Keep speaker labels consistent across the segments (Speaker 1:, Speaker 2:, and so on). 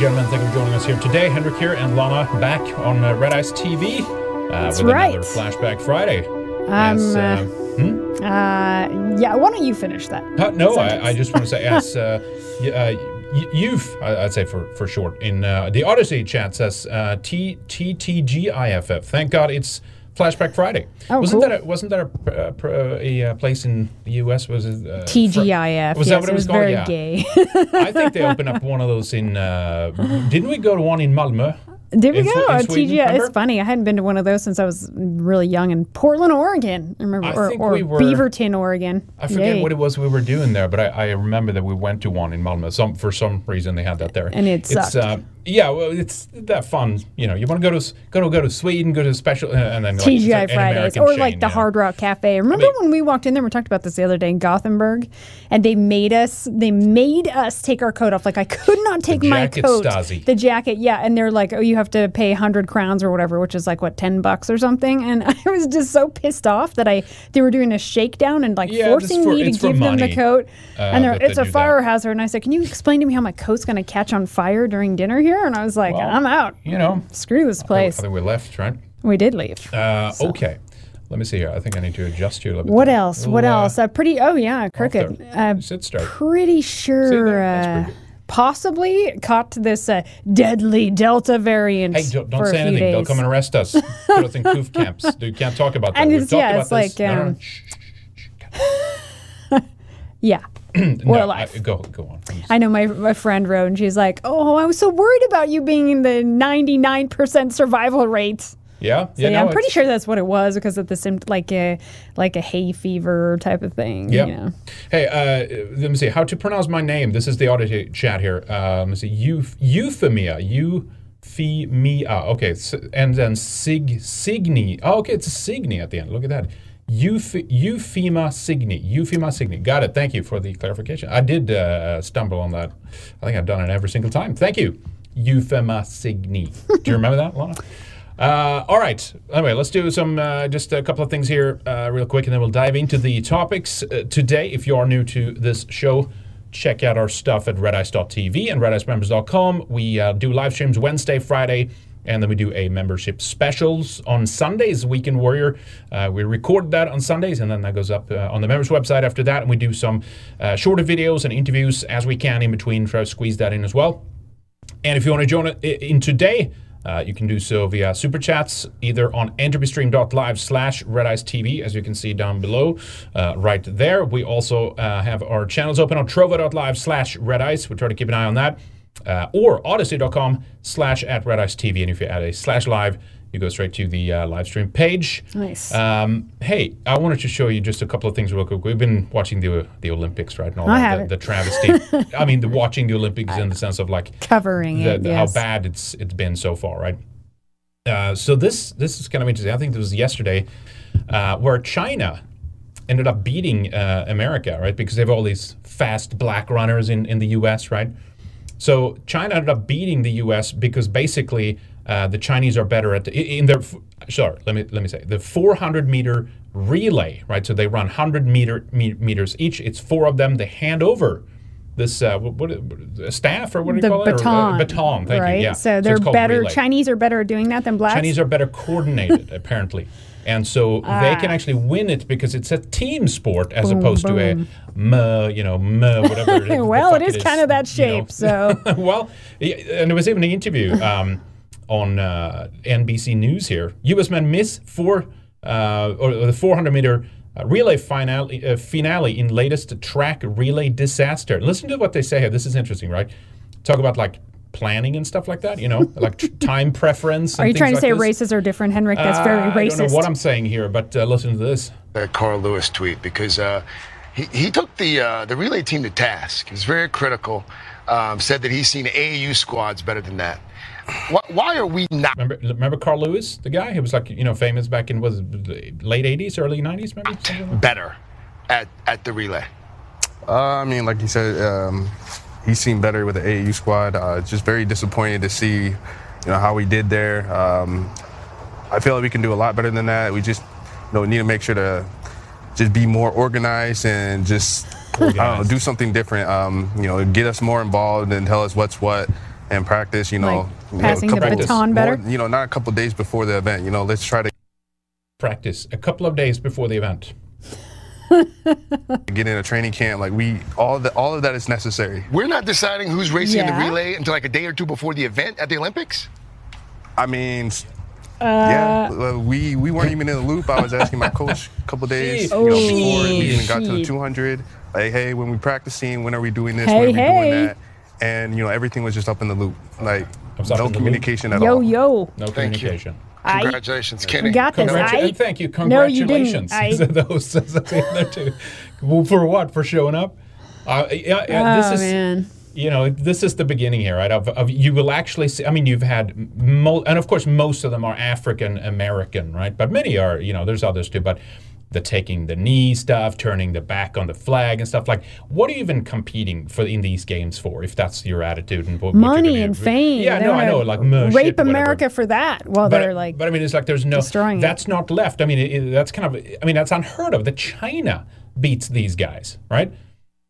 Speaker 1: Gentlemen. Thank you for joining us here today. Henrik here and Lana back on uh, Red Ice TV uh,
Speaker 2: That's
Speaker 1: with
Speaker 2: right.
Speaker 1: another Flashback Friday.
Speaker 2: Um,
Speaker 1: As,
Speaker 2: uh,
Speaker 1: uh, hmm?
Speaker 2: Yeah, why don't you finish that?
Speaker 1: Uh, no. I, I just want to say, as uh, uh, you've, I'd say for, for short, in uh, the Odysee chat says uh, T T T G I F F. Thank God it's Flashback Friday.
Speaker 2: Oh,
Speaker 1: wasn't
Speaker 2: cool.
Speaker 1: that a, wasn't that a, uh, uh, a, uh place in the U.S. Was it uh,
Speaker 2: TGIF.
Speaker 1: Was
Speaker 2: yes,
Speaker 1: that what it was, called?
Speaker 2: very
Speaker 1: yeah.
Speaker 2: gay.
Speaker 1: I think they opened up one of those in. Uh, didn't we go to one in Malmö?
Speaker 2: There we
Speaker 1: In
Speaker 2: go.
Speaker 1: In
Speaker 2: Uh,
Speaker 1: Sweden,
Speaker 2: TGI.
Speaker 1: remember?
Speaker 2: It's funny. I hadn't been to one of those since I was really young in Portland, Oregon. I remember,
Speaker 1: I
Speaker 2: or, or
Speaker 1: we were-
Speaker 2: Beaverton, Oregon.
Speaker 1: I forget
Speaker 2: Yay.
Speaker 1: what it was we were doing there, but I, I remember that we went to one in Malmö. Some for some reason they had that there,
Speaker 2: And it
Speaker 1: It's,
Speaker 2: sucked.
Speaker 1: uh, yeah, well, it's that fun. You know, you want to go to go to go to Sweden, go to special, uh, and then like,
Speaker 2: TGI
Speaker 1: an
Speaker 2: Fridays or
Speaker 1: chain,
Speaker 2: like the
Speaker 1: yeah.
Speaker 2: Hard Rock Cafe. Remember
Speaker 1: mean-
Speaker 2: when we walked in there? We talked about this the other day in Gothenburg, and they made us. They made us take our coat off. Like I could not take my
Speaker 1: jacket,
Speaker 2: coat,
Speaker 1: Stasi.
Speaker 2: the jacket. Yeah, and they're like, "Oh, you have to pay hundred crowns or whatever," which is like what ten bucks or something. And I was just so pissed off that I they were doing a shakedown and like
Speaker 1: Yeah,
Speaker 2: forcing
Speaker 1: for-
Speaker 2: me to
Speaker 1: it's
Speaker 2: give them the coat.
Speaker 1: uh,
Speaker 2: and they're,
Speaker 1: that they
Speaker 2: it's a
Speaker 1: do that.
Speaker 2: fire hazard. And I said, "Can you explain to me how my coat's going to catch on fire during dinner here?" And I was like,
Speaker 1: Well,
Speaker 2: "I'm out.
Speaker 1: You know,
Speaker 2: Screw this place.
Speaker 1: I
Speaker 2: place."
Speaker 1: think we left, right?
Speaker 2: We did leave.
Speaker 1: Uh, Okay, let me see here. I think I need to adjust you a little bit.
Speaker 2: What
Speaker 1: there.
Speaker 2: else? What
Speaker 1: uh,
Speaker 2: else? Uh, pretty. Oh yeah, crooked. Uh,
Speaker 1: Sit straight.
Speaker 2: pretty sure. Uh,
Speaker 1: pretty
Speaker 2: possibly caught this uh, deadly Delta variant.
Speaker 1: Hey, don't, don't say anything. They'll come and arrest us. Put us in coof camps. You can't talk about that.
Speaker 2: And
Speaker 1: We've
Speaker 2: it's- yeah,
Speaker 1: about
Speaker 2: it's
Speaker 1: this.
Speaker 2: like,
Speaker 1: No, no, no.
Speaker 2: um,
Speaker 1: shh.
Speaker 2: Yeah.
Speaker 1: No,
Speaker 2: Well,
Speaker 1: I-
Speaker 2: I-
Speaker 1: go go on.
Speaker 2: I know my, my friend wrote, and she's like, "Oh, I was so worried about you being in the ninety nine percent survival rate."
Speaker 1: Yeah,
Speaker 2: So,
Speaker 1: yeah.
Speaker 2: yeah,
Speaker 1: no,
Speaker 2: I'm pretty sure that's what it was because of the sympt- like a like a hay fever type of thing.
Speaker 1: Yeah.
Speaker 2: You know.
Speaker 1: Hey, uh, let me see how to pronounce my name. This is the audio chat here. Uh, let me see. Euph- euphemia. Euphemia. Okay, and then sig signi. Oh, okay, it's a signi at the end. Look at that. Euph- Euphema signi. Euphema signi. Got it. Thank you for the clarification. I did uh, stumble on that. I think I've done it every single time. Thank you. Euphema signi. Do you remember that, Lana? Uh, all right. Anyway, let's do some uh, just a couple of things here uh, real quick, and then we'll dive into the topics uh, today. If you are new to this show, check out our stuff at redice.tv and redicemembers.com. We uh, do live streams Wednesday, Friday, and then we do a membership specials on Sundays. Weekend Warrior. Uh, we record that on Sundays, and then that goes up uh, on the members website after that. And we do some uh, shorter videos and interviews as we can in between. Try to squeeze that in as well. And if you want to join it in today, uh, you can do so via super chats, either on entropystream.live slash TV, as you can see down below, uh, right there. We also uh, have our channels open on trovo.live slash Red redice. We try to keep an eye on that. Uh, or odysee.com slash at TV. And if you add a slash live, you go straight to the uh, live stream page.
Speaker 2: Nice.
Speaker 1: Um, hey, I wanted to show you just a couple of things real quick. We've been watching the the Olympics, right? And all
Speaker 2: I
Speaker 1: that, the, the travesty. I mean, the watching the Olympics in the sense of like
Speaker 2: Covering
Speaker 1: the,
Speaker 2: it.
Speaker 1: the-
Speaker 2: yes.
Speaker 1: how bad it's it's been so far, right? Uh, so this this is kind of interesting. I think this was yesterday, uh, where China ended up beating uh, America, right? Because they have all these fast black runners in, in the U.S., right? So China ended up beating the U.S. because basically uh, the Chinese are better at the, in their. Sorry, let me let me say the 400 meter relay, right? So they run 100 meter me- meters each. It's four of them. They hand over this uh, what, what staff or what do you
Speaker 2: The
Speaker 1: call it? Or, uh,
Speaker 2: baton.
Speaker 1: baton. Thank
Speaker 2: right?
Speaker 1: you. Yeah.
Speaker 2: So they're
Speaker 1: called
Speaker 2: better.
Speaker 1: relay.
Speaker 2: Chinese are better at doing that than blacks.
Speaker 1: Chinese are better coordinated, apparently. And so
Speaker 2: Ah.
Speaker 1: they can actually win it because it's a team sport as opposed to a you know, whatever. it
Speaker 2: Well, it
Speaker 1: is,
Speaker 2: is kind of that
Speaker 1: you know.
Speaker 2: shape, so.
Speaker 1: well, and there was even an interview um, on uh, NBC News here. U.S. men miss four uh, or the 400 meter uh, relay finale, uh, finale in latest track relay disaster. Listen to what they say here. This is interesting, right? Talk about like planning and stuff like that. You know, like tr- time preference.
Speaker 2: Are you
Speaker 1: things
Speaker 2: trying to
Speaker 1: like
Speaker 2: say
Speaker 1: this.
Speaker 2: races are different, Henrik? That's very
Speaker 1: Uh,
Speaker 2: racist.
Speaker 1: I don't know what I'm saying here, but uh, listen to this.
Speaker 3: that Carl Lewis tweet because uh, he, he took the uh, the relay team to task. He was very critical. Um, said that he's seen AAU squads better than that. Why, why are we not
Speaker 1: Remember, remember Carl Lewis, the guy who was like you know famous back in was the late '80s, early '90s, maybe. Like
Speaker 3: better at, at the relay?
Speaker 4: Uh, I mean, like you said, um, he's seen better with the AAU squad. Uh, just very disappointed to see, you know, how we did there. Um, I feel like we can do a lot better than that. We just, you know, need to make sure to just be more organized and just, I don't know, do something different. Um, you know, get us more involved and tell us what's what and practice. You know,
Speaker 2: Like
Speaker 4: you know,
Speaker 2: passing the baton better?
Speaker 4: more- you know, not a couple days before the event. You know, let's try to
Speaker 1: Practice a couple of days before the event.
Speaker 4: get in a training camp. Like we, all of the, all of that is necessary.
Speaker 3: We're not deciding who's racing in the relay until like a day or two before the event at the Olympics.
Speaker 4: I mean,
Speaker 2: Uh,
Speaker 4: yeah, we we weren't even in the loop. I was asking my coach a couple days,
Speaker 1: Oh,
Speaker 4: you know, before we even got to the 200. Like, hey, when we practicing, when are we doing this?
Speaker 2: Hey,
Speaker 4: when are we
Speaker 2: hey.
Speaker 4: doing that? And you know, everything was just up in the loop. Like no
Speaker 1: in the
Speaker 4: communication at
Speaker 2: yo,
Speaker 4: all.
Speaker 2: yo. Yo.
Speaker 1: No
Speaker 3: Thank you.
Speaker 1: Communication.
Speaker 2: I-
Speaker 3: Congratulations, Kenny.
Speaker 2: We got this.
Speaker 1: Congratu-
Speaker 2: I-
Speaker 1: and thank you. Congratulations.
Speaker 2: No, you didn't.
Speaker 1: Congratulations
Speaker 2: I-
Speaker 1: to those the other two. Well, For what? For showing up? Uh, yeah, yeah,
Speaker 2: Oh,
Speaker 1: this is
Speaker 2: man.
Speaker 1: you know this is the beginning here, right? Of, of you will actually see. I mean, you've had mo- and of course most of them are African American, right? But many are you know there's others too, but. The taking the knee stuff, turning the back on the flag and stuff like. What are you even competing for in these games for? If that's your attitude and what, what
Speaker 2: Money
Speaker 1: gonna
Speaker 2: and fame.
Speaker 1: Yeah,
Speaker 2: They
Speaker 1: no, I know. Like
Speaker 2: rape. America for that. While
Speaker 1: But,
Speaker 2: they're like,
Speaker 1: but I mean, it's like there's no
Speaker 2: destroying it.
Speaker 1: that's not left. I mean, it, it- that's kind of I mean, that's unheard of that China beats these guys, right?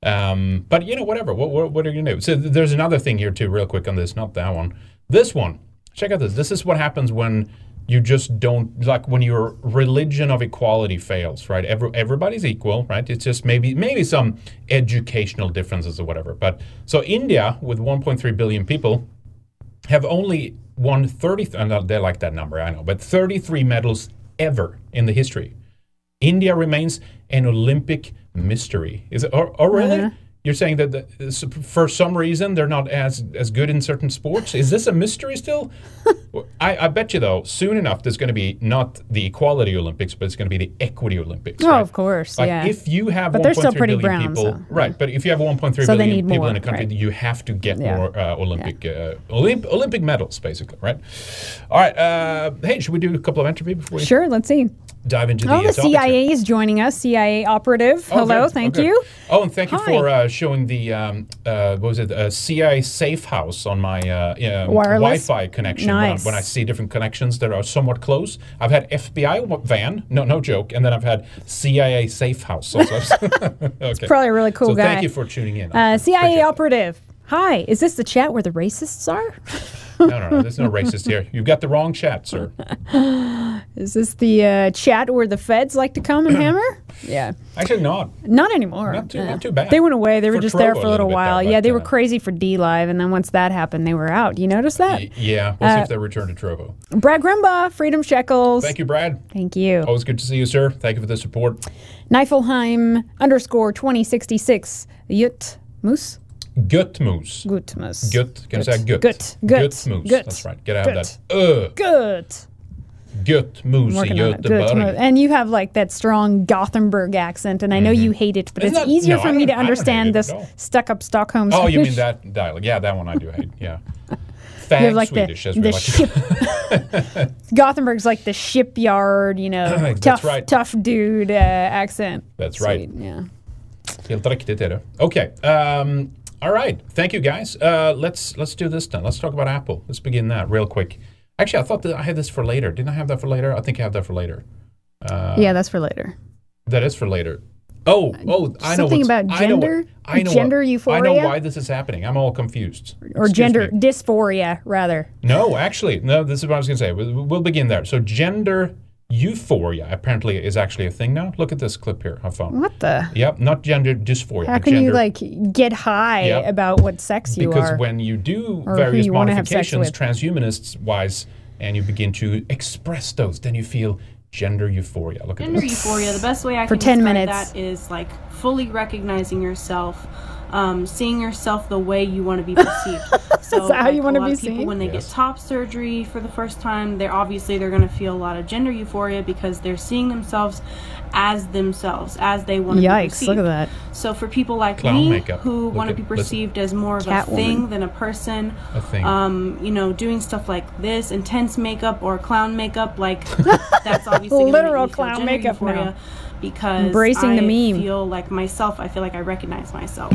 Speaker 1: Um, but you know, whatever. What, what, what are you gonna do? So th- there's another thing here too, real quick on this. Not that one. This one. Check out this. This is what happens when you just don't like when your religion of equality fails, right? Every, everybody's equal, right? It's just maybe maybe some educational differences or whatever. But so India with 1.3 billion people have only won 30 and they like that number i know but 33 medals ever in the history india remains an olympic mystery is it or, or really
Speaker 2: Uh-huh.
Speaker 1: You're saying that the, for some reason they're not as as good in certain sports is this a mystery still I, I bet you though soon enough there's going to be not the equality olympics but it's going to be the equity olympics
Speaker 2: oh,
Speaker 1: right?
Speaker 2: of course,
Speaker 1: Like
Speaker 2: yeah.
Speaker 1: if you have
Speaker 2: But they're still pretty brown,
Speaker 1: people,
Speaker 2: so-
Speaker 1: right? But if you have 1.3
Speaker 2: So
Speaker 1: billion people
Speaker 2: more,
Speaker 1: in a country,
Speaker 2: right.
Speaker 1: you have to get
Speaker 2: Yeah.
Speaker 1: more uh, Olympic uh, Olymp- Olympic medals, basically, right? All right. Uh, hey, should we do a couple of entropy before we
Speaker 2: Sure, let's see.
Speaker 1: Dive into
Speaker 2: Oh,
Speaker 1: the,
Speaker 2: the
Speaker 1: topics here?
Speaker 2: CIA is joining us. CIA operative.
Speaker 1: Oh,
Speaker 2: Hello,
Speaker 1: good.
Speaker 2: thank
Speaker 1: Oh,
Speaker 2: you.
Speaker 1: Oh, and thank you
Speaker 2: Hi.
Speaker 1: for uh, showing the um, uh, what was it uh, CIA Safe House on my uh, um, Wi-Fi connection. When, I,
Speaker 2: Nice.
Speaker 1: when I see different connections that are somewhat close, I've had FBI van, no, no joke, and then I've had CIA Safe House. Okay.
Speaker 2: Probably a really cool
Speaker 1: so
Speaker 2: guy.
Speaker 1: thank you for tuning in.
Speaker 2: Uh, CIA operative. Hi, is this the chat where the racists are?
Speaker 1: No, no, no. There's no racist here. You've got the wrong chat, sir.
Speaker 2: Is this the uh, chat where the feds like to come and hammer? Yeah,
Speaker 1: Actually, not.
Speaker 2: not anymore.
Speaker 1: Not too-
Speaker 2: Yeah.
Speaker 1: not too bad.
Speaker 2: They went away. They were
Speaker 1: For
Speaker 2: just there for a little,
Speaker 1: little
Speaker 2: while.
Speaker 1: there,
Speaker 2: yeah, they were
Speaker 1: uh,
Speaker 2: crazy for DLive, and then once that happened, they were out. You notice that?
Speaker 1: Y- Yeah. We'll
Speaker 2: Uh,
Speaker 1: see if they return to Trovo.
Speaker 2: Brad Grumba, Freedom Shekels.
Speaker 1: Thank you, Brad.
Speaker 2: Thank you.
Speaker 1: Always good to see you, sir. Thank you for the support.
Speaker 2: Nifelheim underscore 2066. Yut Moose?
Speaker 1: Gutmus.
Speaker 2: Gutmus.
Speaker 1: Gut. Can I say gut?
Speaker 2: Gut. Gut.
Speaker 1: Gutmus. That's right. Get out of that.
Speaker 2: Good.
Speaker 1: Gutmus i
Speaker 2: Working on it. Good.
Speaker 1: Göteborg.
Speaker 2: And you have like that strong Gothenburg accent, and I know you hate it, but
Speaker 1: Isn't
Speaker 2: it's
Speaker 1: that-
Speaker 2: easier
Speaker 1: no,
Speaker 2: for me to
Speaker 1: I don't hate
Speaker 2: understand this stuck up Stockholm
Speaker 1: Oh, you mean that dialect? Yeah, that one I do hate. Yeah.
Speaker 2: You have like
Speaker 1: Swedish,
Speaker 2: the,
Speaker 1: as we
Speaker 2: the
Speaker 1: like
Speaker 2: ship. Gothenburg's like the shipyard, you know, tough,
Speaker 1: right.
Speaker 2: tough dude uh, accent.
Speaker 1: That's right.
Speaker 2: Yeah.
Speaker 1: Helt riktigt är det. Okay. Um, all right. Thank you, guys. Uh, let's let's do this then. Let's talk about Apple. Let's begin that real quick. Actually, I thought that I had this for later. Didn't I have that for later? I think I have that for later. Uh,
Speaker 2: yeah, that's for later.
Speaker 1: That is for later. Oh, oh, I know
Speaker 2: Something about
Speaker 1: I know what-
Speaker 2: gender?
Speaker 1: I know
Speaker 2: Gender
Speaker 1: what, I know why this is happening. I'm all confused.
Speaker 2: or
Speaker 1: Excuse
Speaker 2: gender
Speaker 1: me.
Speaker 2: dysphoria, rather.
Speaker 1: No, actually, no. This is what I was going to say. We'll, we'll begin there. So, gender euphoria apparently is actually a thing now. Look at this clip here. I found.
Speaker 2: What the?
Speaker 1: Yep, not gender dysphoria.
Speaker 2: How
Speaker 1: but
Speaker 2: can you like get high
Speaker 1: Yep.
Speaker 2: about what sex you
Speaker 1: because
Speaker 2: are?
Speaker 1: Because when you do various
Speaker 2: you wanna have sex
Speaker 1: modifications, transhumanists wise, and you begin to express those, then you feel gender euphoria. Look at
Speaker 5: Gender
Speaker 1: this.
Speaker 5: euphoria, the best way I
Speaker 2: For
Speaker 5: can
Speaker 2: 10
Speaker 5: describe
Speaker 2: minutes.
Speaker 5: that is like fully recognizing yourself, um, seeing yourself the way you want to be perceived. So,
Speaker 2: that how
Speaker 5: like,
Speaker 2: you wanna be
Speaker 5: of people
Speaker 2: seen?
Speaker 5: when they
Speaker 1: Yes.
Speaker 5: get top surgery for the first time, they're obviously they're going to feel a lot of gender euphoria because they're seeing themselves as themselves, as they want to be
Speaker 2: Yikes!
Speaker 5: perceived.
Speaker 2: Look at that.
Speaker 5: So for people like
Speaker 1: Clown
Speaker 5: me
Speaker 1: makeup.
Speaker 5: who want to
Speaker 1: at-
Speaker 5: be
Speaker 1: listen.
Speaker 5: perceived as more of
Speaker 2: Catwoman.
Speaker 5: a thing than a person,
Speaker 1: A thing.
Speaker 5: um, you know, doing stuff like this, intense makeup or clown makeup, like that's obviously gonna make
Speaker 2: Literal clown
Speaker 5: gender
Speaker 2: makeup now.
Speaker 5: euphoria Because
Speaker 2: Embracing the
Speaker 5: I
Speaker 2: meme.
Speaker 5: feel like myself. I feel like I recognize myself.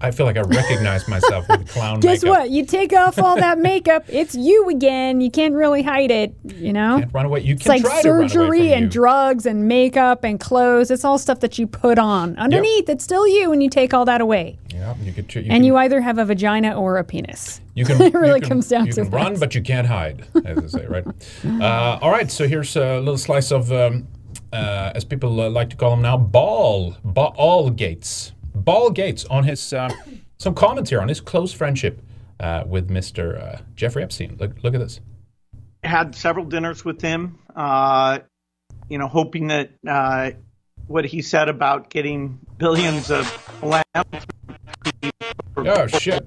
Speaker 1: I feel like I recognize myself with clown
Speaker 2: Guess
Speaker 1: makeup.
Speaker 2: what? You take off all that makeup, it's you again. You can't really hide it, you know?
Speaker 1: Can't run away. You
Speaker 2: It's
Speaker 1: can
Speaker 2: like
Speaker 1: run away
Speaker 2: surgery and
Speaker 1: you.
Speaker 2: drugs and makeup and clothes. It's all stuff that you put on. Underneath, it's still you when you take all that away.
Speaker 1: Yeah, you could. You
Speaker 2: And
Speaker 1: can,
Speaker 2: you either have a vagina or a penis.
Speaker 1: You can.
Speaker 2: It really
Speaker 1: you can,
Speaker 2: comes down
Speaker 1: you
Speaker 2: to
Speaker 1: can run, but you can't hide, as they say, right? Uh, all right. So here's a little slice of, um, uh, as people uh, like to call them now, ball, ball Gates, ball Gates on his uh, some comments here on his close friendship uh, with Mr. Uh, Jeffrey Epstein. Look, look at this.
Speaker 6: had several dinners with him, uh, you know, hoping that uh, what he said about getting billions of land.
Speaker 1: Oh shit,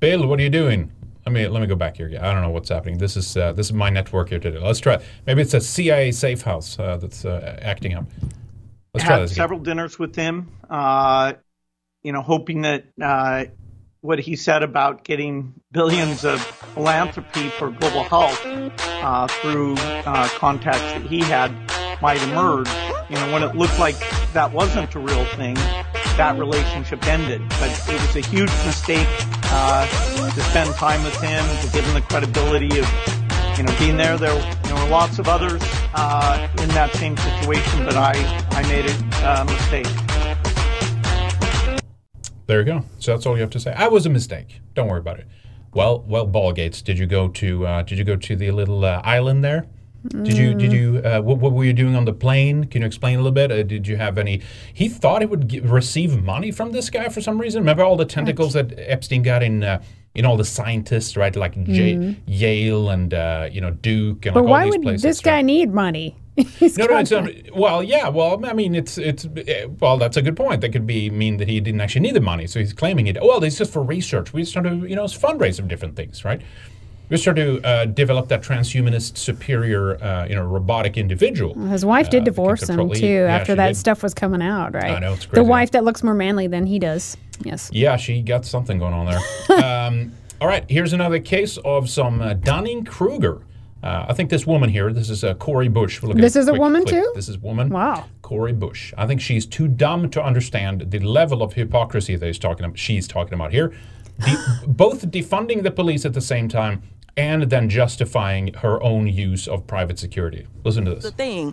Speaker 1: Bill, what are you doing? Let me let me go back here. I don't know what's happening. This is uh, this is my network here today. Let's try. Maybe it's a CIA safe house uh, that's uh, acting up. Let's
Speaker 6: had
Speaker 1: this again.
Speaker 6: several dinners with him, uh, you know, hoping that uh, what he said about getting billions of philanthropy for global health uh, through uh, contacts that he had might emerge. You know, when it looked like that wasn't a real thing, that relationship ended. But it was a huge mistake uh, to spend time with him, to give him the credibility of you know, being there, there, there were lots of others uh, in that same situation, but I, I made a uh, mistake.
Speaker 1: There you go. So that's all you have to say. I was a mistake. Don't worry about it. Well, well, Ballgates, did you go to uh, did you go to the little uh, island there? Did you did you uh, what, what were you doing on the plane? Can you explain a little bit? Uh, did you have any? He thought he would get, receive money from this guy for some reason. Remember all the tentacles that Epstein got in uh, in all the scientists, right? Like J- Yale and uh, you know Duke and
Speaker 2: But
Speaker 1: like all
Speaker 2: why
Speaker 1: these
Speaker 2: would
Speaker 1: places.
Speaker 2: this
Speaker 1: right?
Speaker 2: guy need money?
Speaker 1: No, no, it's um, well, yeah, well, I mean, it's it's eh, well, that's a good point. That could be mean that he didn't actually need the money, so he's claiming it. Oh well, it's just for research. We start to you know fundraise for different things, right? We start to uh, develop that transhumanist, superior, uh, you know, robotic individual.
Speaker 2: His wife
Speaker 1: uh,
Speaker 2: did divorce him too
Speaker 1: yeah,
Speaker 2: after that
Speaker 1: did.
Speaker 2: stuff was coming out, right?
Speaker 1: I know, it's
Speaker 2: The wife that looks more manly than he does. Yes.
Speaker 1: Yeah, she got something going on there. um, all right, here's another case of some uh, Dunning Kruger. Uh, I think this woman here, this is uh, Cori Bush. We'll look
Speaker 2: This
Speaker 1: a
Speaker 2: is a woman
Speaker 1: clip.
Speaker 2: too?
Speaker 1: This is woman.
Speaker 2: Wow.
Speaker 1: Cori Bush. I think she's too dumb to understand the level of hypocrisy that he's talking about, she's talking about here. De- both defunding the police at the same time and then justifying her own use of private security. Listen to this.
Speaker 7: the thing.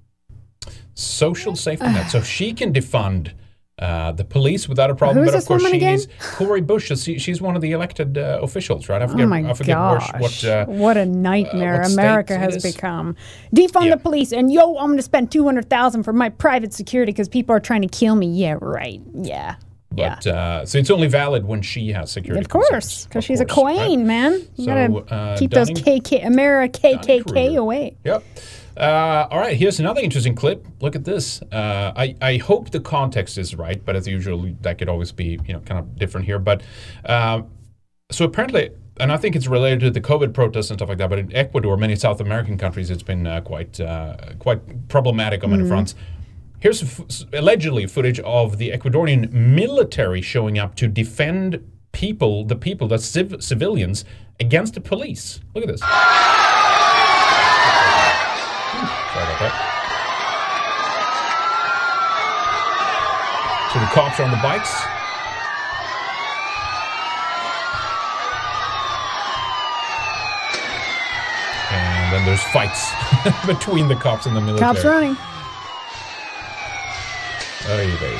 Speaker 1: social safety net. So she can defund uh, the police without a problem.
Speaker 2: Who's
Speaker 1: but of course,
Speaker 2: woman again?
Speaker 1: she's Cori Bush. She, she's one of the elected uh, officials, right? I forget.
Speaker 2: Oh my
Speaker 1: I forget
Speaker 2: gosh!
Speaker 1: where what. Uh,
Speaker 2: what a nightmare
Speaker 1: what
Speaker 2: America has become. Defund
Speaker 1: Yeah.
Speaker 2: the police, and yo, I'm going to spend two hundred thousand for my private security because people are trying to kill me. Yeah, right. Yeah, yeah.
Speaker 1: But uh, so it's only valid when she has security.
Speaker 2: Of course, because she's a
Speaker 1: course, right?
Speaker 2: queen, man. You
Speaker 1: So,
Speaker 2: gotta
Speaker 1: uh,
Speaker 2: keep
Speaker 1: Dunning-
Speaker 2: those KK America KKK away.
Speaker 1: Yep. Uh, all right, here's another interesting clip. Look at this. Uh, I, I hope the context is right, but as usual, that could always be you know kind of different here. But uh, so apparently, and I think it's related to the COVID protests and stuff like that. But in Ecuador, many South American countries, it's been uh, quite uh, quite problematic on many fronts. Here's f- allegedly footage of the Ecuadorian military showing up to defend people, the people, the civ- civilians, against the police. Look at this. Cops are on the bikes. And then there's fights between the cops and the military.
Speaker 2: Cops running.
Speaker 1: Oy vey.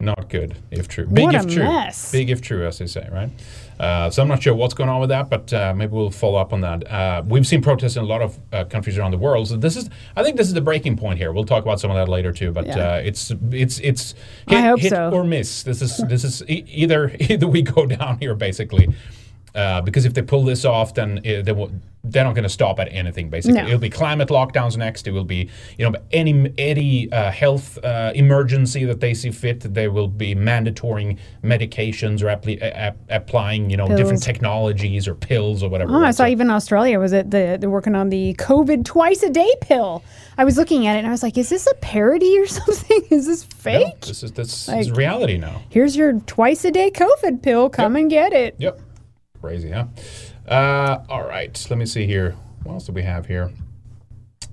Speaker 1: Not good, if true. Big
Speaker 2: What
Speaker 1: if
Speaker 2: a
Speaker 1: true.
Speaker 2: mess.
Speaker 1: Big if true, as they say, right? Uh, so I'm not sure what's going on with that, but uh, maybe we'll follow up on that. Uh, we've seen protests in a lot of uh, countries around the world. So this is, I think, this is the breaking point here. We'll talk about some of that later too. But
Speaker 2: Yeah.
Speaker 1: uh, it's it's it's
Speaker 2: I
Speaker 1: hit,
Speaker 2: hope
Speaker 1: hit
Speaker 2: so.
Speaker 1: or miss. This is this is e- either either we go down here basically. Uh, because if they pull this off, then uh, they will, they're not going to stop at anything. Basically,
Speaker 2: No.
Speaker 1: it'll be climate lockdowns next. It will be, you know, any any uh, health uh, emergency that they see fit. They will be mandatory medications or appli- a- a- applying, you know, different technologies or pills or whatever.
Speaker 2: Oh, I saw
Speaker 1: So-
Speaker 2: even Australia was it the they're working on the COVID twice a day pill. I was looking at it and I was like, is this a parody or something? Is this
Speaker 1: No,
Speaker 2: fake?
Speaker 1: this is this is reality now.
Speaker 2: Here's your twice a day COVID pill. Come and get it.
Speaker 1: Yep. Crazy, huh? Uh, all right. Let me see here. What else do we have here?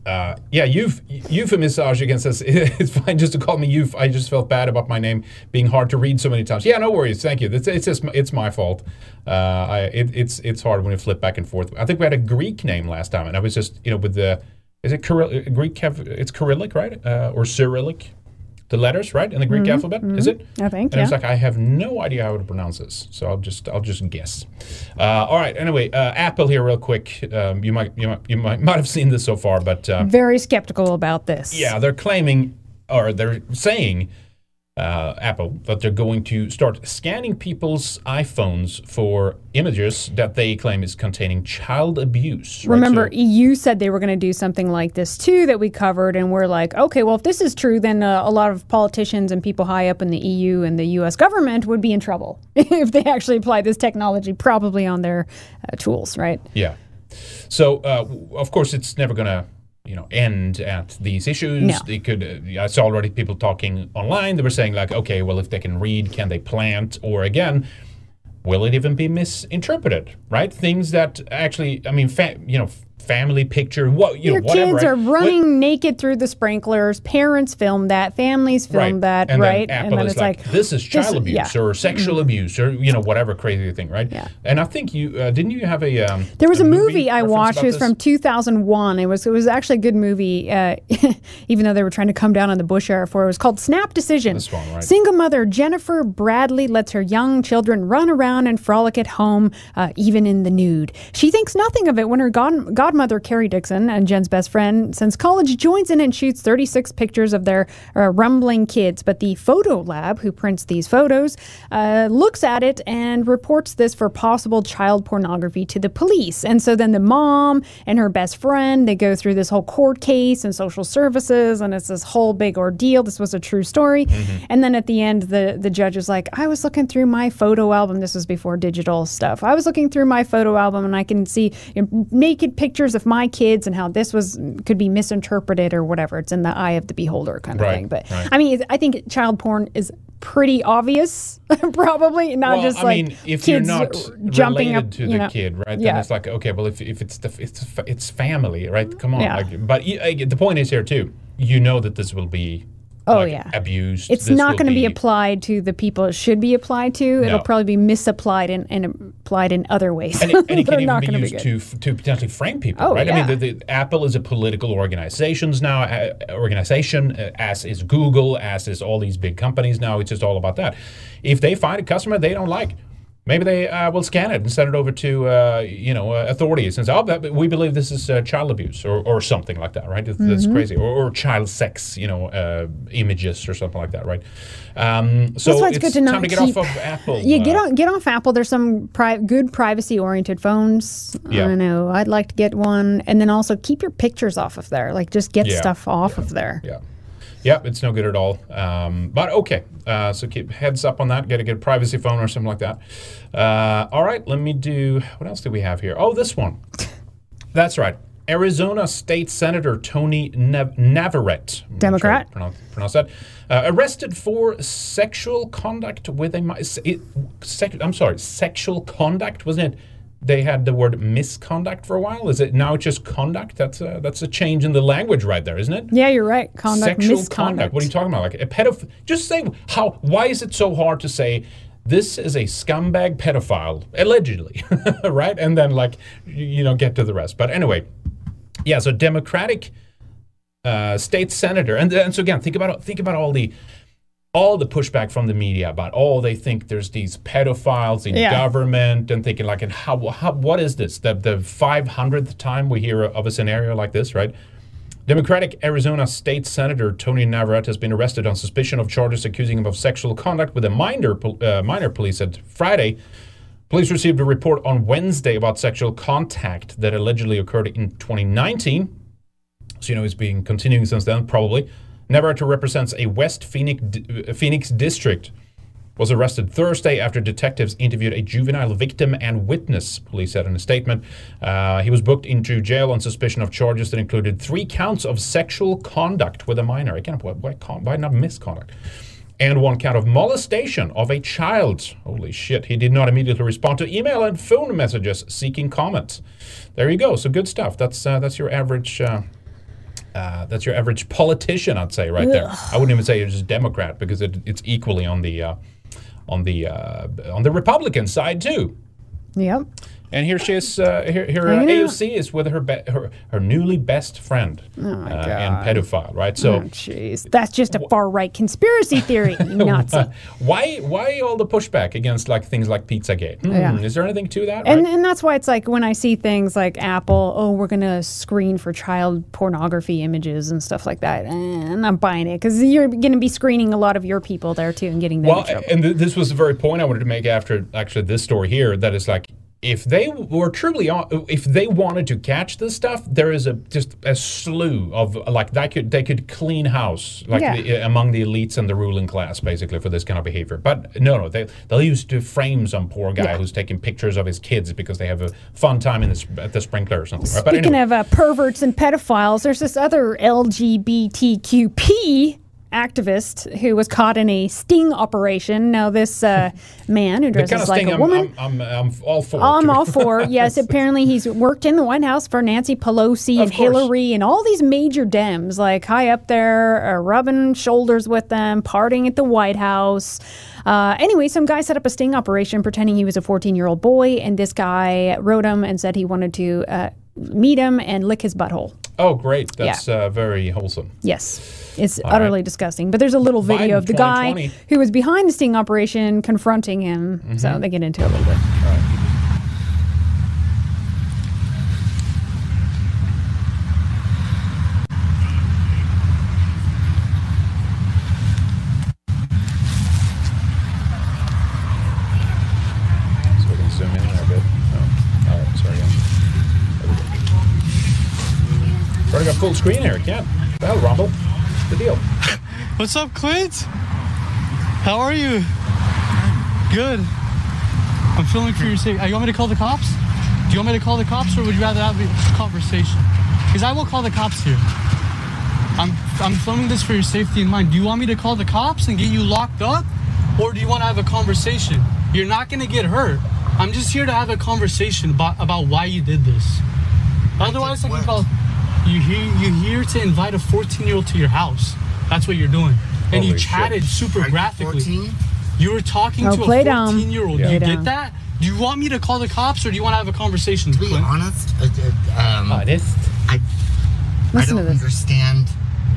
Speaker 1: Uh, yeah, you've euphemisage against us. It's fine just to call me youth. I just felt bad about my name being hard to read so many times. Yeah, no worries. Thank you. It's, it's just it's my fault. Uh, I it, it's it's hard when you flip back and forth. I think we had a Greek name last time, and I was just you know with the is it Greek? It's Cyrillic, right? Uh, or Cyrillic? The letters, right, in the Greek alphabet, is it?
Speaker 2: Mm-hmm. I think,
Speaker 1: And I was like, I have no idea how to pronounce this, so I'll just I'll just guess. Uh, all right. Anyway, uh, Apple here, real quick. Um, you might you might you might, might have seen this so far, but uh,
Speaker 2: Very skeptical about this.
Speaker 1: yeah, they're claiming or they're saying uh, Apple that they're going to start scanning people's iPhones for images that they claim is containing child abuse. right?
Speaker 2: Remember,
Speaker 1: So-
Speaker 2: EU said they were going to do something like this too that we covered, and we're like, okay, well, if this is true, then uh, a lot of politicians and people high up in the EU and the U.S. government would be in trouble if they actually apply this technology, probably on their uh, tools, right?
Speaker 1: Yeah. So uh, of course it's never gonna you know end at these issues.
Speaker 2: No.
Speaker 1: They could. Uh, I saw already people talking online. They were saying like, okay, well if they can read, can they plant? Or again. Will it even be misinterpreted? Right? Things that actually, I mean, fa- you know, family picture, what you
Speaker 2: Your
Speaker 1: know, whatever.
Speaker 2: kids
Speaker 1: right?
Speaker 2: are
Speaker 1: What-
Speaker 2: running naked through the sprinklers. Parents film that. Families film that,
Speaker 1: right.
Speaker 2: that.
Speaker 1: and
Speaker 2: right?
Speaker 1: Then Apple is like, this is child abuse
Speaker 2: yeah. Mm-hmm.
Speaker 1: or sexual abuse or you know whatever crazy thing, right?
Speaker 2: Yeah.
Speaker 1: And I think you uh, didn't you have a um,
Speaker 2: There was a movie I watched. It was
Speaker 1: this?
Speaker 2: from 2001. It was it was actually a good movie, uh, even though they were trying to come down on the Bush era for it. It was called Snap Decision.
Speaker 1: This one, right.
Speaker 2: Single mother Jennifer Bradley lets her young children run around and frolic at home, uh, even in the nude. She thinks nothing of it when her god- godmother Carrie Dixon and Jen's best friend since college joins in and shoots 36 pictures of their uh, rumbling kids. But the photo lab, who prints these photos, uh, looks at it and reports this for possible child pornography to the police. And so then the mom and her best friend they go through this whole court case and social services, and it's this whole big ordeal. This was a true story. And then at the end, the the judge is like, "I was looking through my photo album. This was before digital stuff. I was looking through my photo album, and I can see you know, naked pictures of my kids and how this was could be misinterpreted or whatever. It's in the eye of the beholder kind of
Speaker 1: Right,
Speaker 2: thing. But
Speaker 1: right.
Speaker 2: I mean, I think child porn is pretty obvious, probably not
Speaker 1: well,
Speaker 2: just
Speaker 1: I
Speaker 2: like
Speaker 1: mean, if you're
Speaker 2: kids
Speaker 1: not
Speaker 2: jumping up
Speaker 1: to the
Speaker 2: know.
Speaker 1: kid, right? Then
Speaker 2: Yeah.
Speaker 1: it's like okay, well, if, if it's the it's it's family, right? Come on,
Speaker 2: Yeah.
Speaker 1: like, but the point is here too. You know that this will be
Speaker 2: Oh,
Speaker 1: like,
Speaker 2: yeah.
Speaker 1: abused.
Speaker 2: It's
Speaker 1: This
Speaker 2: not going to be applied to the people it should be applied to. It'll probably be misapplied and, and applied in other ways.
Speaker 1: and it, and it can even be used
Speaker 2: good.
Speaker 1: to to potentially frame people,
Speaker 2: Oh,
Speaker 1: right? I mean, the, the Apple is a political organizations now, uh, organization, uh, as is Google, as is all these big companies now. It's just all about that. If they find a customer they don't like, maybe they uh, will scan it and send it over to uh, you know uh, authorities and say, "Oh, that, we believe this is uh, child abuse or, or something like that," right? That's
Speaker 2: Mm-hmm.
Speaker 1: crazy, or, or child sex, you know, uh, images or something like that, right? Um, so
Speaker 2: That's why it's,
Speaker 1: it's
Speaker 2: good to not
Speaker 1: time to get
Speaker 2: keep,
Speaker 1: off of Apple.
Speaker 2: Yeah, get
Speaker 1: uh,
Speaker 2: on get off Apple. There's some pri- good privacy oriented phones.
Speaker 1: Yeah.
Speaker 2: I don't know. I'd like to get one, and then also keep your pictures off of there. Like just get
Speaker 1: Yeah,
Speaker 2: stuff off of there.
Speaker 1: Yeah. Yep, it's no good at all. Um, but okay, uh, so keep heads up on that. Get a good privacy phone or something like that. Uh, all right, let me do. What else do we have here? Oh, this one. That's right. Arizona State Senator Tony Nav- Navarrete, sure
Speaker 2: Democrat.
Speaker 1: how pronounce, pronounce that, uh, arrested for sexual conduct with a. It, sec, I'm sorry, sexual conduct wasn't it? They had the word misconduct for a while. Is it now just conduct? That's a, that's a change in the language right there, isn't it?
Speaker 2: Yeah, you're right. Conduct,
Speaker 1: sexual
Speaker 2: misconduct.
Speaker 1: conduct. What are you talking about? Like a pedophile? Just say how. Why is it so hard to say? This is a scumbag pedophile, allegedly, right? And then like you you know get to the rest. But anyway, yeah. So Democratic uh, state senator, and, and so again, think about think about all the all the pushback from the media about oh they think there's these pedophiles in
Speaker 2: Yeah.
Speaker 1: government and thinking like and how, how what is this the the 500th time we hear of a scenario like this right Democratic Arizona State Senator Tony Navarrete has been arrested on suspicion of charges accusing him of sexual conduct with a minor uh, minor police said Friday. Police received a report on Wednesday about sexual contact that allegedly occurred in 2019. So you know it's been continuing since then, probably. Navarrete represents a West Phoenix uh, Phoenix district. Was arrested Thursday after detectives interviewed a juvenile victim and witness. Police said in a statement, uh, he was booked into jail on suspicion of charges that included three counts of sexual conduct with a minor. Again, why, why, why not misconduct? and one count of molestation of a child. Holy shit. He did not immediately respond to email and phone messages seeking comments. There you go. So good stuff. That's uh, that's your average. Uh, uh, that's your average politician, I'd say, right there. I wouldn't even say it's a Democrat because it, it's equally on the uh, on the uh, on the Republican side too.
Speaker 2: Yep.
Speaker 1: And here she is. Uh, here, here uh, AOC is with her, be- her her newly best friend
Speaker 2: Oh
Speaker 1: uh, and pedophile, right? So.
Speaker 2: oh, jeez. That's just a far right conspiracy theory. Nazi.
Speaker 1: Why why all the pushback against like things like Pizzagate? Hmm,
Speaker 2: Yeah.
Speaker 1: Is there anything to that?
Speaker 2: And,
Speaker 1: right?
Speaker 2: and that's why it's like when I see things like Apple, oh, we're going to screen for child pornography images and stuff like that. And I'm buying it because you're going to be screening a lot of your people there too and getting them
Speaker 1: well, and th- this was the very point I wanted to make after actually this story here. That is like if they were truly if they wanted to catch this stuff, there is a just a slew of like that could they could clean house like
Speaker 2: Yeah.
Speaker 1: the, among the elites and the ruling class basically for this kind of behavior. But no, no, they they'll use to frame some poor guy
Speaker 2: Yeah.
Speaker 1: who's taking pictures of his kids because they have a fun time in the, at the sprinkler or something. right? But
Speaker 2: Speaking
Speaker 1: anyway.
Speaker 2: of uh, perverts and pedophiles, there's this other LGBTQP activist who was caught in a sting operation. Now, this uh, man who dresses like a
Speaker 1: I'm,
Speaker 2: woman.
Speaker 1: I'm, I'm, I'm all for.
Speaker 2: I'm all for. Yes, apparently he's worked in the White House for Nancy Pelosi
Speaker 1: Of
Speaker 2: and
Speaker 1: course.
Speaker 2: Hillary and all these major Dems, like high up there, uh, rubbing shoulders with them, partying at the White House. Uh, anyway, some guy set up a sting operation pretending he was a 14 year old boy, and this guy wrote him and said he wanted to uh, meet him and lick his butthole.
Speaker 1: Oh, great. That's uh, very wholesome.
Speaker 2: Yes. It's
Speaker 1: All
Speaker 2: utterly
Speaker 1: right.
Speaker 2: disgusting. But there's a little video
Speaker 1: Biden
Speaker 2: of the guy who was behind the sting operation confronting him. So
Speaker 1: Mm-hmm.
Speaker 2: they get into it a little bit.
Speaker 1: So we can zoom in there a bit. Oh, all right, sorry. Yeah. There we go. Already got full screen here. Yeah. Well, Rumble. The deal.
Speaker 8: What's up, Clint? How are you? Good. I'm filming for your sake. Uh, You want me to call the cops? Do you want me to call the cops, or would you rather have a conversation? Because I will call the cops here. I'm I'm filming this for your safety in mind. Do you want me to call the cops and get you locked up, or do you want to have a conversation? You're not gonna get hurt. I'm just here to have a conversation about about why you did this. Otherwise, I can call. You here? You here to invite a 14 year old to your house? That's what you're doing. And you
Speaker 1: Holy shit.
Speaker 8: chatted super graphically. You were talking
Speaker 2: Oh,
Speaker 8: to
Speaker 2: play
Speaker 8: a
Speaker 2: down.
Speaker 8: 14 year old.
Speaker 2: Yeah.
Speaker 8: You
Speaker 2: Play
Speaker 8: get that? Do you want me to call the cops or do you want to have a conversation?
Speaker 9: To be honest, uh, uh, um,
Speaker 1: Honest.
Speaker 9: I, I don't
Speaker 2: to
Speaker 9: understand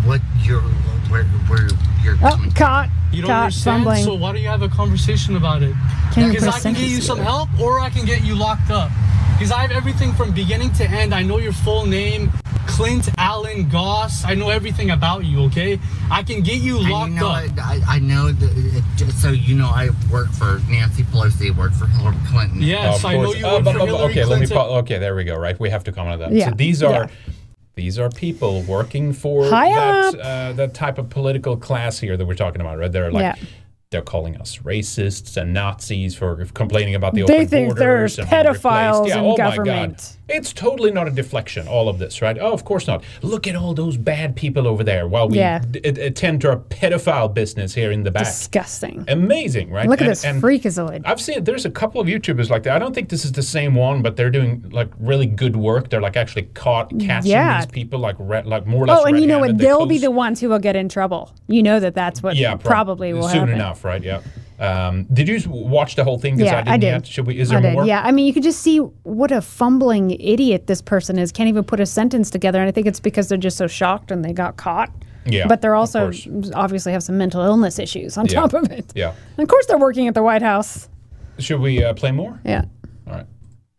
Speaker 9: what you're where where you're
Speaker 2: Oh,
Speaker 9: coming
Speaker 2: caught.
Speaker 8: You don't
Speaker 2: caught
Speaker 8: understand,
Speaker 2: fumbling.
Speaker 8: so why don't you have a conversation about it?
Speaker 2: Can't
Speaker 8: Because I can get you some help or I can get you locked up. Because I have everything from beginning to end. I know your full name, Clint Allen Goss. I know everything about you, okay? I can get you locked
Speaker 9: you know,
Speaker 8: up.
Speaker 9: I, I know that just so you know, I work for Nancy Pelosi. I work for Hillary Clinton.
Speaker 8: Yes,
Speaker 1: Of
Speaker 8: I know you
Speaker 1: Uh,
Speaker 8: work
Speaker 1: but-
Speaker 8: for
Speaker 1: but-
Speaker 8: Hillary
Speaker 1: okay, let me. Pa- okay, there we go. Right, we have to comment on that.
Speaker 2: Yeah,
Speaker 1: So these are.
Speaker 2: yeah.
Speaker 1: These are people working for that uh, that type of political class here that we're talking about, right? They're like
Speaker 2: Yeah.
Speaker 1: they're calling us racists and Nazis for complaining about the
Speaker 2: They
Speaker 1: open
Speaker 2: think
Speaker 1: borders
Speaker 2: there's
Speaker 1: and being replaced.
Speaker 2: pedophiles
Speaker 1: yeah,
Speaker 2: in
Speaker 1: oh
Speaker 2: government.
Speaker 1: It's totally not a deflection, all of this, right? Oh, of course not. Look at all those bad people over there while we
Speaker 2: Yeah.
Speaker 1: d- attend to our pedophile business here in the back.
Speaker 2: Disgusting.
Speaker 1: Amazing, right?
Speaker 2: Look at
Speaker 1: And-
Speaker 2: this
Speaker 1: and
Speaker 2: freakazoid.
Speaker 1: I've seen there's a couple of YouTubers like that. I don't think this is the same one, but they're doing like really good work. They're like actually caught catching
Speaker 2: Yeah.
Speaker 1: these people like red, like more or less.
Speaker 2: Oh, and you know what?
Speaker 1: They
Speaker 2: They'll be the ones who will get in trouble. You know that that's what
Speaker 1: yeah, prob-
Speaker 2: probably will
Speaker 1: soon
Speaker 2: happen.
Speaker 1: enough, right? Yeah. Um, did you watch the whole thing? 'Cause
Speaker 2: Yeah,
Speaker 1: I didn't
Speaker 2: I did.
Speaker 1: yet. Should we? Is there
Speaker 2: I did.
Speaker 1: more?
Speaker 2: Yeah, I mean, you could just see what a fumbling idiot this person is. Can't even put a sentence together, and I think it's because they're just so shocked and they got caught.
Speaker 1: Yeah,
Speaker 2: but they're also obviously have some mental illness issues on
Speaker 1: Yeah.
Speaker 2: top of it.
Speaker 1: Yeah.
Speaker 2: And of course, they're working at the White House.
Speaker 1: Should we uh, play more?
Speaker 2: Yeah.
Speaker 1: All right.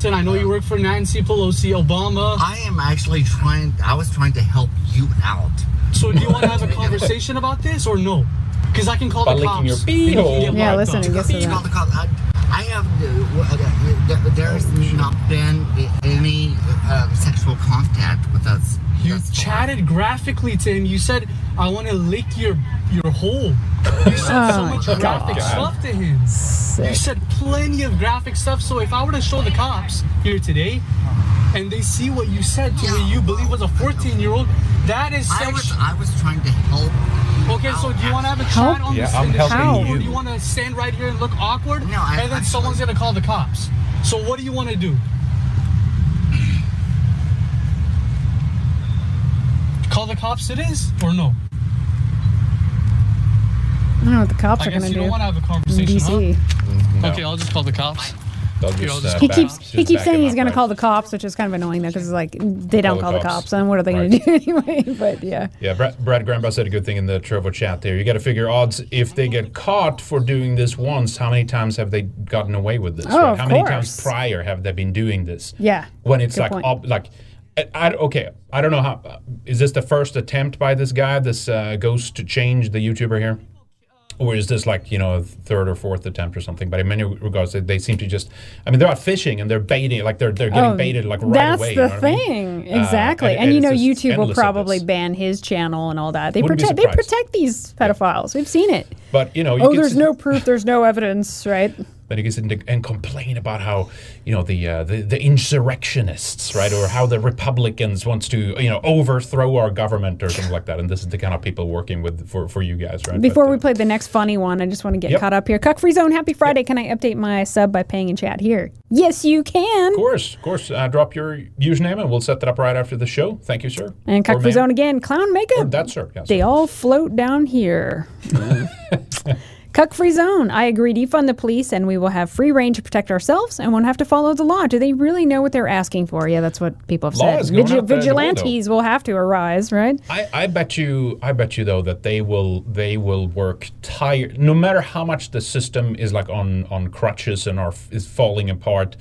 Speaker 8: And I know you work for Nancy Pelosi, Obama.
Speaker 9: I am actually trying. I was trying to help you out.
Speaker 8: So do you want to have a conversation about this or no? Because I can call
Speaker 1: By
Speaker 8: the cops.
Speaker 1: your
Speaker 8: and you can
Speaker 1: beehole.
Speaker 8: get
Speaker 2: Yeah, listen,
Speaker 8: up.
Speaker 2: I guess
Speaker 9: You call the cop. I, I have. Uh, there's not been any uh, sexual contact with us.
Speaker 8: You
Speaker 9: thus far.
Speaker 8: chatted graphically to him. You said, "I want to lick your your hole." You said so
Speaker 2: Oh
Speaker 8: much
Speaker 2: my
Speaker 8: graphic
Speaker 1: God.
Speaker 8: stuff to him. You said plenty of graphic stuff. So if I were to show the cops here today, and they see what you said to what you believe was a 14 year old, that is
Speaker 9: I was. I was trying to help. You
Speaker 8: Okay, so
Speaker 9: out,
Speaker 8: do you want to have a
Speaker 9: actually.
Speaker 8: chat on
Speaker 1: Yeah,
Speaker 8: this?
Speaker 1: I'm helping
Speaker 8: show,
Speaker 1: you.
Speaker 8: Or do you want to stand right here and look awkward?
Speaker 9: No, I-
Speaker 8: and then
Speaker 9: I-
Speaker 8: someone's gonna call the cops. So what do you want to do? Call the cops it is or no?
Speaker 2: I don't know what the cops
Speaker 8: I
Speaker 2: are going
Speaker 8: guess
Speaker 2: to
Speaker 8: you
Speaker 2: do
Speaker 8: don't want to have a
Speaker 2: in
Speaker 8: conversation,
Speaker 2: DC.
Speaker 8: huh?
Speaker 1: No. Mm-hmm.
Speaker 8: Okay, I'll just call the cops.
Speaker 1: They'll just, uh,
Speaker 2: He
Speaker 1: back-
Speaker 2: keeps
Speaker 1: just
Speaker 2: he keeps saying he's going to call the cops, which is kind of annoying though, because it's like they don't
Speaker 1: Call the
Speaker 2: call the
Speaker 1: cops.
Speaker 2: cops, and what are they going to do anyway? But yeah,
Speaker 1: Yeah, Brad, Brad Grandpa said a good thing in the Trovo chat there. You got to figure odds if they get caught for doing this once, how many times have they gotten away with this?
Speaker 2: Oh,
Speaker 1: right?
Speaker 2: of
Speaker 1: How many
Speaker 2: course.
Speaker 1: times prior have they been doing this?
Speaker 2: yeah.
Speaker 1: When it's
Speaker 2: Good
Speaker 1: like,
Speaker 2: point.
Speaker 1: up, like, I, I- okay, I don't know how. uh, Is this the first attempt by this guy, this uh, Ghost to change the YouTuber here? Or is this like, you know, a third or fourth attempt or something? But in many regards, they, they seem to just, I mean, they're out fishing and they're baiting, like they're, they're getting
Speaker 2: Oh,
Speaker 1: baited like right
Speaker 2: that's
Speaker 1: away. you
Speaker 2: the
Speaker 1: know what I mean?
Speaker 2: thing,
Speaker 1: Uh,
Speaker 2: exactly.
Speaker 1: and-
Speaker 2: and,
Speaker 1: and
Speaker 2: you know, YouTube will probably ban his channel and all that. They
Speaker 1: Wouldn't
Speaker 2: protect they protect these pedophiles. We've seen it.
Speaker 1: But, you know, you
Speaker 2: Oh, there's
Speaker 1: s-
Speaker 2: no proof. There's no evidence, right?
Speaker 1: Then he gets into and complain about how you know the, uh, the the insurrectionists, right, or how the Republicans wants to you know overthrow our government or something like that. And this is the kind of people working with for, for you guys, right?
Speaker 2: Before
Speaker 1: But,
Speaker 2: we
Speaker 1: uh,
Speaker 2: play the next funny one, I just want to get
Speaker 1: Yep.
Speaker 2: caught up here. Cuck Free Zone, happy Friday. Can I update my sub by paying in chat here? Yes, you can.
Speaker 1: of course, of course, uh, drop your username and we'll set that up right after the show. Thank you, sir.
Speaker 2: And
Speaker 1: Or
Speaker 2: Cuck Free. Zone again, clown
Speaker 1: Or
Speaker 2: makeup.
Speaker 1: that, sir. Yes.
Speaker 2: They all float down here. Cuck Free Zone. I agree. Defund the police, and we will have free reign to protect ourselves and won't have to follow the law. Do they really know what they're asking for? Yeah, that's what people have
Speaker 1: Law
Speaker 2: said.
Speaker 1: is going out the
Speaker 2: vigilantes will have to arise, right?
Speaker 1: I, I bet you I bet you though that they will they will work tired no matter how much the system is like on on crutches and are is falling apart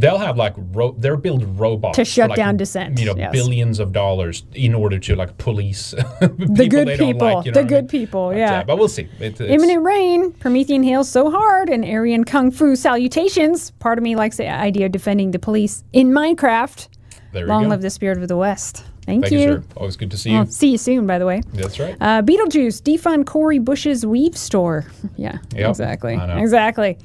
Speaker 1: they'll have like ro- they'll build robots
Speaker 2: To shut
Speaker 1: like,
Speaker 2: down dissent,
Speaker 1: you know
Speaker 2: yes.
Speaker 1: billions of dollars in order to like police
Speaker 2: The good people. the good people, yeah.
Speaker 1: but we'll see it, it's,
Speaker 2: Imminent rain. Promethean hails so hard, and Aryan kung fu salutations. Part of me likes the idea of defending the police in Minecraft.
Speaker 1: there you
Speaker 2: Long live the spirit of the West. Thank,
Speaker 1: thank you. sir always good to see you
Speaker 2: I'll see you soon, by the way.
Speaker 1: that's right
Speaker 2: Uh, Beetlejuice, defund Cori Bush's weave store. Yeah,
Speaker 1: Yep,
Speaker 2: exactly.
Speaker 1: I know.
Speaker 2: Exactly.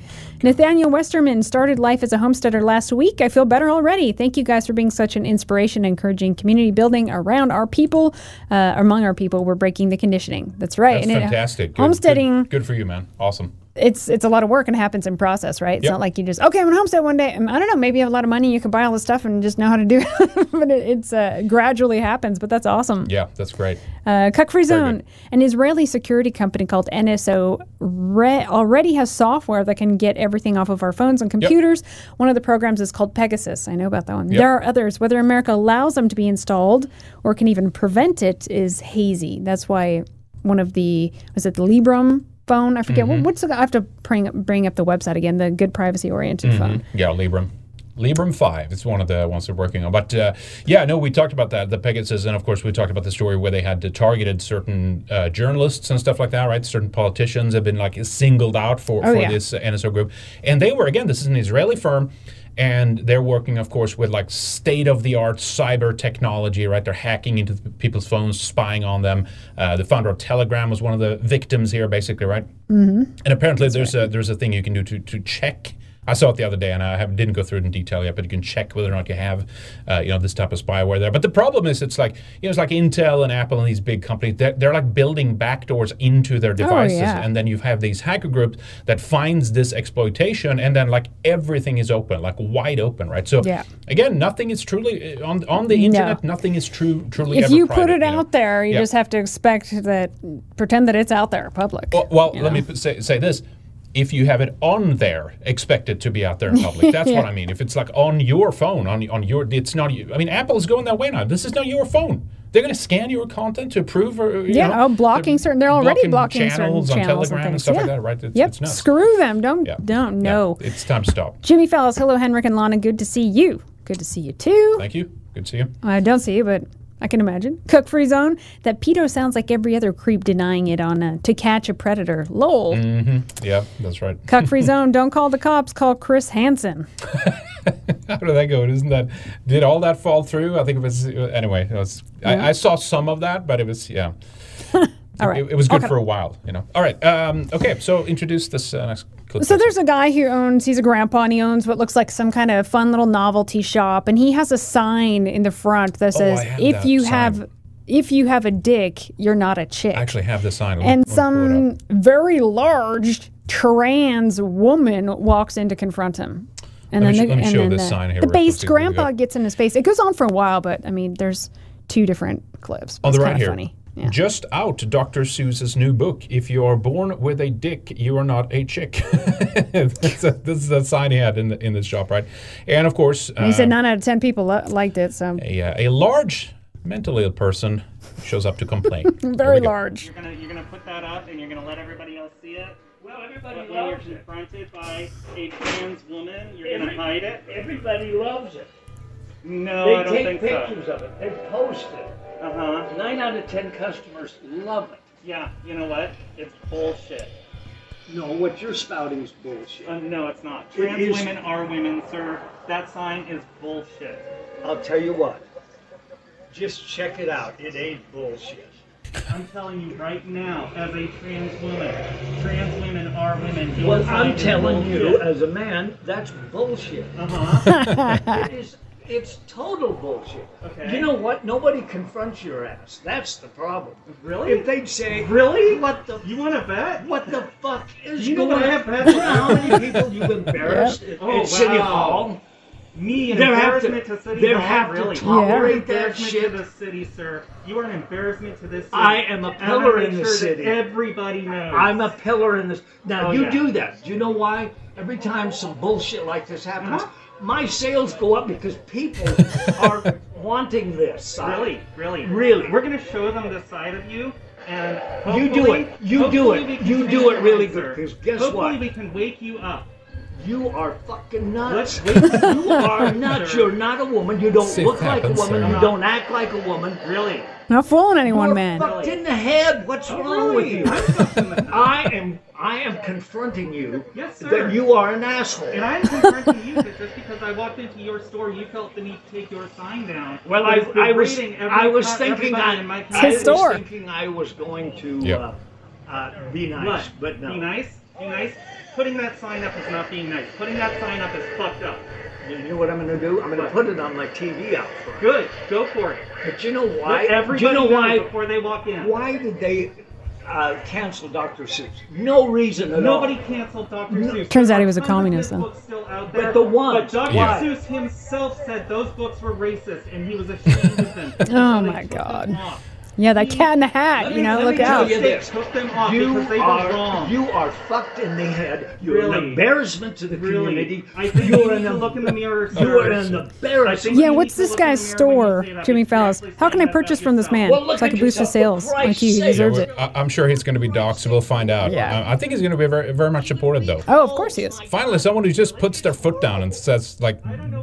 Speaker 2: Nathaniel Westerman started life as a homesteader last week. I feel better already. Thank you guys for being such an inspiration, encouraging community building around our people, uh, among our people. We're breaking the conditioning. That's right.
Speaker 1: that's
Speaker 2: And it-
Speaker 1: fantastic Good-
Speaker 2: homesteading,
Speaker 1: good, good for you man awesome
Speaker 2: it's it's a lot of work and happens in process, right? It's
Speaker 1: Yep.
Speaker 2: not like you just okay, I'm gonna homestead one day. Um, I don't know, maybe you have a lot of money, you can buy all this stuff and just know how to do it. but it, it's uh, gradually happens. But that's awesome.
Speaker 1: yeah that's great
Speaker 2: Uh, Cuck Free Zone, an Israeli security company called NSO, re- already has software that can get everything off of our phones and computers. One of the programs is called Pegasus. I know about that one.
Speaker 1: Yep.
Speaker 2: There are others. Whether America allows them to be installed or can even prevent it is hazy. That's why one of the was it the Librem phone? I forget
Speaker 1: Mm-hmm.
Speaker 2: what's the, I have to bring bring up the website again. The good privacy oriented
Speaker 1: Mm-hmm.
Speaker 2: phone.
Speaker 1: Yeah, Librem. Librem 5 It's one of the ones they're working on. But uh, yeah, no, we talked about that, the Pegasus, and of course, we talked about the story where they had uh, targeted certain uh, journalists and stuff like that, right? Certain politicians have been like singled out for,
Speaker 2: Oh,
Speaker 1: for
Speaker 2: yeah.
Speaker 1: this NSO group. And they were, again, this is an Israeli firm. And they're working, of course, with like state of the art cyber technology, right? They're hacking into people's phones, spying on them. Uh, the founder of Telegram was one of the victims here, basically, right? And apparently, there's a there's a thing you can do to to check I saw it the other day, and I didn't go through it in detail yet, but you can check whether or not you have, uh, you know, this type of spyware there. But the problem is, it's like, you know, it's like Intel and Apple and these big companies. They're, they're like building backdoors into their devices,
Speaker 2: yeah.
Speaker 1: and then you have these hacker groups that finds this exploitation, and then like everything is open, like wide open, right? So
Speaker 2: Yeah.
Speaker 1: again, nothing is truly uh, on on the
Speaker 2: No.
Speaker 1: internet. Nothing is true, truly.
Speaker 2: If you put
Speaker 1: private,
Speaker 2: it
Speaker 1: you know?
Speaker 2: out there, you
Speaker 1: Yeah.
Speaker 2: just have to expect that, pretend that it's out there, public.
Speaker 1: Well, well let
Speaker 2: know?
Speaker 1: me say, say this. If you have it on there, expect it to be out there in public. That's what I mean. If it's like on your phone, on on your, it's not. you- I mean, Apple's going that way now. This is not your phone. They're going to scan your content to approve or uh, you
Speaker 2: Yeah,
Speaker 1: know,
Speaker 2: oh, blocking certain. They're already blocking, certain
Speaker 1: channels
Speaker 2: certain
Speaker 1: on
Speaker 2: channels
Speaker 1: Telegram
Speaker 2: and,
Speaker 1: and, stuff
Speaker 2: yeah.
Speaker 1: like that. Right? It's,
Speaker 2: yep.
Speaker 1: it's.
Speaker 2: Screw them. Don't.
Speaker 1: Yeah.
Speaker 2: Don't.
Speaker 1: Yeah,
Speaker 2: No.
Speaker 1: it's time to stop.
Speaker 2: Jimmy Fallis. Hello, Henrik and Lana. Good to see you. Good to see you too.
Speaker 1: Thank you. Good to see you.
Speaker 2: I don't see you, but I can imagine. Cook Free Zone. That pedo sounds like every other creep denying it on uh, To Catch a Predator. Lol.
Speaker 1: hmm Yeah, that's right.
Speaker 2: Cook Free Zone. Don't call the cops. Call Chris Hansen.
Speaker 1: How did that go? Isn't that did all that fall through? I think it was anyway. It was,
Speaker 2: Yeah.
Speaker 1: I, I saw some of that, but it was yeah.
Speaker 2: All right.
Speaker 1: It, it was good
Speaker 2: Okay.
Speaker 1: for a while, you know. All right. Um, okay. So introduce this uh, next clip.
Speaker 2: So there's a guy who owns, he's a grandpa and he owns what looks like some kind of fun little novelty shop. And he has a sign in the front that
Speaker 1: Oh,
Speaker 2: says,
Speaker 1: have
Speaker 2: if
Speaker 1: that
Speaker 2: you
Speaker 1: sign.
Speaker 2: have, if you have a dick, you're not a chick.
Speaker 1: I actually have the sign. Me-
Speaker 2: and
Speaker 1: me it
Speaker 2: some very large trans woman walks in to confront him. And
Speaker 1: Let
Speaker 2: then,
Speaker 1: sh-
Speaker 2: the,
Speaker 1: me
Speaker 2: and
Speaker 1: show
Speaker 2: then
Speaker 1: this
Speaker 2: the,
Speaker 1: sign here
Speaker 2: the based
Speaker 1: see if we
Speaker 2: grandpa gets in his face. It goes on for a while, but I mean, there's two different clips.
Speaker 1: on the right here.
Speaker 2: Funny. Yeah.
Speaker 1: Just out, Dr. Seuss's new book. If you are born with a dick, you are not a chick. this is a sign he had in the, in this shop, right? And of course,
Speaker 2: And he said
Speaker 1: um,
Speaker 2: nine out of ten people lo- liked it. So
Speaker 1: a, uh, a large mentally ill person shows up to complain.
Speaker 2: Very
Speaker 1: we go.
Speaker 2: large.
Speaker 10: You're gonna you're gonna put that up and you're gonna let everybody else see it.
Speaker 11: Well, everybody
Speaker 10: But when you're
Speaker 11: loves it.
Speaker 10: confronted by a trans woman, you're gonna hide it.
Speaker 11: Everybody loves it.
Speaker 10: No,
Speaker 11: they
Speaker 10: I don't think so.
Speaker 11: They take pictures of it. They post it.
Speaker 10: Uh huh.
Speaker 11: Nine out of ten customers love it.
Speaker 10: Yeah. You know what? It's bullshit.
Speaker 11: No, what you're spouting is bullshit.
Speaker 10: Uh, no, it's not. Trans
Speaker 11: is-
Speaker 10: women are women, sir. That sign is bullshit.
Speaker 11: I'll tell you what. Just check it out. It ain't bullshit.
Speaker 10: I'm telling you right now, as a trans woman, trans women are women. Your
Speaker 11: Well, I'm telling you, as a man, that's bullshit.
Speaker 10: Uh-huh.
Speaker 11: it is. It's total bullshit.
Speaker 10: Okay.
Speaker 11: You know what? Nobody confronts your ass. That's the problem.
Speaker 10: Really?
Speaker 11: If they'd say,
Speaker 10: Really?
Speaker 11: What the?
Speaker 10: You want to bet?
Speaker 11: What the fuck is
Speaker 10: You know
Speaker 11: going on? You know how many people you've embarrassed at,
Speaker 10: Oh,
Speaker 11: at City. Hall?
Speaker 10: Me, and an
Speaker 11: There have to-
Speaker 10: embarrassment to, City Hall,
Speaker 11: have to
Speaker 10: really.
Speaker 11: tolerate
Speaker 10: You're
Speaker 11: that shit.
Speaker 10: to the city, sir. You are an embarrassment to this city.
Speaker 11: I am a pillar in the
Speaker 10: sure
Speaker 11: city.
Speaker 10: Everybody knows.
Speaker 11: I'm a pillar in this. Now
Speaker 10: Oh,
Speaker 11: you
Speaker 10: yeah.
Speaker 11: do that. Do you know why? Every time some bullshit like this happens,
Speaker 10: Uh-huh.
Speaker 11: My sales go up because people are wanting this.
Speaker 10: Really, really,
Speaker 11: Really.
Speaker 10: We're gonna show them the side of you, and
Speaker 11: You do it. You do it. You do it really good,
Speaker 10: sir.
Speaker 11: 'cause guess
Speaker 10: hopefully
Speaker 11: what?
Speaker 10: we can wake you up.
Speaker 11: You are fucking nuts.
Speaker 10: Let's wake
Speaker 11: You are nuts. You're not a woman. You don't
Speaker 1: Shit
Speaker 11: look like a woman.
Speaker 1: sir.
Speaker 11: You don't act like a woman.
Speaker 10: Really?
Speaker 2: Not fooling anyone,
Speaker 11: You're
Speaker 2: man.
Speaker 11: fucked in the head. What's
Speaker 10: Oh,
Speaker 11: wrong with you?
Speaker 10: I'm fucked in the head.
Speaker 11: I am. I am confronting you
Speaker 10: Yes, sir.
Speaker 11: that you are an asshole.
Speaker 10: And I'm confronting you that just because I walked into your store, you felt the need to take your sign down.
Speaker 11: Well, I, I was
Speaker 10: every
Speaker 11: I was
Speaker 10: co-
Speaker 11: thinking I,
Speaker 10: in my
Speaker 11: I
Speaker 10: community.
Speaker 2: store.
Speaker 11: was thinking I was going to
Speaker 1: Yep.
Speaker 11: uh, uh, be nice,
Speaker 10: What?
Speaker 11: but no.
Speaker 10: Be nice? Be nice? Putting that sign up is not being nice. Putting that sign up is fucked up.
Speaker 11: You know what I'm going to do? I'm going to put it on my TV out front.
Speaker 10: Good. Go for it.
Speaker 11: But you know
Speaker 10: Let
Speaker 11: why?
Speaker 10: everybody
Speaker 11: do you know
Speaker 10: know
Speaker 11: why?
Speaker 10: before they walk in.
Speaker 11: Why did they uh, cancel Dr. Seuss? No reason at
Speaker 10: Nobody
Speaker 11: all.
Speaker 10: canceled Dr. Seuss.
Speaker 2: Turns out he was a communist,
Speaker 10: good
Speaker 2: though.
Speaker 10: books still out
Speaker 11: But the one.
Speaker 10: But Dr.
Speaker 1: Yeah.
Speaker 10: Seuss himself said those books were racist, and he was ashamed of them.
Speaker 2: Oh, my
Speaker 10: took
Speaker 2: God.
Speaker 10: Them off.
Speaker 2: Yeah, that cat in the hat.
Speaker 11: Let
Speaker 2: You
Speaker 11: me-
Speaker 2: know,
Speaker 11: let
Speaker 2: look
Speaker 11: me tell
Speaker 2: out.
Speaker 11: you this.
Speaker 10: They them off
Speaker 11: You
Speaker 10: they
Speaker 11: are
Speaker 10: wrong.
Speaker 11: you are fucked in the head. You're an
Speaker 10: Really?
Speaker 11: embarrassment to the
Speaker 10: really?
Speaker 11: community.
Speaker 10: I think
Speaker 11: you're
Speaker 10: you
Speaker 11: an
Speaker 10: look in the mirror,
Speaker 11: you
Speaker 10: sir.
Speaker 11: are an embarrassment.
Speaker 2: Yeah, what's this guy's
Speaker 10: the mirror when you
Speaker 2: store, Jimmy
Speaker 10: because you're
Speaker 2: Fallis? How can I purchase from this man?
Speaker 11: Well, look
Speaker 2: it's like a boost of
Speaker 11: yourself,
Speaker 2: sales.
Speaker 11: for
Speaker 2: Like
Speaker 11: Christ's
Speaker 2: he deserves it.
Speaker 1: I- I'm sure he's going to be doxxed. We'll find out.
Speaker 2: Yeah.
Speaker 1: Uh, I think he's going to be very, very much supported, though.
Speaker 2: Oh, of course he is.
Speaker 1: Finally, someone who just puts their foot down and says, like,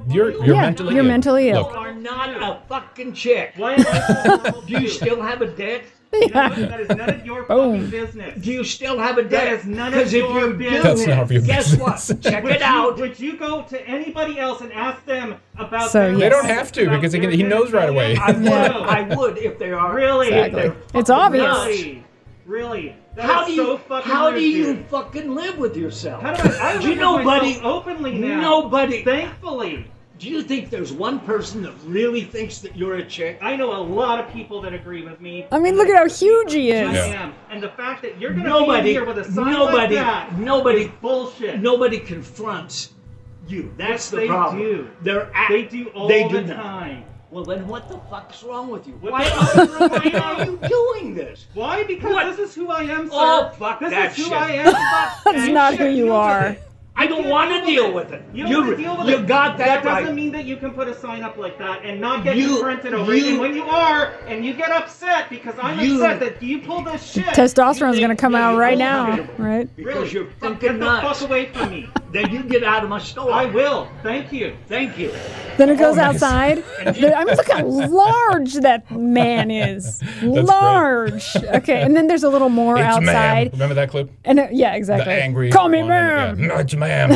Speaker 1: you're you're
Speaker 2: Yeah,
Speaker 1: mentally
Speaker 2: you're
Speaker 1: ill.
Speaker 2: mentally ill.
Speaker 11: You are not a fucking chick.
Speaker 10: Why am I
Speaker 11: Do you
Speaker 10: too?
Speaker 11: Still have a dick?
Speaker 10: You know? That is none of your fucking business.
Speaker 11: Do you still have a debt?
Speaker 10: That is none of
Speaker 11: Because
Speaker 10: your business.
Speaker 1: That's none of your
Speaker 11: guess what? Check
Speaker 10: Would
Speaker 11: it
Speaker 10: you,
Speaker 11: out.
Speaker 10: Would you go to anybody else and ask them about
Speaker 2: So,
Speaker 10: their
Speaker 2: yes.
Speaker 1: They don't have to, because he can- he knows right away.
Speaker 11: I would, I would if they are.
Speaker 10: Really?
Speaker 2: Exactly. It's obvious.
Speaker 11: nuts.
Speaker 10: Really? Really? That
Speaker 11: how
Speaker 10: is
Speaker 11: do you
Speaker 10: so
Speaker 11: how do you
Speaker 10: dude.
Speaker 11: fucking live with yourself?
Speaker 10: How do I? I
Speaker 11: do you
Speaker 10: with
Speaker 11: nobody
Speaker 10: openly now.
Speaker 11: Nobody.
Speaker 10: Thankfully.
Speaker 11: Do you think there's one person that really thinks that you're a chick?
Speaker 10: I know a lot of people that agree with me.
Speaker 2: I mean, look at how huge he is.
Speaker 10: I am. And the fact that you're gonna be here with a sign
Speaker 11: nobody,
Speaker 10: like that,
Speaker 11: nobody,
Speaker 10: is bullshit.
Speaker 11: Nobody confronts you. That's
Speaker 10: Yes,
Speaker 11: the
Speaker 10: they
Speaker 11: problem.
Speaker 10: do.
Speaker 11: They're at,
Speaker 10: They do all
Speaker 11: they do
Speaker 10: the
Speaker 11: not.
Speaker 10: time.
Speaker 11: Well, then what the fuck's wrong with you?
Speaker 10: What
Speaker 11: Why,
Speaker 10: the
Speaker 11: are,
Speaker 10: fuck's wrong with
Speaker 11: why are you doing this?
Speaker 10: Why? Because
Speaker 11: What?
Speaker 10: this is who I am, oh, sir.
Speaker 11: Oh, fuck
Speaker 10: this
Speaker 11: that
Speaker 10: is who
Speaker 11: shit.
Speaker 10: I am. Fuck
Speaker 2: That's
Speaker 10: that
Speaker 2: not
Speaker 10: shit.
Speaker 2: who you
Speaker 10: Deal with
Speaker 2: are.
Speaker 10: It.
Speaker 11: I don't want to deal with it.
Speaker 10: You
Speaker 11: You,
Speaker 10: want to deal with
Speaker 11: you
Speaker 10: it.
Speaker 11: got that,
Speaker 10: That
Speaker 11: right.
Speaker 10: doesn't mean that you can put a sign up like that and not get
Speaker 11: You-
Speaker 10: confronted over it. And when you are, and you get upset because I'm
Speaker 11: You-
Speaker 10: upset that you pull this shit.
Speaker 2: Testosterone's going to come out right now,
Speaker 11: Really?
Speaker 2: right?
Speaker 11: because
Speaker 10: Really?
Speaker 11: you're
Speaker 10: Then
Speaker 11: fucking
Speaker 10: get the
Speaker 11: nuts.
Speaker 10: fuck away from me.
Speaker 11: Then you get out of my store.
Speaker 10: I will. Thank you.
Speaker 11: Thank you.
Speaker 2: Then it goes
Speaker 1: Oh, nice.
Speaker 2: outside. The- I mean, look how large that man is.
Speaker 1: great.
Speaker 2: large. Okay, and then there's a little more
Speaker 1: It's ma'am.
Speaker 2: outside.
Speaker 1: Remember that clip?
Speaker 2: And uh, yeah, exactly.
Speaker 1: The angry.
Speaker 2: Call me
Speaker 1: one,
Speaker 2: ma'am.
Speaker 1: Yeah. No, it's ma'am.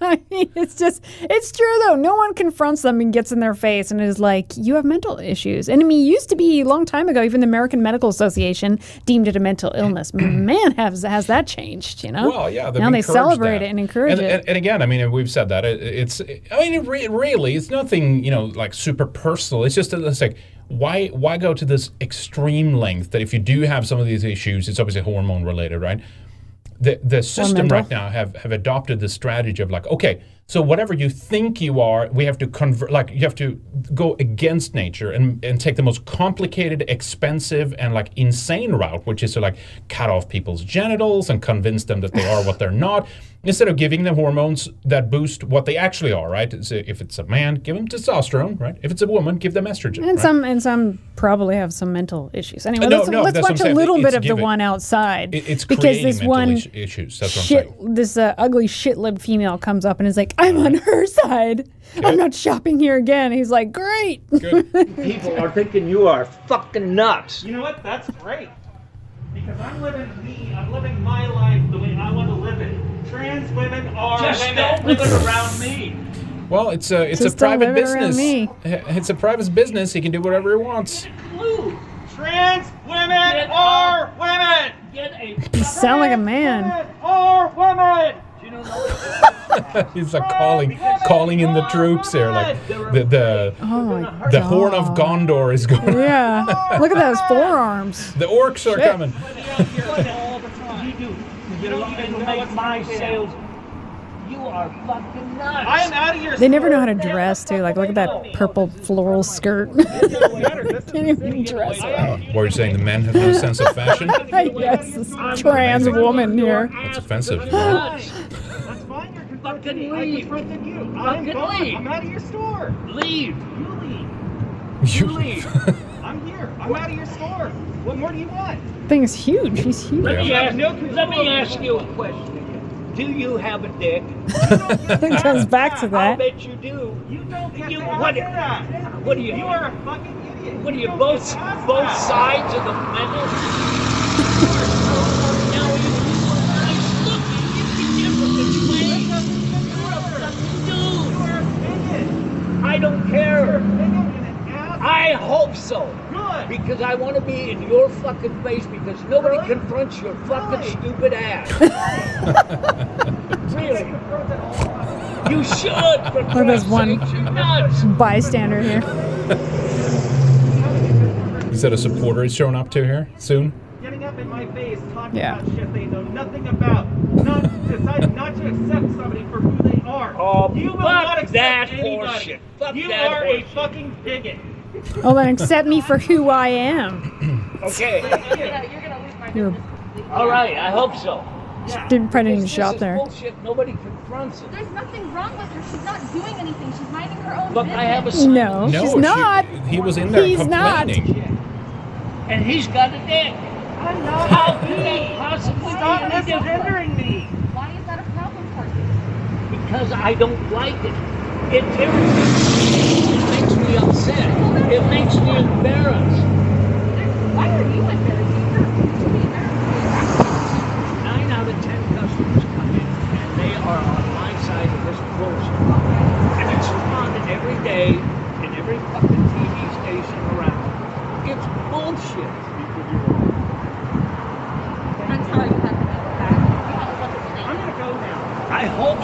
Speaker 2: I mean, it's just, it's true though. No one confronts them and gets in their face and is like, you have mental issues. And I mean, it used to be a long time ago, even the American Medical Association deemed it a mental illness. Man, has, has that changed, you know?
Speaker 1: Well, yeah,
Speaker 2: now they celebrate
Speaker 1: that.
Speaker 2: it and encourage
Speaker 1: and,
Speaker 2: it.
Speaker 1: And, and again, I mean, we've said that it, it's. I mean, it re- really, it's nothing you know like super personal. It's just it's like why why go to this extreme length that if you do have some of these issues, it's obviously hormone related, right? The the system right now have have adopted the strategy of like okay. So whatever you think you are, we have to convert. Like you have to go against nature and, and take the most complicated, expensive, and like insane route, which is to like cut off people's genitals and convince them that they are what they're not, instead of giving them hormones that boost what they actually are. Right? So if it's a man, give them testosterone. Right? If it's a woman, give them estrogen.
Speaker 2: And
Speaker 1: right?
Speaker 2: some and some probably have some mental issues. Anyway,
Speaker 1: Uh, no,
Speaker 2: let's,
Speaker 1: no,
Speaker 2: let's
Speaker 1: that's what I'm
Speaker 2: watch a little bit of the one outside.
Speaker 1: It- it's
Speaker 2: because
Speaker 1: creating
Speaker 2: this
Speaker 1: mental
Speaker 2: one
Speaker 1: issues. That's
Speaker 2: shit, this uh, ugly shit-lipped female comes up and is like, "I'm on her side. I'm not shopping here again." He's like, "Great."
Speaker 11: People are thinking you are fucking nuts.
Speaker 10: You know what? That's great. Because I'm living me, I'm living my life the way I want to live it. Trans women are
Speaker 11: Just
Speaker 10: women.
Speaker 11: don't live it around me.
Speaker 1: Well, it's a it's
Speaker 2: Just
Speaker 1: a private
Speaker 2: live it around
Speaker 1: business.
Speaker 2: me.
Speaker 1: It's a private business. He can do whatever he wants.
Speaker 10: Trans women
Speaker 11: Get
Speaker 10: are women.
Speaker 11: Get a
Speaker 2: You sound like a man.
Speaker 10: Women are women.
Speaker 11: Do you
Speaker 1: He's like calling calling in the troops here, like the the
Speaker 2: Oh my
Speaker 1: the horn of Gondor is going.
Speaker 2: Yeah. Look at those forearms.
Speaker 1: The orcs are
Speaker 2: Shit.
Speaker 1: coming.
Speaker 11: All the time. You do. You don't even make my sales. You are fucking nuts.
Speaker 10: I am out of your.
Speaker 2: They never know how to dress too. Like, look at that purple floral skirt. Can't even dress well.
Speaker 1: What are you saying? The men have no sense of fashion?
Speaker 2: yes, this trans woman here.
Speaker 1: That's offensive.
Speaker 10: That's fine. You're confronting
Speaker 11: Fucking.
Speaker 10: I
Speaker 11: leave.
Speaker 10: confronted you. I'm
Speaker 11: Fucking
Speaker 10: gone.
Speaker 11: leave.
Speaker 10: I'm out of your store.
Speaker 11: Leave.
Speaker 10: You leave.
Speaker 1: You
Speaker 11: leave.
Speaker 10: I'm here. I'm out of your store. What more do you want?
Speaker 2: Thing is huge. He's huge.
Speaker 11: Let me
Speaker 1: Yeah.
Speaker 11: ask, let me ask you a question. Do you have a dick?
Speaker 2: It comes back to that.
Speaker 11: I bet you do.
Speaker 10: You don't get
Speaker 11: You- what-
Speaker 10: ask that.
Speaker 11: What do you?
Speaker 10: You are a fucking idiot.
Speaker 11: What are you
Speaker 10: don't
Speaker 11: both
Speaker 10: get to ask
Speaker 11: both
Speaker 10: that.
Speaker 11: sides of the medal? Now you nice looking, you can different You're a fucking dude. I don't care. I hope so.
Speaker 10: Good.
Speaker 11: Because I want to be in your fucking face because nobody confronts your fucking stupid ass. really. You should. For
Speaker 2: Look, there's one
Speaker 11: sakes, you nuts.
Speaker 2: bystander here.
Speaker 1: Is that a supporter is showing up to here soon.
Speaker 10: Getting up in my face, talking
Speaker 2: Yeah.
Speaker 10: about shit they know nothing about. Not deciding not to accept somebody for who they are.
Speaker 11: Oh,
Speaker 10: you will
Speaker 11: fuck
Speaker 10: not accept
Speaker 11: that
Speaker 10: anybody.
Speaker 11: horseshit. Fuck
Speaker 10: you
Speaker 11: that
Speaker 10: are
Speaker 11: horseshit.
Speaker 10: a fucking bigot.
Speaker 2: Oh, then accept me for who I am.
Speaker 11: Okay.
Speaker 2: You're gonna lose my nervous.
Speaker 11: All right. I hope so.
Speaker 2: didn't probably didn't
Speaker 11: This
Speaker 2: shop there.
Speaker 11: bullshit. Nobody confronts it.
Speaker 12: There's nothing wrong with her. She's not doing anything. She's minding her own
Speaker 11: Look,
Speaker 12: business.
Speaker 11: I have a son.
Speaker 2: No,
Speaker 1: No,
Speaker 2: she's
Speaker 1: she-
Speaker 2: not.
Speaker 1: he was in there
Speaker 2: He's not.
Speaker 11: And he's got a dick.
Speaker 10: I'm not
Speaker 11: How
Speaker 10: a
Speaker 11: could that possibly
Speaker 10: Stop
Speaker 11: be any
Speaker 10: misgendering me.
Speaker 12: Why is that a problem for you?
Speaker 11: Because I don't like it. It irritates me. It makes me upset. It makes me embarrassed.
Speaker 12: Why are you embarrassed? You're to be embarrassed.
Speaker 11: Nine out of ten customers come in and they are on my side of this bullshit. And it's on every day in every fucking TV station around. It's bullshit.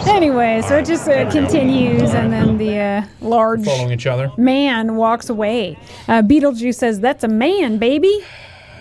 Speaker 2: Anyway, so it just uh, continues, and then the uh, large
Speaker 1: Following each other.
Speaker 2: man walks away. Uh, Beetlejuice says, "That's a man, baby."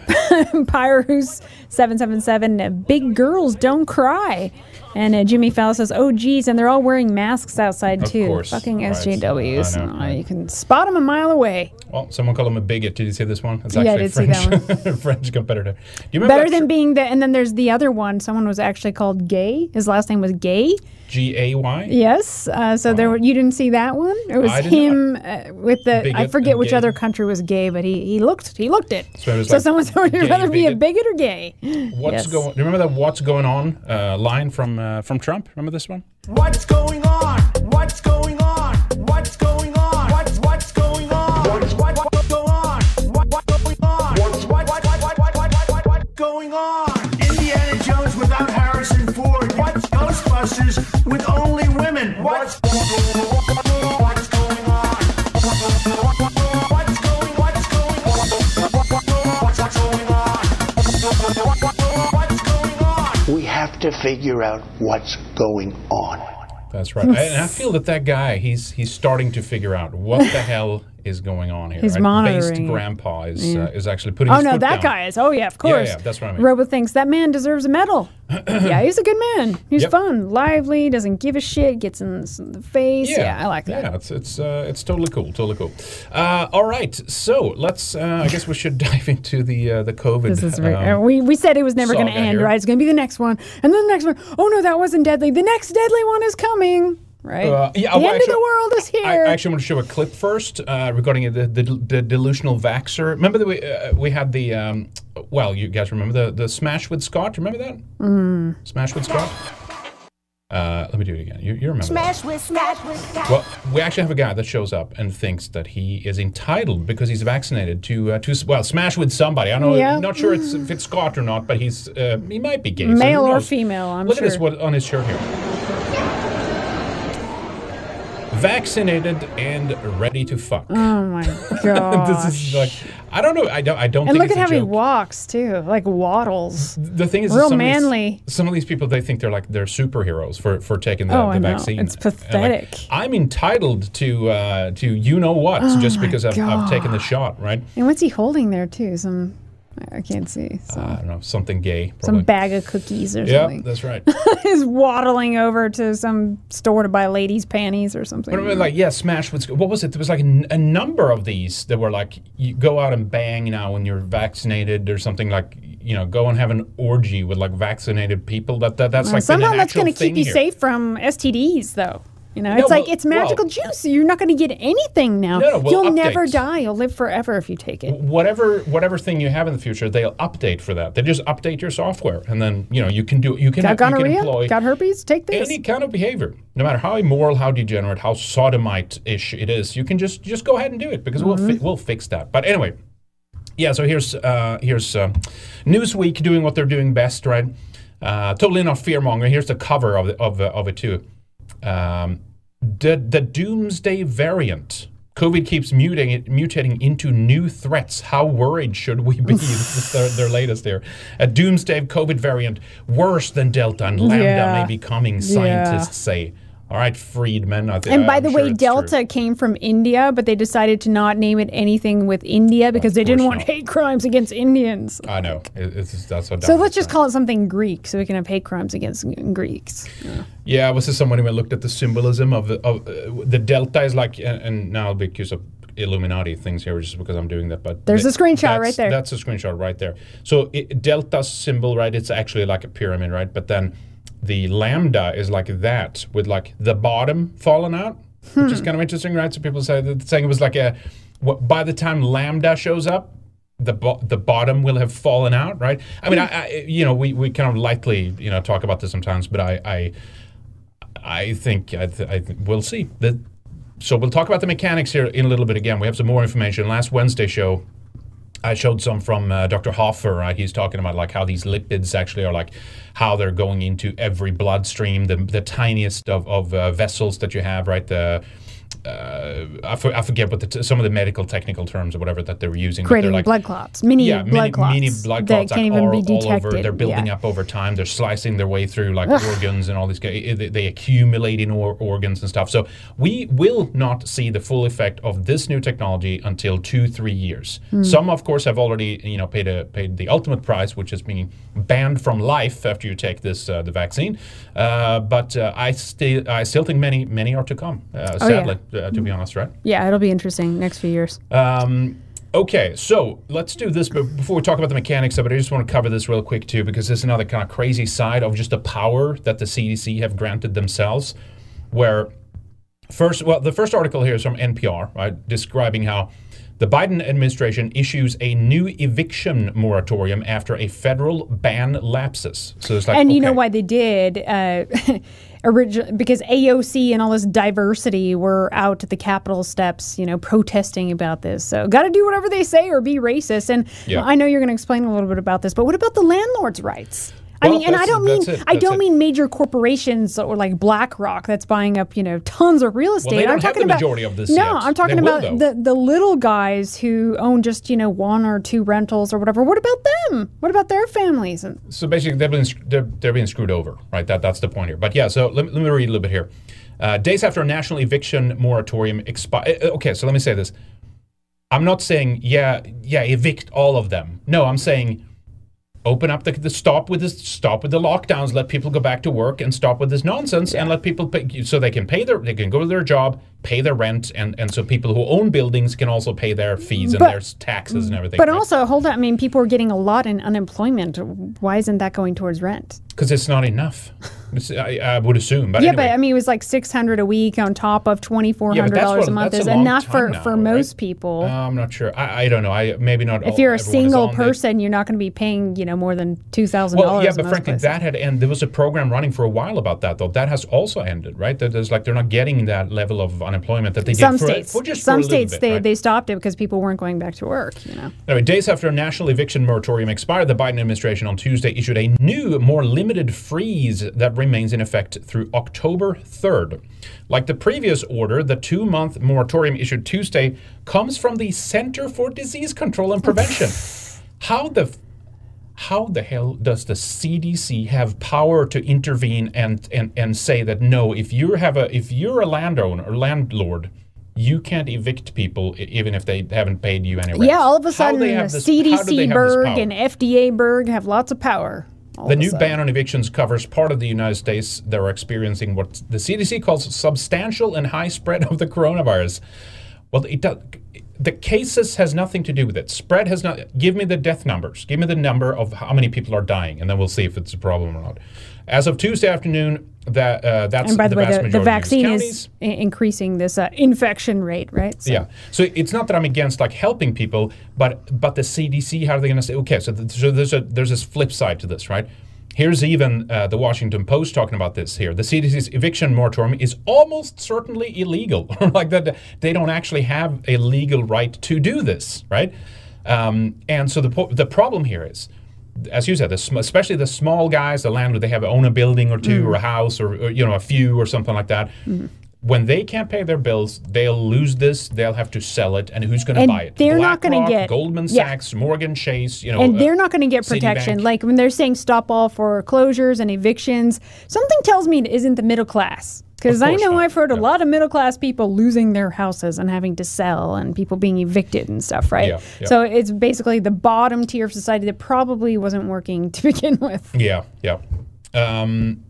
Speaker 2: Pyrus seven seven seven. Big girls don't cry. And uh, Jimmy Fallon says, "Oh geez," and they're all wearing masks outside
Speaker 1: Of
Speaker 2: too.
Speaker 1: course.
Speaker 2: Fucking
Speaker 1: Right.
Speaker 2: SJWs.
Speaker 1: I know,
Speaker 2: Uh, you can spot them a mile away.
Speaker 1: Well, someone called him a bigot. Did you see this one? It's
Speaker 2: Yeah, I
Speaker 1: actually
Speaker 2: did see
Speaker 1: a
Speaker 2: that
Speaker 1: French, French competitor. Do you remember
Speaker 2: Better
Speaker 1: that
Speaker 2: than being the. And then there's the other one. Someone was actually called Gay. His last name was Gay.
Speaker 1: G A Y?
Speaker 2: Yes. Uh, so there, were, you didn't see that one. It was him uh, with the. I forget which
Speaker 1: gay.
Speaker 2: other country was gay, but he, he looked he looked it.
Speaker 1: So it was
Speaker 2: So
Speaker 1: like
Speaker 2: someone said, "Would you
Speaker 1: gay
Speaker 2: rather be a
Speaker 1: bigot?
Speaker 2: bigot or gay?"
Speaker 1: What's
Speaker 2: Yes.
Speaker 1: going? Do you remember that "What's going on" uh, line from uh, from Trump? Remember this one?
Speaker 13: What's going on? What's going on? Going on? Indiana Jones without Harrison Ford. What's Ghostbusters with only women? What's what's going on? What's going what's going what's what's going on? What's going on?
Speaker 14: We have to figure out what's going on.
Speaker 1: That's right. and I feel that that guy, he's he's starting to figure out what the hell is going on here.
Speaker 2: He's
Speaker 1: right?
Speaker 2: monitoring
Speaker 1: Based grandpa is
Speaker 2: Yeah.
Speaker 1: uh, is actually putting.
Speaker 2: Oh no, that
Speaker 1: down.
Speaker 2: guy is. Oh yeah, of course.
Speaker 1: yeah, that's what I mean.
Speaker 2: Robo thinks that man deserves a medal. yeah, he's a good man. He's
Speaker 1: Yep.
Speaker 2: fun, lively, doesn't give a shit, gets in the face. Yeah, I like that.
Speaker 1: Yeah, it's it's uh, it's totally cool, totally cool. Uh, all right, so let's. Uh, I guess we should dive into the uh, the COVID.
Speaker 2: This is re-
Speaker 1: um,
Speaker 2: uh, we we said it was never going to end,
Speaker 1: here.
Speaker 2: right? It's going to be the next one, and then the next one. Oh no, that wasn't deadly. The next deadly one is coming. Right.
Speaker 1: Uh, yeah,
Speaker 2: the
Speaker 1: well,
Speaker 2: end
Speaker 1: actually-
Speaker 2: of the world is here.
Speaker 1: I actually want to show a clip first uh, regarding the, the the delusional vaxer. Remember that we uh, we had the um, well, you guys remember the the smash with Scott? Remember that
Speaker 2: Mm.
Speaker 1: smash with Scott? Uh, let me do it again. You, you remember? that.
Speaker 12: Smash with smash with smash.
Speaker 1: Well, we actually have a guy that shows up and thinks that he is entitled because he's vaccinated to uh, to well smash with somebody. I know,
Speaker 2: Yeah.
Speaker 1: not sure it's, if it's Scott or not, but he's uh, he might be gay. so
Speaker 2: Male or
Speaker 1: knows?
Speaker 2: female, I'm sure.
Speaker 1: Look
Speaker 2: sure.
Speaker 1: at this what on his shirt here. Vaccinated and ready to fuck.
Speaker 2: Oh my god.
Speaker 1: this is like I don't know. I don't. I don't
Speaker 2: and look at how
Speaker 1: a
Speaker 2: he walks too, like waddles.
Speaker 1: The thing is,
Speaker 2: real
Speaker 1: some Of
Speaker 2: manly.
Speaker 1: these, some of these people they think they're like they're superheroes for for taking the,
Speaker 2: Oh,
Speaker 1: the
Speaker 2: I know.
Speaker 1: vaccine.
Speaker 2: It's
Speaker 1: And, like,
Speaker 2: pathetic.
Speaker 1: I'm entitled to uh, to you know what
Speaker 2: Oh
Speaker 1: just because I've, I've taken the shot, right?
Speaker 2: And what's he holding there too? Some I can't see. So.
Speaker 1: Uh, I don't know something gay.
Speaker 2: some bag of cookies or something.
Speaker 1: yeah, that's right.
Speaker 2: He's waddling over to some store to buy ladies' panties or something.
Speaker 1: But I mean, like, yeah, Smash was. What was it? There was like a number of these that were like, you go out and bang now when you're vaccinated or something like, you know, go and have an orgy with like vaccinated people. That, that that's
Speaker 2: Well,
Speaker 1: like
Speaker 2: somehow that's going to keep you
Speaker 1: here.
Speaker 2: safe from STDs, though. You know,
Speaker 1: No,
Speaker 2: it's like
Speaker 1: well-
Speaker 2: it's magical
Speaker 1: well-
Speaker 2: juice. You're not going to get anything now.
Speaker 1: No, no, well,
Speaker 2: You'll never die. You'll live forever if you take it.
Speaker 1: Whatever whatever thing you have in the future, they'll update for that. They just update your software, and then you know you can do you can,
Speaker 2: Got
Speaker 1: you can
Speaker 2: gonorrhea?
Speaker 1: employ
Speaker 2: Got herpes? Take this.
Speaker 1: any kind of behavior, no matter how immoral, how degenerate, how sodomite-ish it is, you can just just go ahead and do it because we'll fi-
Speaker 2: Mhm.
Speaker 1: we'll fix that. But anyway, yeah. So here's uh, here's uh, Newsweek doing what they're doing best, right? Uh, totally not fear mongering. Here's the cover of the, of uh, of it too. Um, the the doomsday variant. COVID keeps mutating, mutating into new threats. How worried should we be? this is their, their latest here. A doomsday COVID variant worse than Delta and Lambda
Speaker 2: Yeah.
Speaker 1: may be coming,
Speaker 2: Yeah.
Speaker 1: scientists say. All right, Friedman. I thi-
Speaker 2: And by
Speaker 1: I'm
Speaker 2: the
Speaker 1: sure
Speaker 2: way,
Speaker 1: it's true.
Speaker 2: Delta came from India, but they decided to not name it anything with India because they didn't want hate crimes against Indians.
Speaker 1: I know. It, it's that's so.
Speaker 2: So let's just call it something Greek so we can have hate crimes against Greeks.
Speaker 1: Yeah, was this someone who looked at the symbolism of the, of uh, the delta is like, and, and now I'll be accused of Illuminati things here just because I'm doing that. But
Speaker 2: There's a screenshot right there.
Speaker 1: That's a screenshot right there. So it, delta symbol, right? It's actually like a pyramid, right? But then the lambda is like that with like the bottom falling out, which is
Speaker 2: Hmm.
Speaker 1: kind of interesting, right? So people say that saying it was like a. By the time lambda shows up, the bo- the bottom will have fallen out, right? I mean, I, I you know we, we kind of lightly you know talk about this sometimes, but I I, I think I, th- I th- we'll see. that. so we'll talk about the mechanics here in a little bit again. We have some more information. Last Wednesday show, I showed some from uh, Dr. Hoffe. Right? He's talking about like how these lipids actually are like how they're going into every bloodstream, the the tiniest of, of uh, vessels that you have, right? The uh, I, for, I forget what the t- some of the medical technical terms or whatever that they're using.
Speaker 2: Creating
Speaker 1: they're like,
Speaker 2: blood clots, mini
Speaker 1: yeah,
Speaker 2: blood
Speaker 1: mini,
Speaker 2: clots
Speaker 1: mini blood
Speaker 2: that
Speaker 1: clots
Speaker 2: can't
Speaker 1: like,
Speaker 2: even
Speaker 1: all,
Speaker 2: be
Speaker 1: all over.
Speaker 2: detected,
Speaker 1: They're building
Speaker 2: yeah.
Speaker 1: up over time. They're slicing their way through like organs and all these. They, they accumulate in or, organs and stuff. So we will not see the full effect of this new technology until two three years.
Speaker 15: Hmm.
Speaker 1: Some, of course, have already you know paid a paid the ultimate price, which is being banned from life after you take this uh, the vaccine. Uh, but uh, I still I still think many many are to come. Uh,
Speaker 2: Oh, yeah.
Speaker 1: Uh, to be honest, right?
Speaker 2: Yeah, it'll be interesting next few years.
Speaker 1: Um, okay, so let's do this. But before we talk about the mechanics of it, I just want to cover this real quick too, because this is another kind of crazy side of just the power that the CDC have granted themselves. Where first, well, the first article here is from NPR, right, describing how the Biden administration issues a new eviction moratorium after a federal ban lapses. So it's like,
Speaker 2: and you
Speaker 1: okay.
Speaker 2: know why they did? Uh, origi- because AOC and all this diversity were out at the Capitol steps, you know, protesting about this. So, got to do whatever they say or be racist. And
Speaker 1: Yeah.
Speaker 2: I know you're going to explain a little bit about this, but what about the landlord's rights? I
Speaker 1: Well,
Speaker 2: mean, and I don't mean
Speaker 1: it,
Speaker 2: I don't
Speaker 1: it.
Speaker 2: mean major corporations or like BlackRock that's buying up you know tons of real estate.
Speaker 1: they don't
Speaker 2: I'm
Speaker 1: have
Speaker 2: talking
Speaker 1: the
Speaker 2: about
Speaker 1: majority of this
Speaker 2: No,
Speaker 1: yet.
Speaker 2: I'm talking
Speaker 1: They
Speaker 2: about the the little guys who own just you know one or two rentals or whatever. What about them? What about their families? And
Speaker 1: so basically they've been they're, they're being screwed over right that that's the point here but yeah so let, me- let me read a little bit here uh, days after a national eviction moratorium expire okay so let me say this i'm not saying yeah yeah evict all of them no i'm saying open up the, the stop with this stop with the lockdowns let people go back to work and stop with this nonsense and let people pay so they can pay their they can go to their job pay their rent and and so people who own buildings can also pay their fees and
Speaker 2: But-
Speaker 1: their taxes and everything
Speaker 2: But also, hold on. I mean, people are getting a lot in unemployment. Why isn't that going towards rent?
Speaker 1: because it's not enough It's- I, I would assume but
Speaker 2: yeah,
Speaker 1: anyway.
Speaker 2: but I mean, it was like six hundred a week on top of twenty four
Speaker 1: Yeah,
Speaker 2: hundred dollars
Speaker 1: what-
Speaker 2: a month is
Speaker 1: a
Speaker 2: enough for
Speaker 1: now,
Speaker 2: for most people.
Speaker 1: Uh, I'm not sure. I, I don't know. I maybe not.
Speaker 2: if
Speaker 1: all-
Speaker 2: you're a single
Speaker 1: on the-
Speaker 2: person, you're not going to be paying you know more than two thousand
Speaker 1: Well,
Speaker 2: dollars.
Speaker 1: yeah, but frankly, that had and there was a program running for a while about that though. That has also ended, right? That there's like they're not getting that level of unemployment that they
Speaker 2: some
Speaker 1: did for,
Speaker 2: states,
Speaker 1: for just for
Speaker 2: some
Speaker 1: a
Speaker 2: states
Speaker 1: bit,
Speaker 2: they,
Speaker 1: right?
Speaker 2: they stopped it because people weren't going back to work. You know.
Speaker 1: Anyway, days after a national eviction moratorium expired, the Biden administration on Tuesday issued a new, more limited freeze that remains in effect through October 3rd. Like the previous order, the two month moratorium issued Tuesday comes from the Center for Disease Control and Prevention. How the how the hell does the CDC have power to intervene and, and, and say that no, if you have a if you're a landowner or landlord, you can't evict people even if they haven't paid you any rent.
Speaker 2: Yeah, all of a sudden, the
Speaker 1: this- how do they
Speaker 2: CDC Berg and FDA Berg have lots of power.
Speaker 1: The new ban on evictions covers part of the United States that are experiencing what the CDC calls substantial and high spread of the coronavirus. Well, it does, the cases has nothing to do with it. Spread has not. Give me the death numbers. Give me the number of how many people are dying, and then we'll see if it's a problem or not. As of Tuesday afternoon, that uh, that's
Speaker 2: and by the, way,
Speaker 1: vast
Speaker 2: the, the vaccine is increasing this uh, infection rate, right? So-
Speaker 1: Yeah. So it's not that I'm against like helping people, but but the CDC, how are they going to say? Okay, so, th- so there's a there's this flip side to this, right? Here's even uh, the Washington Post talking about this here. The CDC's eviction moratorium is almost certainly illegal, like that they don't actually have a legal right to do this, right? Um, and so the po- the problem here is as you said, the sm- especially the small guys, the landlord, they have own a building or two
Speaker 2: Mm.
Speaker 1: or a house or, or, you know a few or something like that.
Speaker 2: Mm-hmm.
Speaker 1: When they can't pay their bills, they'll lose this. They'll have to sell it, and who's going to buy it?
Speaker 2: they're not gonna get-
Speaker 1: Goldman
Speaker 2: yeah.
Speaker 1: Sachs, Morgan Chase. You know,
Speaker 2: and
Speaker 1: uh,
Speaker 2: they're not going to get
Speaker 1: Citibank.
Speaker 2: protection. Like when they're saying stop all foreclosures and evictions, something tells me it isn't the middle class. Because I know
Speaker 1: not.
Speaker 2: I've heard a lot of middle class people losing their houses and having to sell and people being evicted and stuff, right?
Speaker 1: Yeah, yeah.
Speaker 2: So it's basically the bottom tier of society that probably wasn't working to begin with.
Speaker 1: Yeah, yeah. Um,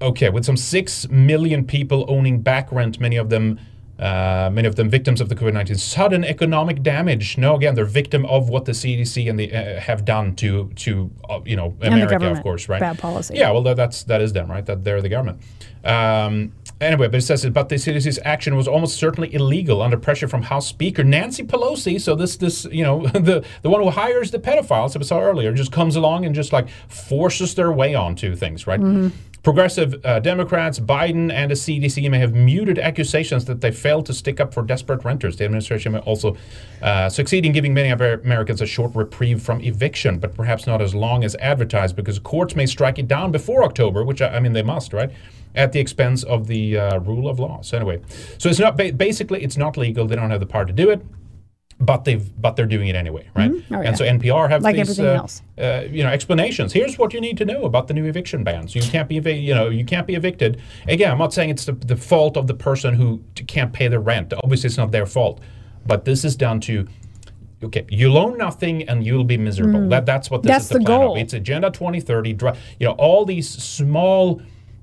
Speaker 1: okay, with some six million people owning back rent, many of them, uh, many of them victims of the COVID nineteen sudden economic damage. No, again, they're victim of what the CDC and the uh, have done to to uh, you know America, of course, right?
Speaker 2: Bad policy.
Speaker 1: Yeah, well, that's that is them, right? That they're the government. Um, anyway, but it says, but the CDC's action was almost certainly illegal under pressure from House Speaker Nancy Pelosi. So this, this, you know, the the one who hires the pedophiles, that we saw earlier, just comes along and just like forces their way onto things, right?
Speaker 2: Mhm.
Speaker 1: Progressive uh, Democrats, Biden, and the CDC may have muted accusations that they failed to stick up for desperate renters. The administration may also uh, succeed in giving many Americans a short reprieve from eviction, but perhaps not as long as advertised, because courts may strike it down before October, which I, I mean they must, right? At the expense of the uh, rule of law. So anyway, so it's not ba- basically it's not legal. They don't have the power to do it but they've but they're doing it anyway, right?
Speaker 2: Mhm. Oh, yeah.
Speaker 1: And so NPR have
Speaker 2: Like
Speaker 1: these
Speaker 2: everything
Speaker 1: uh,
Speaker 2: else.
Speaker 1: uh, you know explanations. Here's what you need to know about the new eviction bans. You can't be evi- you know you can't be evicted. Again, I'm not saying it's the, the fault of the person who t- can't pay their rent. Obviously, it's not their fault, but this is down to. Okay, you loan nothing and you'll be miserable.
Speaker 2: Mm.
Speaker 1: That, that's what this
Speaker 2: That's
Speaker 1: is the,
Speaker 2: the
Speaker 1: plan
Speaker 2: goal.
Speaker 1: of. It's Agenda 2030. dri- You know, all these small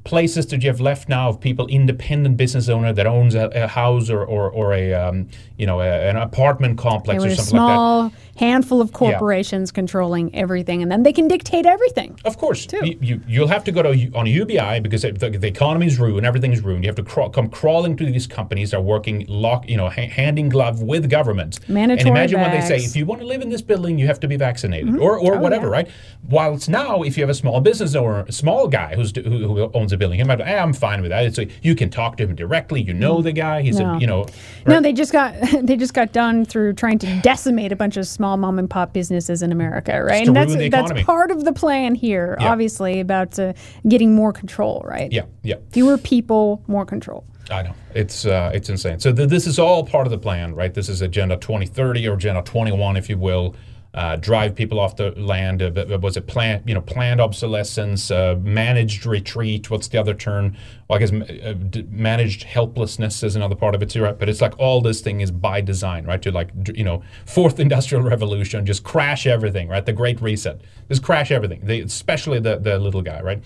Speaker 1: places that you have left now of people, independent business owner that owns a, a house or, or, or a um, you know a, an apartment complex or something like that.
Speaker 2: small handful of corporations controlling everything, and then they can dictate everything.
Speaker 1: Of course, you, you you'll have to go to on UBI because the, the is ruined, everything's ruined. You have to crawl, come crawling to these companies that are working lock, you know, ha- hand in glove with government.
Speaker 2: Mandatory
Speaker 1: and imagine when they say, if you want to live in this building, you have to be vaccinated,
Speaker 2: Mhm.
Speaker 1: or or
Speaker 2: Oh,
Speaker 1: whatever,
Speaker 2: yeah.
Speaker 1: right? Whilst now, if you have a small business owner, a small guy who's who, who owns a building, he might, hey, I'm fine with that. It's like, you can talk to him directly. You know the guy. He's
Speaker 2: No.
Speaker 1: a you know.
Speaker 2: No, they just got they just got done through trying to decimate a bunch of small mom and pop businesses in America, right?
Speaker 1: to
Speaker 2: and that's that's part of the plan here,
Speaker 1: Yeah.
Speaker 2: obviously about uh, getting more control, right?
Speaker 1: Yeah, yeah.
Speaker 2: Fewer people, more control.
Speaker 1: I know it's uh, it's insane. So th- this is all part of the plan, right? This is Agenda 2030 or Agenda 21, if you will. Uh, drive people off the land. Uh, was it planned? You know, planned obsolescence, uh, managed retreat. What's the other term? Well, I guess uh, managed helplessness is another part of it too, right? But it's like all this thing is by design, right? To like you know, fourth industrial revolution, just crash everything, right? The Great Reset, just crash everything. They, especially the the little guy, right?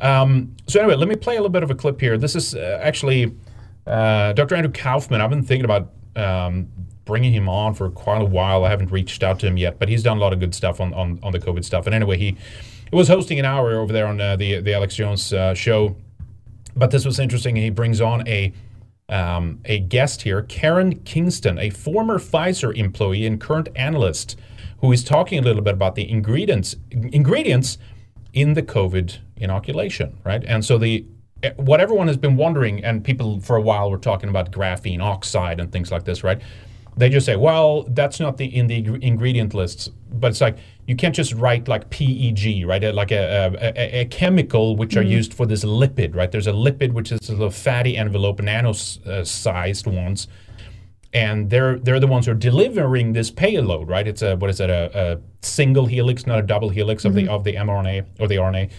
Speaker 1: Um, so anyway, let me play a little bit of a clip here. This is uh, actually. Uh, Dr. Andrew Kaufman, I've been thinking about um, bringing him on for quite a while. I haven't reached out to him yet, but he's done a lot of good stuff on, on, on the COVID stuff. And anyway, he, was hosting an hour over there on uh, the the Alex Jones uh, show. But this was interesting. He brings on a um, a guest here, Karen Kingston, a former Pfizer employee and current analyst, who is talking a little bit about the ingredients ingredients in the COVID inoculation, right? And so the eh, what everyone has been wondering, and people for a while were talking about graphene oxide and things like this, right? They just say, well, that's not the in the ingredient lists, but it's like you can't just write like PEG, right? Uh, Like a, a, a, a chemical which are
Speaker 15: Mhm.
Speaker 1: used for this lipid, right? There's a lipid which is a little fatty envelope, nano-sized ones, and they're they're the ones who are delivering this payload, right? It's a what is it a, a single helix, not a double helix of
Speaker 15: Mhm.
Speaker 1: the of the mRNA or the RNA.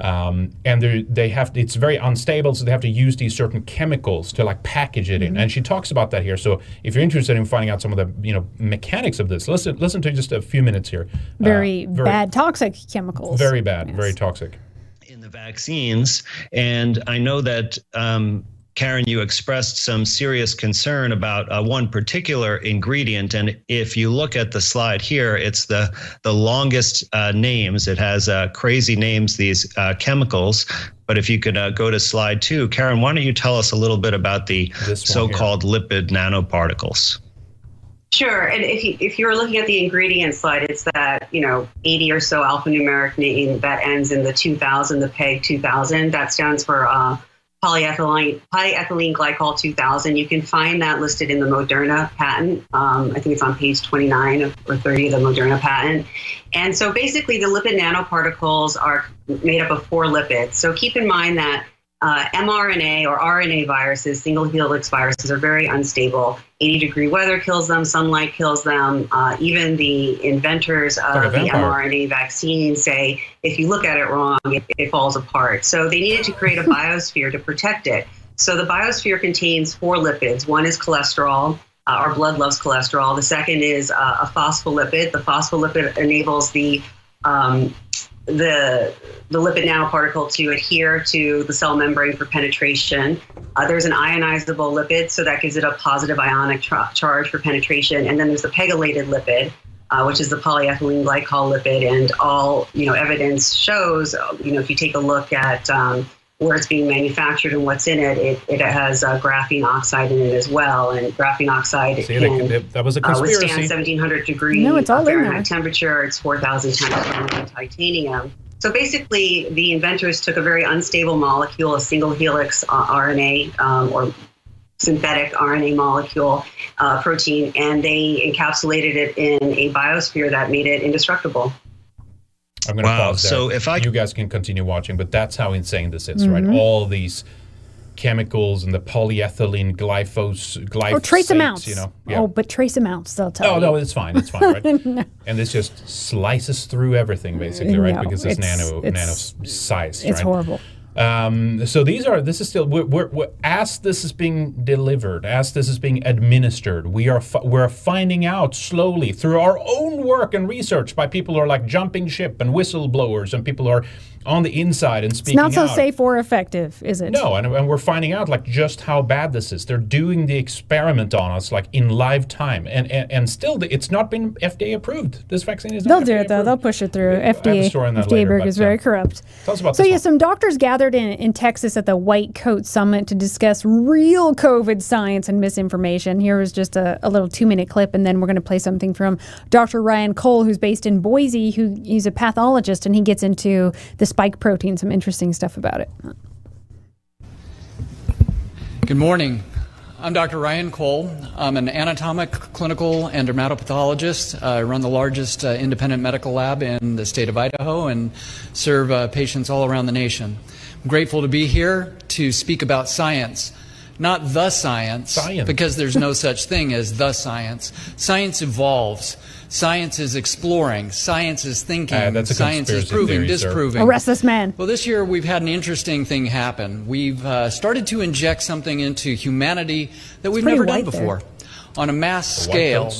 Speaker 1: Um, and they they have it's very unstable, so they have to use these certain chemicals to like package it in.
Speaker 2: Mhm.
Speaker 1: And she talks about that here. So if you're interested in finding out some of the you know mechanics of this, listen listen to just a few minutes here. Uh,
Speaker 2: Very, bad toxic chemicals.
Speaker 1: very bad, very toxic.
Speaker 15: In the vaccines. And I know that, um, Karen, you expressed some serious concern about uh, one particular ingredient. And if you look at the slide here, it's the, the longest uh, names. It has uh, crazy names, these uh, chemicals. But if you could uh, go to slide two, Karen, why don't you tell us a little bit about the so called lipid nanoparticles?
Speaker 16: Sure, and if you if you're looking at the ingredient slide, it's that you know 80 or so alphanumeric name that ends in the 2000, the PEG 2000. That stands for uh, polyethylene polyethylene glycol 2000. You can find that listed in the Moderna patent. Um, I think it's on page 29 of, or 30 of the Moderna patent. And so basically, the lipid nanoparticles are made up of four lipids. So keep in mind that uh, mRNA or RNA viruses, single helix viruses, are very unstable. 80 degree weather kills them, sunlight kills them. Uh, even the inventors of the mRNA vaccine say if you look at it wrong, it, it falls apart. So they needed to create a biosphere to protect it. So the biosphere contains four lipids. One is cholesterol. Uh, our blood loves cholesterol. The second is uh, a phospholipid. The phospholipid enables the um, the the lipid nanoparticle to adhere to the cell membrane for penetration. Uh, there's an ionizable lipid, so that gives it a positive ionic tra- charge for penetration. And then there's the pegylated lipid, uh, which is the polyethylene glycol lipid. And all you know, evidence shows, uh, you know, if you take a look at um, where it's being manufactured and what's in it, it, it has uh, graphene oxide in it as well. And graphene oxide
Speaker 1: See,
Speaker 16: can
Speaker 1: that, that was a
Speaker 16: uh, withstand
Speaker 1: conspiracy.
Speaker 16: 1700 degree
Speaker 2: No, it's all in
Speaker 16: Fahrenheit
Speaker 2: there.
Speaker 16: temperature. It's 4,000 times stronger than titanium. So basically, the inventors took a very unstable molecule, a single helix uh, RNA um, or synthetic RNA molecule uh, protein, and they encapsulated it in a biosphere that made it indestructible.
Speaker 1: I'm going to
Speaker 15: Wow,
Speaker 1: pause there.
Speaker 15: so if I-
Speaker 1: you guys can continue watching, but that's how insane this is,
Speaker 2: Mhm.
Speaker 1: right? All these chemicals and the polyethylene glyphos glyphosate,
Speaker 2: Or trace amounts.
Speaker 1: you know. Yeah.
Speaker 2: Oh, but trace amounts, they'll tell
Speaker 1: Oh
Speaker 2: you.
Speaker 1: no, it's fine. It's fine, right?
Speaker 2: No.
Speaker 1: And this just slices through everything, basically, right?
Speaker 2: No,
Speaker 1: because it's,
Speaker 2: it's-
Speaker 1: nano
Speaker 2: it's-
Speaker 1: nano size.
Speaker 2: It's
Speaker 1: right?
Speaker 2: horrible.
Speaker 1: Um, so these are this is still we're, we're, we're, as this is being delivered, as this is being administered, we are fi- we're finding out slowly through our own work and research by people who are like jumping ship and whistleblowers and people who are on the inside and
Speaker 2: It's
Speaker 1: speaking
Speaker 2: not so
Speaker 1: out.
Speaker 2: safe or effective, is it?
Speaker 1: No, and, and we're finding out like just how bad this is. They're doing the experiment on us like in live time, and and, and still the, it's not been FDA approved. This vaccine is
Speaker 2: They'll
Speaker 1: not
Speaker 2: do it though. They'll push it through.
Speaker 1: a
Speaker 2: FDA.
Speaker 1: story on that
Speaker 2: FDA
Speaker 1: later,
Speaker 2: is very
Speaker 1: uh,
Speaker 2: corrupt.
Speaker 1: Tell us about
Speaker 2: So yeah,
Speaker 1: one.
Speaker 2: some doctors gathered in, in Texas at the White Coat Summit to discuss real COVID science and misinformation. Here is just a, a little two minute clip, and then we're going to play something from Dr. Ryan Cole, who's based in Boise, who he's a pathologist, and he gets into the spike protein, some interesting stuff about it.
Speaker 17: Good morning. I'm Dr. Ryan Cole. I'm an anatomic, clinical, and dermatopathologist. I run the largest uh, independent medical lab in the state of Idaho and serve uh, patients all around the nation. I'm grateful to be here to speak about science. Not the science, because there's no such thing as the science. Science evolves. Science is exploring. Science is thinking.
Speaker 1: Uh, that's
Speaker 17: science is proving,
Speaker 1: theory, sir.
Speaker 17: disproving.
Speaker 2: Arrest this man.
Speaker 17: Well, this year we've had an interesting thing happen. We've uh, started to inject something into humanity that we've never done
Speaker 2: white there.
Speaker 17: before on a mass
Speaker 1: The
Speaker 17: scale.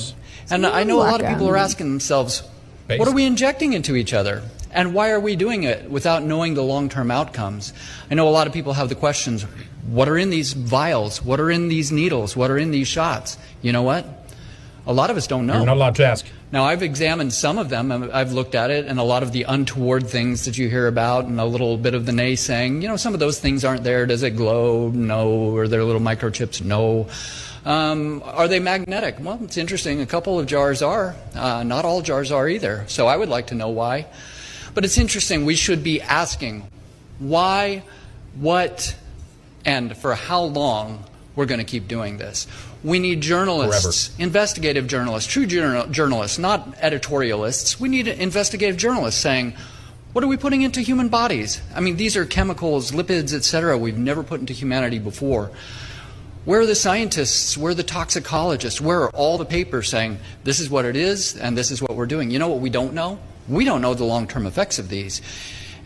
Speaker 17: And I know a lot of people are asking themselves,
Speaker 1: Based.
Speaker 17: what are we injecting into each other? And why are we doing it without knowing the long term outcomes? I know a lot of people have the questions what are in these vials? What are in these needles? What are in these shots? You know what? A lot of us don't know.
Speaker 1: You're not allowed to ask.
Speaker 17: Now, I've examined some of them. I've looked at it, and a lot of the untoward things that you hear about, and a little bit of the naysaying. You know, some of those things aren't there. Does it glow? No. Are there little microchips? No. Um, are they magnetic? Well, it's interesting. A couple of jars are. Uh, not all jars are either. So I would like to know why. But it's interesting. We should be asking why, what, and for how long we're going to keep doing this. We need journalists, investigative journalists, true journal- journalists, not editorialists. We need investigative journalists saying, what are we putting into human bodies? I mean, these are chemicals, lipids, etc. we've never put into humanity before. Where are the scientists? Where are the toxicologists? Where are all the papers saying this is what it is and this is what we're doing? You know what we don't know? We don't know the long term effects of these.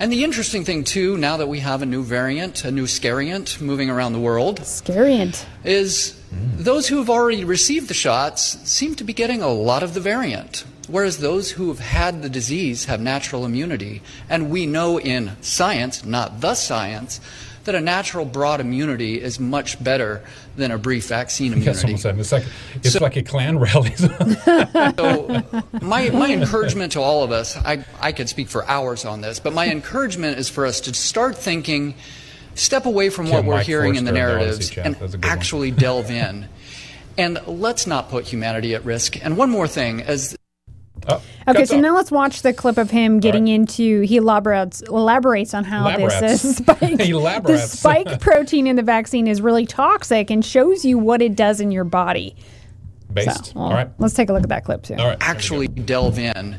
Speaker 17: And the interesting thing, too, now that we have a new variant, a new scariant moving around the world,
Speaker 2: Scariant.
Speaker 17: is those who have already received the shots seem to be getting a lot of the variant, whereas those who have had the disease have natural immunity. And we know in science, not the science, that a natural broad immunity is much better than a brief vaccine
Speaker 1: Yes,
Speaker 17: immunity.
Speaker 1: said. It's like it's like a clan rally.
Speaker 17: So my, my encouragement to all of us, I, I could speak for hours on this, but my encouragement is for us to start thinking, step away from
Speaker 1: Kill
Speaker 17: what we're
Speaker 1: Mike
Speaker 17: hearing in the
Speaker 1: Forster in the
Speaker 17: narratives and
Speaker 1: That's a good one.
Speaker 17: actually delve in. And let's not put humanity at risk. And one more thing, as
Speaker 2: Okay, so now let's watch the clip of him getting into. He elaborates elaborates on how
Speaker 1: Elaborates.
Speaker 2: this uh, spike, the spike protein in the vaccine is really toxic and shows you what it does in your body.
Speaker 1: Based.
Speaker 2: So, well,
Speaker 1: All right.
Speaker 2: let's take a look at that clip too.
Speaker 1: All right.
Speaker 17: actually delve in.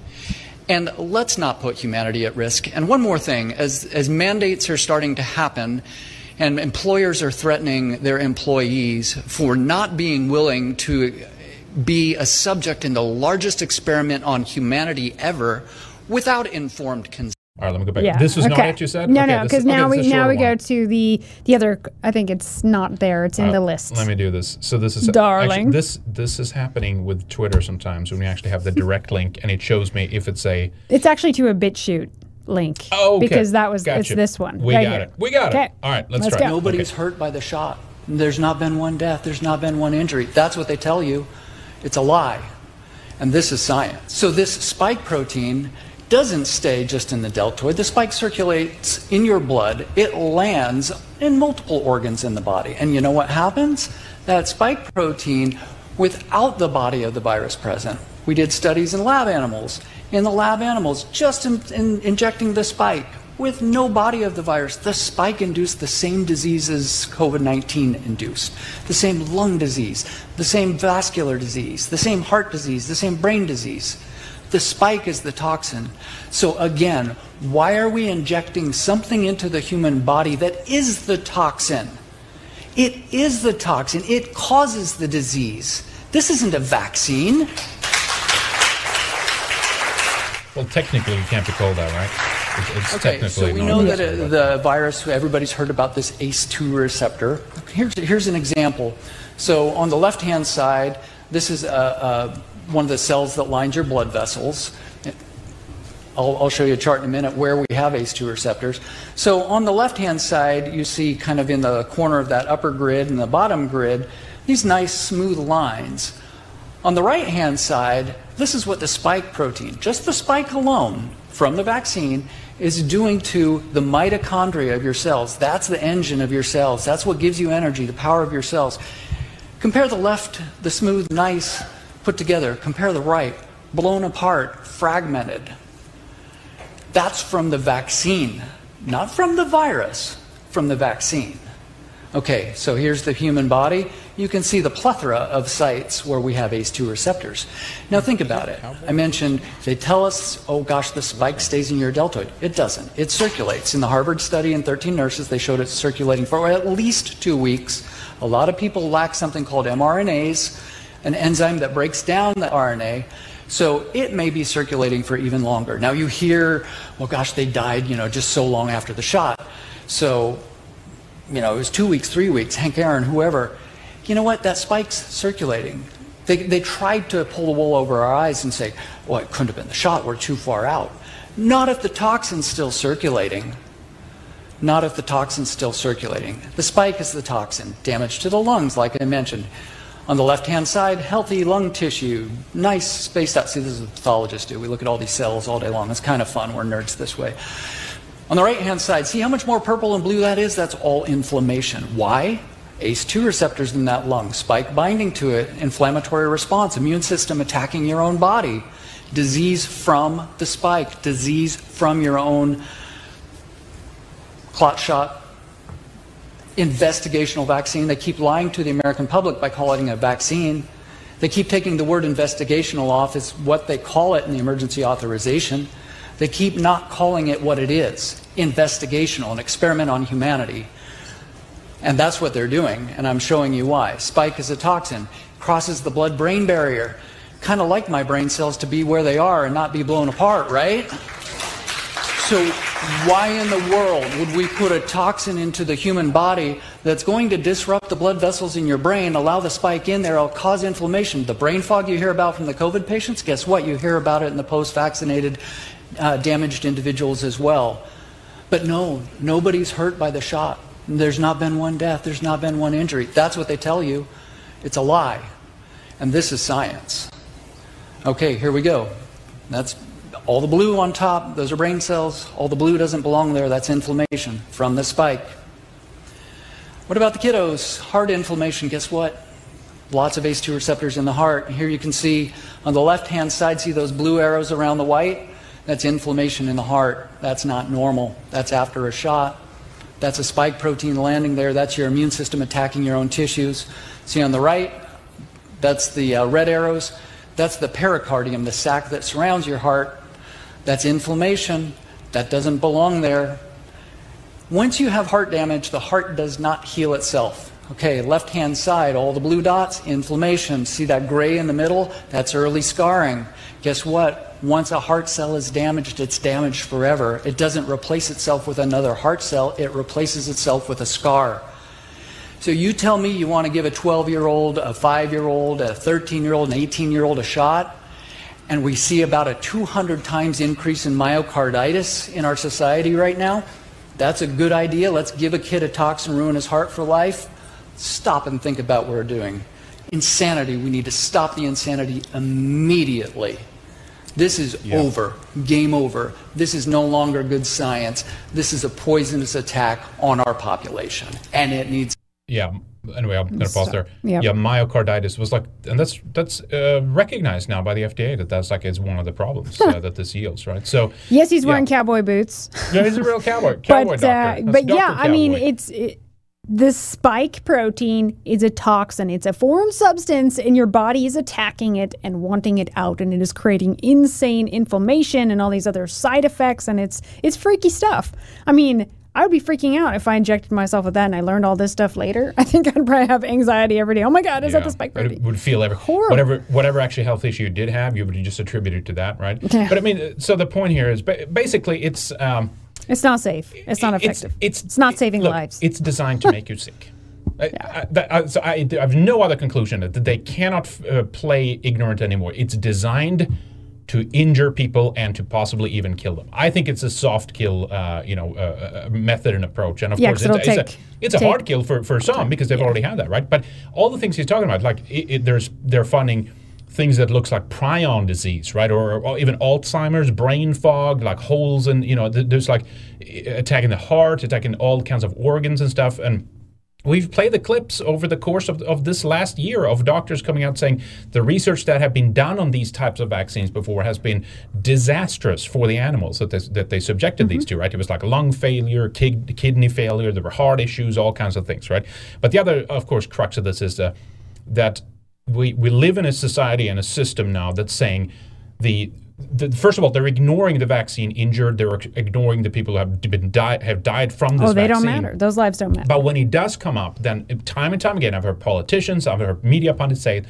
Speaker 17: And let's not put humanity at risk. And one more thing, as, as mandates are starting to happen and employers are threatening their employees for not being willing to be a subject in the largest experiment on humanity ever without informed consent.
Speaker 1: All right, let me go back.
Speaker 2: Yeah.
Speaker 1: This was not
Speaker 2: okay.
Speaker 1: it you said?
Speaker 2: No,
Speaker 1: Okay,
Speaker 2: no, because now
Speaker 1: this
Speaker 2: we now
Speaker 1: short
Speaker 2: we go to the the other. I think it's not there. It's in
Speaker 1: Uh,
Speaker 2: the list.
Speaker 1: Let me do this. So this is
Speaker 2: Darling.
Speaker 1: Actually, this this is happening with Twitter sometimes when we actually have the direct link and it shows me if it's a
Speaker 2: It's actually to a BitChute link.
Speaker 1: Oh, okay.
Speaker 2: because that was it's this one.
Speaker 1: We
Speaker 2: right
Speaker 1: got
Speaker 2: here.
Speaker 1: it. We got it. All right, let's
Speaker 2: Let's
Speaker 1: try.
Speaker 2: go.
Speaker 17: Nobody's hurt by the shot. There's not been one death. There's not been one injury. That's what they tell you. It's a lie. And this is science. So this spike protein doesn't stay just in the deltoid. The spike circulates in your blood. It lands in multiple organs in the body. And you know what happens? That spike protein, without the body of the virus present, We did studies in lab animals. In the lab animals, just in, in injecting the spike with no body of the virus, the spike induced the same diseases COVID 19 induced the same lung disease, the same vascular disease, the same heart disease, the same brain disease. The spike is the toxin. So, again, why are we injecting something into the human body that is the toxin? It is the toxin, it causes the disease. This isn't a vaccine.
Speaker 1: Well, technically, it can't be called that, right? It- It's
Speaker 17: Okay, so we know that uh, the virus, everybody's heard about this ACE2 receptor. Here's, here's an example. So on the left hand side, this is uh, uh, one of the cells that lines your blood vessels. I'll, I'll show you a chart in a minute where we have ACE2 receptors. So on the left hand side, you see kind of in the corner of that upper grid and the bottom grid, these nice smooth lines. On the right hand side, this is what the spike protein, just the spike alone from the vaccine, is doing to the mitochondria of your cells. That's the engine of your cells. That's what gives you energy, the power of your cells. Compare the left, the smooth, nice, put together. Compare the right, blown apart, fragmented. That's from the vaccine, not from the virus, from the vaccine. Okay, so here's the human body. You can see the plethora of sites where we have ACE2 receptors. Now think about it. I mentioned they tell us, oh gosh, the spike stays in your deltoid. It doesn't. It circulates. In the Harvard study in 13 nurses, they showed it circulating for at least two weeks. A lot of people lack something called RNase, an enzyme that breaks down the RNA. So it may be circulating for even longer. Now you hear, well, gosh, they died, you know, just so long after the shot. So you know, it was two weeks, three weeks, Hank Aaron, whoever. You know what? That spike's circulating. They, they tried to pull the wool over our eyes and say, well, it couldn't have been the shot. We're too far out. Not if the toxin's still circulating. Not if the toxin's still circulating. The spike is the toxin. Damage to the lungs, like I mentioned. On the left hand side, healthy lung tissue, nice spaced out. See, this is what pathologists do. We look at all these cells all day long. It's kind of fun. We're nerds this way. On the right hand side, see how much more purple and blue that is? That's all inflammation. Why? ACE2 receptors in that lung, spike binding to it, inflammatory response, immune system attacking your own body, disease from the spike, disease from your own clot shot, investigational vaccine. They keep lying to the American public by calling it a vaccine. They keep taking the word investigational off as what they call it in the emergency authorization. They keep not calling it what it is investigational, an experiment on humanity. And that's what they're doing, and I'm showing you why. Spike is a toxin, crosses the blood brain barrier. Kind of like my brain cells to be where they are and not be blown apart, right? So, why in the world would we put a toxin into the human body that's going to disrupt the blood vessels in your brain, allow the spike in there, it'll cause inflammation? The brain fog you hear about from the COVID patients, guess what? You hear about it in the post vaccinated, uh, damaged individuals as well. But no, nobody's hurt by the shot. There's not been one death, there's not been one injury. That's what they tell you. It's a lie. And this is science. Okay, here we go. That's all the blue on top, those are brain cells. All the blue doesn't belong there, that's inflammation from the spike. What about the kiddos? Heart inflammation, guess what? Lots of ACE2 receptors in the heart. Here you can see on the left hand side, see those blue arrows around the white? That's inflammation in the heart. That's not normal. That's after a shot. That's a spike protein landing there. That's your immune system attacking your own tissues. See on the right, that's the uh, red arrows. That's the pericardium, the sac that surrounds your heart. That's inflammation. That doesn't belong there. Once you have heart damage, the heart does not heal itself. Okay, left hand side, all the blue dots, inflammation. See that gray in the middle? That's early scarring. Guess what? Once a heart cell is damaged, it's damaged forever. It doesn't replace itself with another heart cell, it replaces itself with a scar. So you tell me you want to give a 12 year old, a 5 year old, a 13 year old, an 18 year old a shot, and we see about a 200 times increase in myocarditis in our society right now. That's a good idea. Let's give a kid a toxin, ruin his heart for life. Stop and think about what we're doing. Insanity. We need to stop the insanity immediately. This is
Speaker 1: Yeah.
Speaker 17: over. Game over. This is no longer good science. This is a poisonous attack on our population. And it needs
Speaker 1: Yeah, anyway, I'm going to pause there.
Speaker 2: Yep.
Speaker 1: Yeah, myocarditis was like, and that's that's uh, recognized now by the FDA that that's like is one of the problems uh, that this yields, right? So
Speaker 2: Yes, he's wearing cowboy boots.
Speaker 1: yeah, he's a real cowboy, cowboy
Speaker 2: but
Speaker 1: doctor.
Speaker 2: uh, but
Speaker 1: Dr.
Speaker 2: yeah, I mean, it's it, the spike protein is a toxin. It's a foreign substance, and your body is attacking it and wanting it out, and it is creating insane inflammation and all these other side effects, and it's it's freaky stuff. I mean. I would be freaking out if I injected myself with that and I learned all this stuff later. I think I'd probably have anxiety every day. Oh my God, is that the spike protein?
Speaker 1: It would feel every whatever whatever actually health issue you did have, you would just attribute it to that, right?
Speaker 2: Yeah.
Speaker 1: But I mean, uh, so the point here is basically it's um,
Speaker 2: It's not safe. It's not effective.
Speaker 1: it's
Speaker 2: it's not saving
Speaker 1: look,
Speaker 2: lives.
Speaker 1: It's designed to make you sick. I, I, that, I, so I, have no other conclusion that they cannot uh, play ignorant anymore. It's designed to injure people and to possibly even kill them. I think it's a soft kill, uh, you know, uh, uh, method and approach. And of
Speaker 2: Yeah,
Speaker 1: course, it's, it's
Speaker 2: take-
Speaker 1: a it's a hard kill for, for some because they've already had that, right? But all the things he's talking about, like it, it, there's they're finding things that looks like prion disease, right, or, or even Alzheimer's, brain fog, like holes and you know, th- there's like attacking the heart, attacking all kinds of organs and stuff, and We've played the clips over the course of, of this last year of doctors coming out saying the research that have been done on these types of vaccines before has been disastrous for the animals that they, that they subjected these to, right? It was like lung failure, kid, kidney failure, there were heart issues, all kinds of things, right? But the other, of course, crux of this is uh, that we, we live in a society and a system now that's saying the the, first of all, they're ignoring the vaccine injured. They're ignoring the people who have been died have died from this
Speaker 2: oh, they don't matter. Those lives don't matter.
Speaker 1: But when he does come up, then time and time again, I've heard politicians, I've heard media pundits say,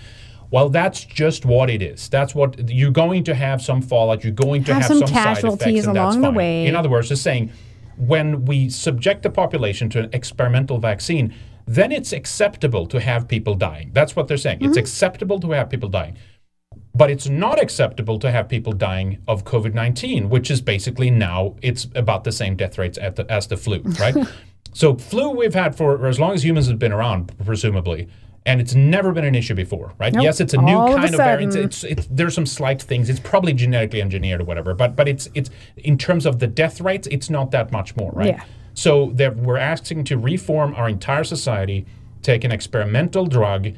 Speaker 1: well, that's just what it is. That's what you're going to have some fallout. You're going to
Speaker 2: Have
Speaker 1: have,
Speaker 2: some
Speaker 1: some, side
Speaker 2: casualties
Speaker 1: effects,
Speaker 2: along the way.
Speaker 1: In other words, it's saying when we subject the population to an experimental vaccine, then it's acceptable to have people dying. That's what they're saying. It's
Speaker 2: Mm-hmm.
Speaker 1: acceptable to have people dying. But it's not acceptable to have people dying of COVID 19, which is basically now it's about the same death rates as the, as the flu, right? so, flu we've had for as long as humans have been around, presumably, and it's never been an issue before, right?
Speaker 2: Nope.
Speaker 1: Yes, it's a new
Speaker 2: All
Speaker 1: kind of, variant. It's, it's, there's some slight things. It's probably genetically engineered or whatever, but but it's it's in terms of the death rates, it's not that much more, right?
Speaker 2: Yeah.
Speaker 1: So that we're asking to reform our entire society, take an experimental drug,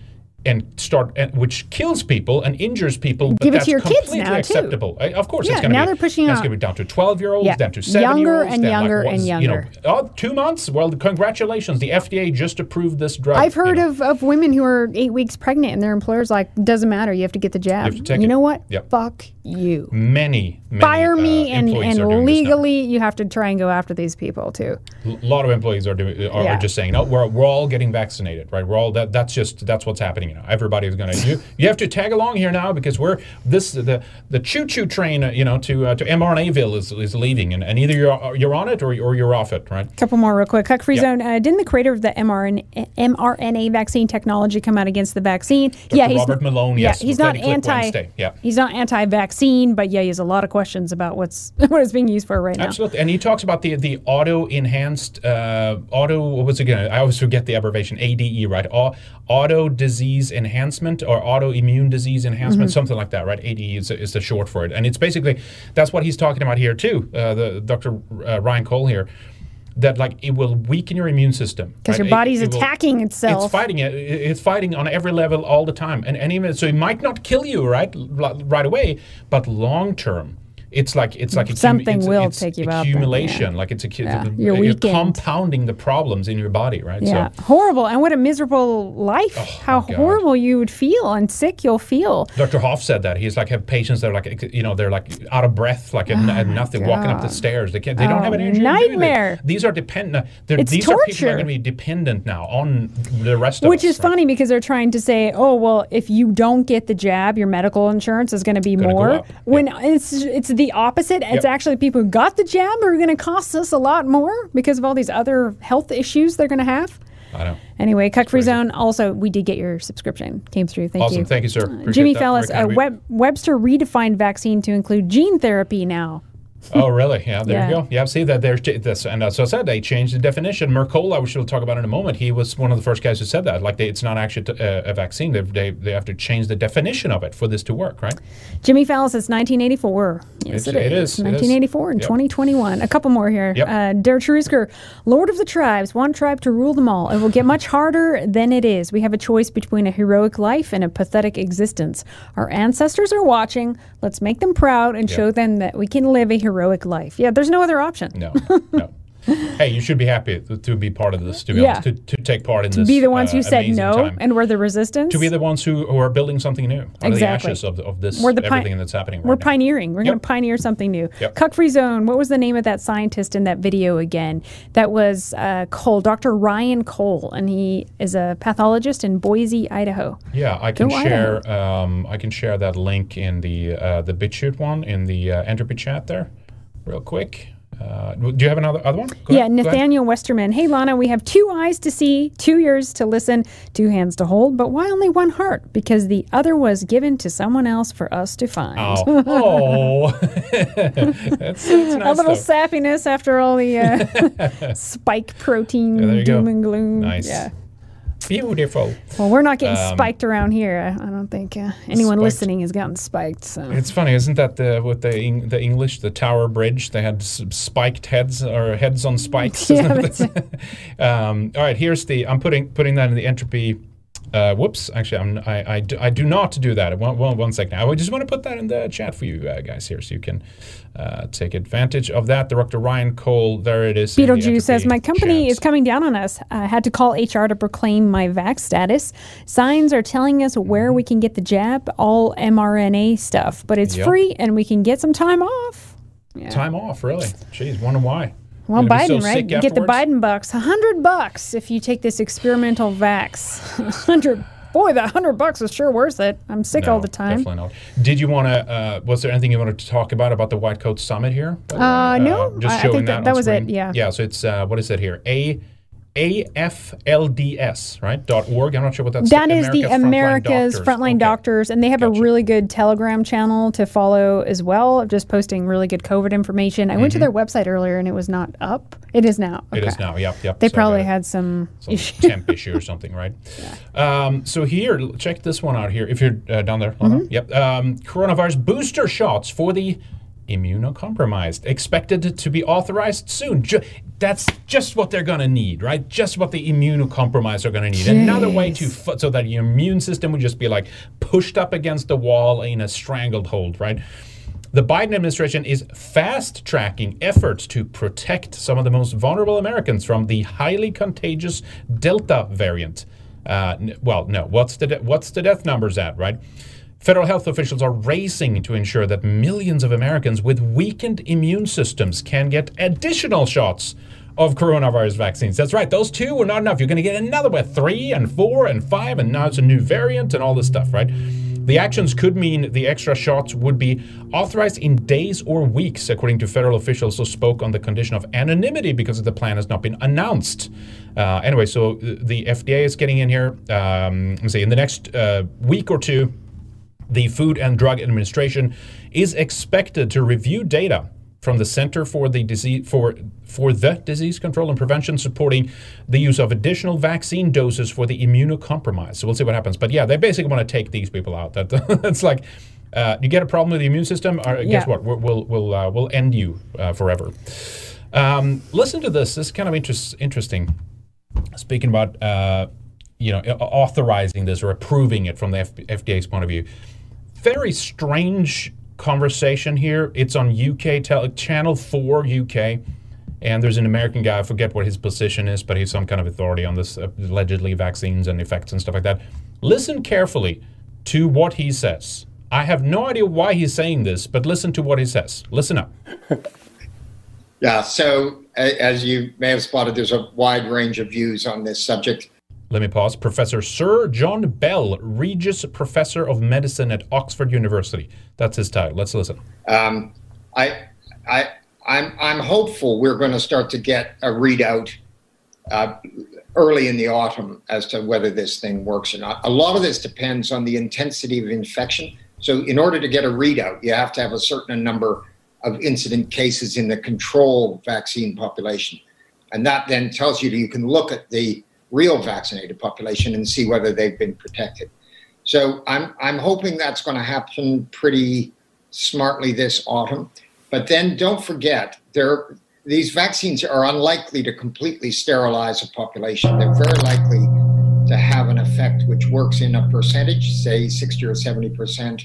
Speaker 1: and start, and, which kills people and injures people. But
Speaker 2: Give it to
Speaker 1: that's
Speaker 2: your kids now, too.
Speaker 1: acceptable. Uh, Of course,
Speaker 2: Yeah,
Speaker 1: it's going to
Speaker 2: now
Speaker 1: be.
Speaker 2: they're pushing out-
Speaker 1: going to be down to twelve-year-olds,
Speaker 2: Yeah.
Speaker 1: down to seven-year-olds,
Speaker 2: Younger and
Speaker 1: then, like,
Speaker 2: younger and
Speaker 1: what's- You know,
Speaker 2: younger.
Speaker 1: oh, two months. Well, congratulations, the FDA just approved this drug.
Speaker 2: I've
Speaker 1: you
Speaker 2: heard
Speaker 1: know.
Speaker 2: of, of women who are eight weeks pregnant and their employer's like, doesn't matter, you have to get the jab.
Speaker 1: have to take
Speaker 2: you
Speaker 1: it.
Speaker 2: know what?
Speaker 1: Yep.
Speaker 2: Fuck you.
Speaker 1: many, many
Speaker 2: Fire me
Speaker 1: uh,
Speaker 2: and, and
Speaker 1: are doing this now.
Speaker 2: legally you have to try and go after these people too.
Speaker 1: A lot of employees are doing are,
Speaker 2: Yeah.
Speaker 1: are just saying, no, we're, we're all getting vaccinated, right? We're all that. That's just that's what's happening now. Everybody's going to you you have to tag along here now because we're this the the choo choo train, uh, you know, to uh, to mRNAville is, is leaving, and, and either you're you're on it or, or you're off it, right?
Speaker 2: couple more real quick. Cuck Free
Speaker 1: Yep.
Speaker 2: Zone. Uh, didn't the creator of the mRNA, mRNA vaccine technology come out against the vaccine?
Speaker 1: Dr. Robert Malone, yes,
Speaker 2: Yeah, he's not
Speaker 1: a
Speaker 2: anti.
Speaker 1: Wednesday, yeah.
Speaker 2: He's not anti-vaccine, but yeah, he has a lot of questions about what's what it's being used for right now.
Speaker 1: Absolutely, and he talks about the the auto enhanced uh, auto. What was it again? I always forget the abbreviation ADE, right? Auto disease enhancement or autoimmune disease enhancement,
Speaker 2: Mhm.
Speaker 1: something like that, right? ADE is, is the short for it, and it's basically that's what he's talking about here too. Uh, the Dr. Uh, Ryan Cole here. That like it will weaken your immune system
Speaker 2: Because
Speaker 1: right?
Speaker 2: your body's
Speaker 1: It- it will-
Speaker 2: attacking itself.
Speaker 1: It's fighting it. it- It's fighting on every level all the time, and and even so, it might not kill you right right away, but long term, it's like it's like
Speaker 2: Something
Speaker 1: it's-
Speaker 2: will
Speaker 1: it's
Speaker 2: take you out then,
Speaker 1: accumulation.
Speaker 2: yeah.
Speaker 1: Like it's a
Speaker 2: Yeah,
Speaker 1: you're,
Speaker 2: you're
Speaker 1: compounding the problems in your body, right?
Speaker 2: Yeah,
Speaker 1: So
Speaker 2: horrible, and what a miserable life.
Speaker 1: Oh,
Speaker 2: How horrible you would feel and sick you'll feel.
Speaker 1: Dr. Hoffe said that he's like have patients that are like you know they're like out of breath, like and, and oh nothing, walking up the stairs. They can't. They don't have
Speaker 2: Oh,
Speaker 1: any energy.
Speaker 2: nightmare.
Speaker 1: These are dependent.
Speaker 2: It's
Speaker 1: These are people that are going to be dependent now on the rest of
Speaker 2: Which
Speaker 1: us.
Speaker 2: is funny because they're trying to say, oh well, if you don't get the jab, your medical insurance is going to be more. When it's it's the opposite. It's
Speaker 1: Yep.
Speaker 2: actually people who got the jab are going to cost us a lot more because of all these other health issues they're going to have.
Speaker 1: I know.
Speaker 2: Anyway, Cuck Free Zone. Also, we did get your subscription. Came through. Thank you.
Speaker 1: awesome.
Speaker 2: you.
Speaker 1: Thank you, sir. Appreciate
Speaker 2: Jimmy
Speaker 1: Very
Speaker 2: uh,
Speaker 1: kind of you.
Speaker 2: Web- Webster redefined vaccine to include gene therapy now.
Speaker 1: Oh, really? Yeah, there
Speaker 2: Yeah.
Speaker 1: you go. Yeah, see that there's this, and as I said, they changed the definition. Mercola, which we'll talk about in a moment, he was one of the first guys who said that. Like, they, it's not actually t- uh, a vaccine. They, they they have to change the definition of it for this to work, right?
Speaker 2: Jimmy Fallon says 1984. Yes,
Speaker 1: It's-
Speaker 2: it
Speaker 1: it
Speaker 2: is.
Speaker 1: is, it is.
Speaker 2: 1984 and
Speaker 1: Yep.
Speaker 2: 2021. A couple more here.
Speaker 1: Yep.
Speaker 2: Uh, Der Trusker, Lord of the Tribes, one tribe to rule them all. It will get much harder than it is. We have a choice between a heroic life and a pathetic existence. Our ancestors are watching. Let's make them proud and
Speaker 1: Yep.
Speaker 2: show them that we can live a heroic life. Yeah, there's no other option.
Speaker 1: No, no. hey, you should be happy to, be part of this. To be
Speaker 2: Yeah.
Speaker 1: honest, to, to take part in
Speaker 2: To
Speaker 1: this.
Speaker 2: be the ones
Speaker 1: uh,
Speaker 2: who said no
Speaker 1: time.
Speaker 2: and were the resistance.
Speaker 1: to be the ones who, who are building something new out of the
Speaker 2: Exactly.
Speaker 1: ashes of, of this
Speaker 2: We're the pi-
Speaker 1: everything that's happening right
Speaker 2: We're
Speaker 1: now.
Speaker 2: pioneering. We're going to pioneer something new.
Speaker 1: Yep.
Speaker 2: Cuck Free Zone. What was the name of that scientist in that video again? That was uh, Cole, Dr. Ryan Cole, and he is a pathologist in Boise, Idaho.
Speaker 1: Yeah, I can
Speaker 2: Go
Speaker 1: share. Um, I can share that link in the uh, the BitChute one in the uh, entropy chat there, real quick. Uh, do you have another other one? Go
Speaker 2: yeah,
Speaker 1: ahead.
Speaker 2: Nathaniel Westerman. Hey, Lana, we have two eyes to see, two ears to listen, two hands to hold, but why only one heart? Because the other was given to someone else for us to find.
Speaker 1: Oh, oh. that's, that's
Speaker 2: a little
Speaker 1: though.
Speaker 2: sappiness after all the uh, spike protein
Speaker 1: Yeah, you go.
Speaker 2: doom and gloom.
Speaker 1: Nice.
Speaker 2: Yeah.
Speaker 1: Beautiful.
Speaker 2: Well, we're not getting
Speaker 1: Um,
Speaker 2: spiked around here. I I don't think uh, anyone
Speaker 1: Spiked.
Speaker 2: listening has gotten spiked. So
Speaker 1: It's funny, isn't that the with the Eng- the English the Tower Bridge? They had spiked heads or heads on spikes.
Speaker 2: Yeah,
Speaker 1: um, all right, here's the. I'm putting putting that in the entropy. Uh, whoops! Actually, I'm, I, I, do, I do not do that. One, one, one second. I just want to put that in the chat for you uh, guys here, so you can uh, take advantage of that. Director Ryan Cole. There it is.
Speaker 2: Beetlejuice says my company
Speaker 1: chat.
Speaker 2: is coming down on us. I had to call HR to proclaim my vax status. Signs are telling us where we can get the jab, all mRNA stuff, but it's
Speaker 1: Yep.
Speaker 2: free and we can get some time off.
Speaker 1: time off. Really? Jeez, wonder why.
Speaker 2: Well, Biden,
Speaker 1: so
Speaker 2: right? get the? Biden bucks, a hundred bucks if you take this experimental vax. hundred, boy, that hundred bucks is sure worth it. I'm sick all the time.
Speaker 1: Definitely not. Did you want to? Uh, was there anything you wanted to talk about about the White Coat Summit here? way?
Speaker 2: Uh, no,
Speaker 1: just
Speaker 2: I- I think that-
Speaker 1: that,
Speaker 2: that was it, yeah.
Speaker 1: Yeah. So it's uh, what is it here? A. AFLDS, right? Dot org. I'm not sure what that's.
Speaker 2: That is the
Speaker 1: Frontline
Speaker 2: America's
Speaker 1: Doctors.
Speaker 2: Frontline Doctors, and they have a really good Telegram channel to follow as well, of just posting really good COVID information. I went to
Speaker 1: Mhm.
Speaker 2: their website earlier and it was not up. It is now.
Speaker 1: It is now. Yep. Yep.
Speaker 2: They
Speaker 1: So
Speaker 2: probably had some,
Speaker 1: some
Speaker 2: issues.
Speaker 1: temp issue or something, right? Um, so here, check this one out here. If you're uh, down there,
Speaker 2: Mm-hmm.
Speaker 1: yep. Um, coronavirus booster shots for the immunocompromised expected to be authorized soon. Ju- that's just what they're gonna need, right? Just what the immunocompromised are gonna need. Another way to f- so that your immune system would just be like pushed up against the wall in a strangled hold, right? The Biden administration is fast tracking efforts to protect some of the most vulnerable Americans from the highly contagious Delta variant. Uh, n- well, no, what's the de- what's the death numbers at, right? Federal health officials are racing to ensure that millions of Americans with weakened immune systems can get additional shots of coronavirus vaccines. That's right, those two were not enough. You're going to get another with three and four and five, and now it's a new variant and all this stuff, right? The actions could mean the extra shots would be authorized in days or weeks, according to federal officials who spoke on the condition of anonymity because the plan has not been announced. Uh, anyway, so uh, the FDA is getting in here. Um, let's see, in the next uh, week or two, the Food and Drug Administration is expected to review data from the Center for the Disease for for the Disease Control and Prevention supporting the use of additional vaccine doses for the immunocompromised. So we'll see what happens. But yeah, they basically want to take these people out. That that's like uh, you get a problem with the immune system, or guess
Speaker 2: Yeah.
Speaker 1: what? We'll we'll we'll, uh, we'll end you uh, forever. Um, listen to this. This is kind of interest, interesting. Speaking about uh, you know authorizing this or approving it from the F- FDA's point of view, very strange conversation here. It's on UK tel- channel four UK, and there's an American guy. I forget what his position is, but he's some kind of authority on this uh, allegedly vaccines and effects and stuff like that. Listen carefully to what he says. I have no idea why he's saying this, but listen to what he says. Listen up.
Speaker 18: Yeah, so as you may have spotted, there's a wide range of views on this subject.
Speaker 1: Let me pause. Professor Sir John Bell, Regius Professor of Medicine at Oxford University. That's his title. Let's listen.
Speaker 18: Um, I, I, I'm, I'm hopeful we're going to start to get a readout uh, early in the autumn as to whether this thing works or not. A lot of this depends on the intensity of infection. So, in order to get a readout, you have to have a certain number of incident cases in the control vaccine population. And that then tells you that you can look at the real vaccinated population and see whether they've been protected. So I'm, I'm hoping that's going to happen pretty smartly this autumn. But then don't forget, there, these vaccines are unlikely to completely sterilize a population. They're very likely to have an effect which works in a percentage, say 60 or 70 percent.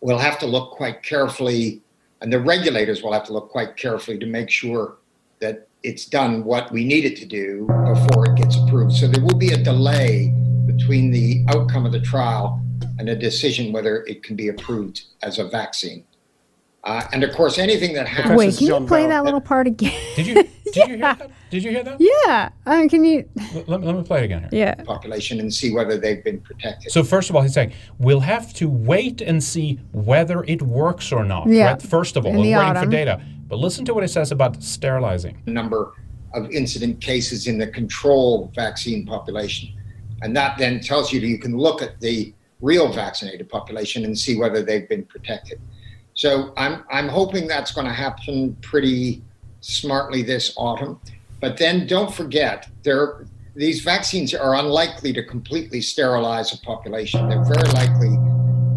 Speaker 18: We'll have to look quite carefully, and the regulators will have to look quite carefully to make sure that it's done what we need it to do before it gets approved. So there will be a delay between the outcome of the trial and a decision whether it can be approved as a vaccine. Uh, and of course, anything that happens.
Speaker 2: Wait, can you play that little part again?
Speaker 1: Did you? Did you hear that? Did you hear that?
Speaker 2: Yeah. Um, can you?
Speaker 1: Let, let me play it again here.
Speaker 2: Yeah.
Speaker 18: population and see whether they've been protected.
Speaker 1: So first of all, he's saying we'll have to wait and see whether it works or not.
Speaker 18: Yeah.
Speaker 1: Right? First of all,
Speaker 18: In
Speaker 1: we're
Speaker 18: the
Speaker 1: waiting for data. But listen to what it says about sterilizing.
Speaker 18: number of incident cases in the control vaccine population. And that then tells you you can look at the real vaccinated population and see whether they've been protected. So I'm, I'm hoping that's going to happen pretty smartly this autumn. But then don't forget, there, these vaccines are unlikely to completely sterilize a population. They're very likely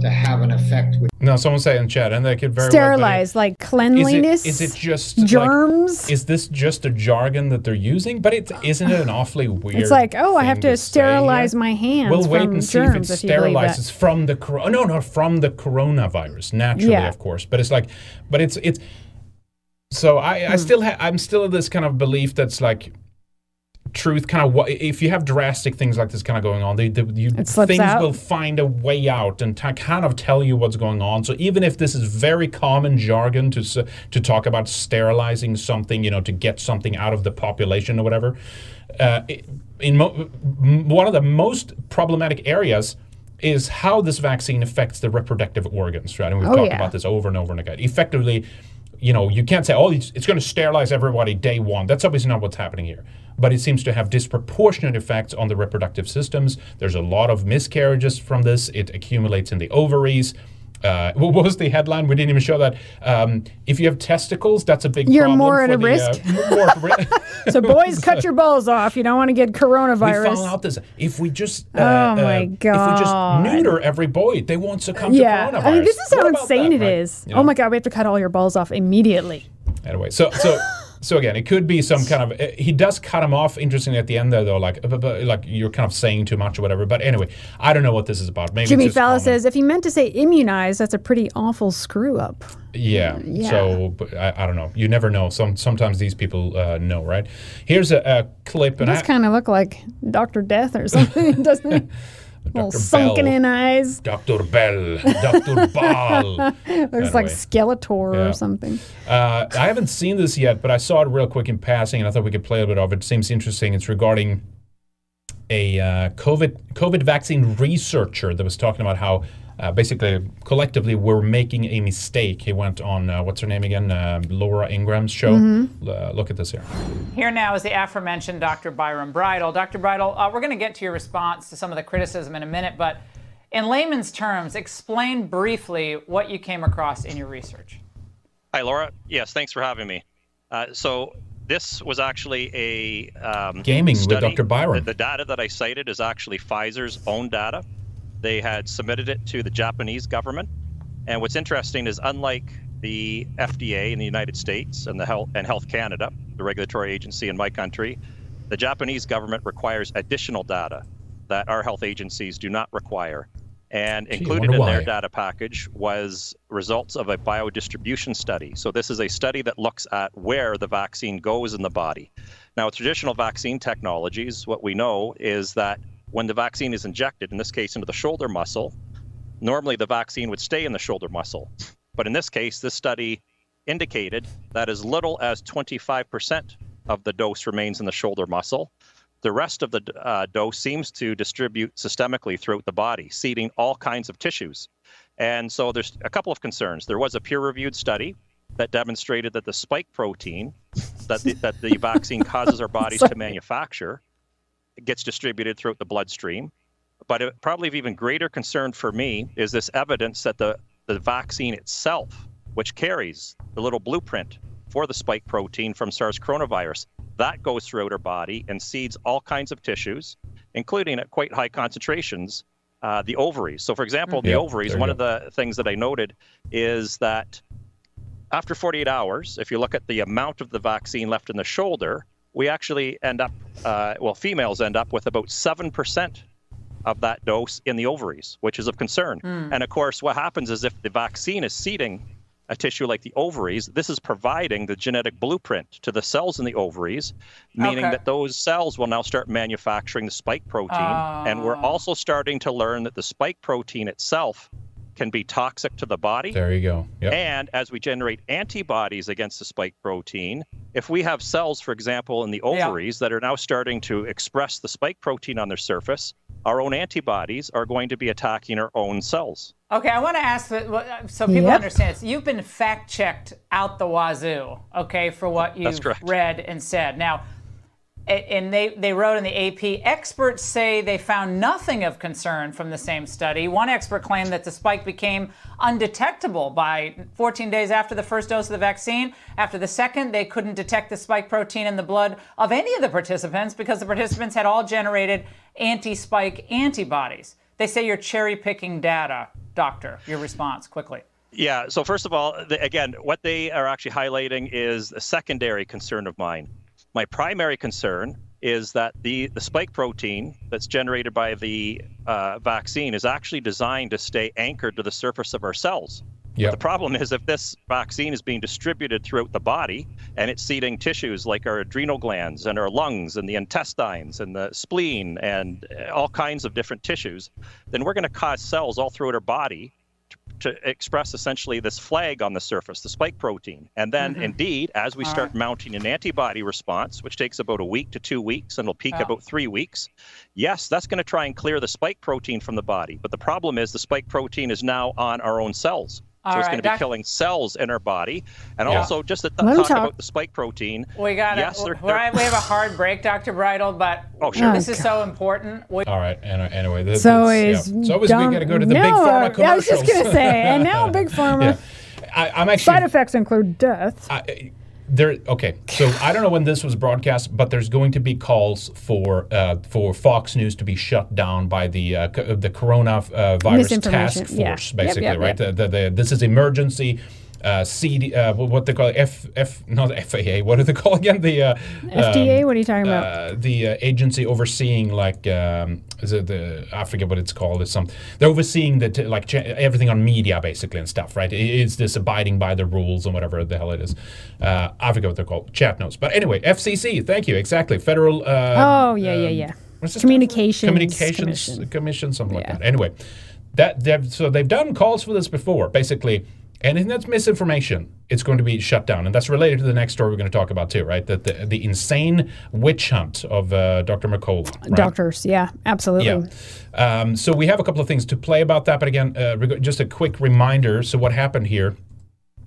Speaker 18: to have an effect which
Speaker 1: No, someone say in chat, and they could very
Speaker 2: Sterilize, like cleanliness.
Speaker 1: Is it, is it just like-
Speaker 2: germs?
Speaker 1: is this just a jargon that they're using? But it isn't it an awfully weird.
Speaker 2: it's like, oh, I have
Speaker 1: thing
Speaker 2: to sterilize my hands
Speaker 1: We'll wait
Speaker 2: from
Speaker 1: and see if it
Speaker 2: germs. If, you believe that.
Speaker 1: sterilizes from the cor- no no from the coronavirus naturally
Speaker 2: Yeah.
Speaker 1: of course but it's like but it's it's so I
Speaker 2: Hmm.
Speaker 1: I still ha- I'm still of this kind of belief that's like truth kind of what if you have drastic things like this kind of going on they, they you things
Speaker 2: out.
Speaker 1: will find a way out and t- kind of tell you what's going on so even if this is very common jargon to to talk about sterilizing something you know to get something out of the population or whatever uh, in mo- one of the most problematic areas is how this vaccine affects the reproductive organs right and we've
Speaker 2: Oh,
Speaker 1: talked
Speaker 2: yeah.
Speaker 1: about this over and over and again effectively you know, you can't say, oh, it's, it's going to sterilize everybody day one. That's obviously not what's happening here. But it seems to have disproportionate effects on the reproductive systems. There's a lot of miscarriages from this. It accumulates in the ovaries. Uh, what was the headline? We didn't even show that. Um, if you have testicles, that's a big
Speaker 2: You're
Speaker 1: problem.
Speaker 2: more at a
Speaker 1: the,
Speaker 2: risk.
Speaker 1: Uh, at
Speaker 2: so boys, cut your balls off. You don't want to get coronavirus.
Speaker 1: We found out this. If we just uh,
Speaker 2: Oh my
Speaker 1: uh, if we just neuter every boy, they won't succumb
Speaker 2: yeah,
Speaker 1: to coronavirus.
Speaker 2: I mean, this is how
Speaker 1: What about
Speaker 2: insane
Speaker 1: that,
Speaker 2: it
Speaker 1: right?
Speaker 2: is.
Speaker 1: You know?
Speaker 2: Oh my god, we have to cut all your balls off immediately.
Speaker 1: Anyway, so so so again, it could be some kind of. uh, He does cut him off. Interestingly, at the end there, though, like like you're kind of saying too much or whatever. But anyway, I don't know what this is about. Maybe
Speaker 2: Jimmy Fallon says if he meant to say immunize, that's a pretty awful screw up.
Speaker 1: Yeah.
Speaker 2: Yeah.
Speaker 1: So I, I don't know. You never know. Some sometimes these people uh, know, right? Here's a, a clip,
Speaker 2: It
Speaker 1: and
Speaker 2: does kind of look like Doctor Death or something, doesn't it? Little
Speaker 1: Dr.
Speaker 2: sunken
Speaker 1: Bell.
Speaker 2: in eyes.
Speaker 1: Dr. Bell, Dr. Ball.
Speaker 2: Looks like Skeletor
Speaker 1: Yeah.
Speaker 2: or something.
Speaker 1: Uh, I haven't seen this yet, but I saw it real quick in passing, and I thought we could play a bit of it. It seems interesting. It's regarding a uh, COVID COVID vaccine researcher that was talking about how uh, basically collectively we're making a mistake. He went on uh, what's her name again, uh, Laura Ingraham's show.
Speaker 19: Mhm.
Speaker 1: Uh, look at this here.
Speaker 19: Here now is the aforementioned Dr. Byron Bridle. Dr. Bridle, uh, we're going to get to your response to some of the criticism in a minute, but in layman's terms, explain briefly what you came across in your research.
Speaker 20: Hi, Laura. Yes, thanks for having me. Uh, so this was actually a um,
Speaker 1: Gaming with
Speaker 20: study.
Speaker 1: Dr. Byron.
Speaker 20: The, the data that I cited is actually Pfizer's own data. They had submitted it to the Japanese government, and what's interesting is unlike the FDA in the United States and the Health and Health Canada, the regulatory agency in my country, the Japanese government requires additional data that our health agencies do not require. And
Speaker 1: Gee,
Speaker 20: included in their data package was results of a biodistribution study. So this is a study that looks at where the vaccine goes in the body. Now, with traditional vaccine technologies, what we know is that when the vaccine is injected, in this case into the shoulder muscle, normally the vaccine would stay in the shoulder muscle. But in this case, this study indicated that as little as 25% of the dose remains in the shoulder muscle. The rest of the uh, dose seems to distribute systemically throughout the body, seeding all kinds of tissues. And so there's a couple of concerns. There was a peer-reviewed study that demonstrated that the spike protein that the, that the vaccine causes our bodies to manufacture gets distributed throughout the bloodstream. But it, probably of even greater concern for me is this evidence that the, the vaccine itself which carries the little blueprint for the spike protein from SARS coronavirus. That goes throughout our body and seeds all kinds of tissues, including at quite high concentrations, uh, the ovaries. So, for example, the
Speaker 1: Yep,
Speaker 20: ovaries, one of the things that I noted is that after 48 hours, if you look at the amount of the vaccine left in the shoulder, we actually end up, uh, well, females end up with about 7% of that dose in the ovaries, which is of concern.
Speaker 21: Hmm.
Speaker 20: And of course, what happens is if the vaccine is seeding a tissue like the ovaries, this is providing the genetic blueprint to the cells in the ovaries, meaning
Speaker 21: Okay.
Speaker 20: that those cells will now start manufacturing the spike protein. And we're
Speaker 21: Ah.
Speaker 20: also starting to learn that the spike protein itself can be toxic to the body.
Speaker 1: There you go. Yep.
Speaker 20: And as we generate antibodies against the spike protein, if we have cells, for example, in the
Speaker 19: Yeah.
Speaker 20: ovaries that are now starting to express the spike protein on their surface, our own antibodies are going to be attacking our own cells.
Speaker 19: Okay, I want to ask that so people
Speaker 20: Yep.
Speaker 19: understand this. You've been fact checked out the wazoo, okay, for what you've read and said. Now, a- and they, they wrote in the AP experts say they found nothing of concern from the same study. One expert claimed that the spike became undetectable by 14 days after the first dose of the vaccine. After the second, they couldn't detect the spike protein in the blood of any of the participants because the participants had all generated anti spike antibodies. They say you're cherry picking data, doctor. Your response quickly.
Speaker 20: Yeah. So first of all, the, again, what they are actually highlighting is a secondary concern of mine. My primary concern is that the, the spike protein that's generated by the uh, vaccine is actually designed to stay anchored to the surface of our cells.
Speaker 1: Yep.
Speaker 20: The problem is if this vaccine is being distributed throughout the body and it's seeding tissues like our adrenal glands and our lungs and the intestines and the spleen and uh, all kinds of different tissues, then we're going to cause cells all throughout our body to express essentially this flag on the surface, the spike protein. And then,
Speaker 21: Mhm.
Speaker 20: indeed, as we start
Speaker 21: right.
Speaker 20: mounting an antibody response, which takes about a week to two weeks and will peak
Speaker 21: Oh.
Speaker 20: about three weeks, yes, that's going to try and clear the spike protein from the body. But the problem is the spike protein is now on our own cells.
Speaker 19: All
Speaker 20: so it's
Speaker 19: right,
Speaker 20: going to be
Speaker 19: Doc-
Speaker 20: killing cells in our body. And
Speaker 19: Yeah.
Speaker 20: also, just to th- talk
Speaker 19: talk.
Speaker 20: about the spike protein.
Speaker 19: We got
Speaker 20: yes,
Speaker 19: it.
Speaker 20: they're-
Speaker 19: we have a hard break, Dr. Bridle, but
Speaker 20: Oh, sure.
Speaker 19: Oh, this
Speaker 20: Oh,
Speaker 19: is so important. We-
Speaker 1: All right. Anyway, anyway this,
Speaker 2: So
Speaker 1: this-
Speaker 2: is
Speaker 1: yeah. so always we
Speaker 2: Dom-
Speaker 1: got to go to the
Speaker 2: no,
Speaker 1: big pharma commercials.
Speaker 2: I was just gonna say, and now big pharma.
Speaker 1: Yeah. I, I'm actually
Speaker 2: Side effects include death.
Speaker 1: There okay so i don't know when this was broadcast but there's going to be calls for uh, for fox news to be shut down by the uh, co- the corona uh, task
Speaker 2: Misinformation, yeah.
Speaker 1: force
Speaker 2: Yep,
Speaker 1: basically
Speaker 2: yep,
Speaker 1: right
Speaker 2: yep.
Speaker 1: The, the, the, this is emergency uh, CD, uh, what they call it, F, F, not FAA. What do they call again? The uh,
Speaker 2: FDA?
Speaker 1: um,
Speaker 2: what are you talking about?
Speaker 1: uh, the uh, agency overseeing like um, is it the I forget what it's called. It's some they're overseeing the t- like ch- everything on media basically and stuff, right? Is this abiding by the rules and whatever the hell it is? Uh, I forget what they're called. Chat notes, but anyway, FCC. Thank you. Exactly, Federal. Uh,
Speaker 2: oh yeah, yeah,
Speaker 1: um,
Speaker 2: yeah.
Speaker 1: this
Speaker 2: Communications.
Speaker 1: communications
Speaker 2: Commission.
Speaker 1: commission, something like that. Anyway, that they've, so they've done calls for this before. Basically, anything that's misinformation, it's going to be shut down, and that's related to the next story we're going to talk about too, right? That the, the insane witch hunt of uh, Dr. McCullough. Right?
Speaker 2: Doctors, yeah, absolutely.
Speaker 1: Yeah. Um, so we have a couple of things to play about that, but again, uh, reg- just a quick reminder. So what happened here?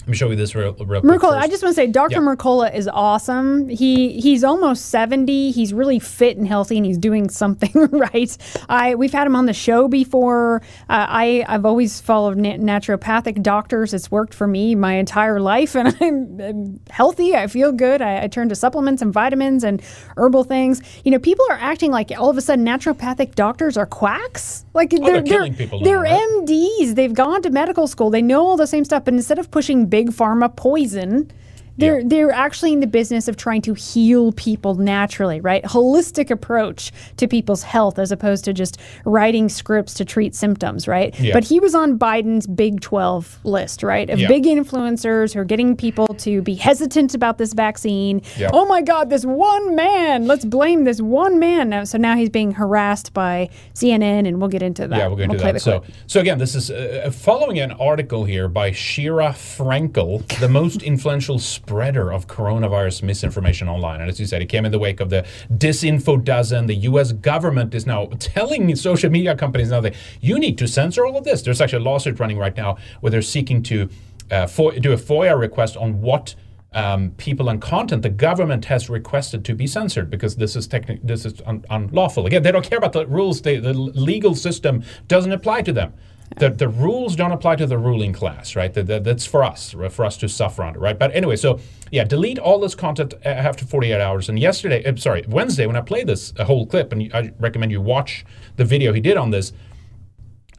Speaker 1: Let me show you this real, real quick.
Speaker 2: Mercola. I just want to say Dr. Mercola is awesome. He he's almost 70. He's really fit and healthy and he's doing something right. I we've had him on the show before. Uh, I I've always followed na- naturopathic doctors. It's worked for me my entire life and I'm, I'm healthy. I feel good. I, I turn to supplements and vitamins and herbal things. You know, people are acting like all of a sudden naturopathic doctors are quacks. Like
Speaker 1: Oh, they're killing people now,
Speaker 2: They're
Speaker 1: right?
Speaker 2: MDs. They've gone to medical school. They know all the same stuff, but instead of pushing big pharma poison, they're they're actually in the business of trying to heal people naturally, right? Holistic approach to people's health as opposed to just writing scripts to treat symptoms, right?
Speaker 21: Yeah.
Speaker 2: But he was on Biden's Big 12 list, right? Of
Speaker 21: Yeah.
Speaker 2: big influencers who are getting people to be hesitant about this vaccine. Oh my God, this one man. Let's blame this one man. Now, so now he's being harassed by CNN, and we'll get into that.
Speaker 1: Yeah, we'll get into
Speaker 2: play
Speaker 1: that. So,
Speaker 2: clip.
Speaker 1: so again, this is uh, following an article here by Sheera Frenkel, the most influential spreader of coronavirus misinformation online. And as you said, it came in the wake of the disinfo dozen. The U.S. government is now telling social media companies now that you need to censor all of this. There's actually a lawsuit running right now where they're seeking to uh, do a FOIA request on what um, people and content the government has requested to be censored because this is techni- this is un- unlawful. Again, they don't care about the rules. They, the legal system doesn't apply to them. The, the rules don't apply to the ruling class, right? That that- that's for us, right? for us to suffer under, right? But anyway, so yeah, delete all this content after 48 hours. And yesterday, uh, sorry, Wednesday, when I played this uh, whole clip, and I recommend you watch the video he did on this,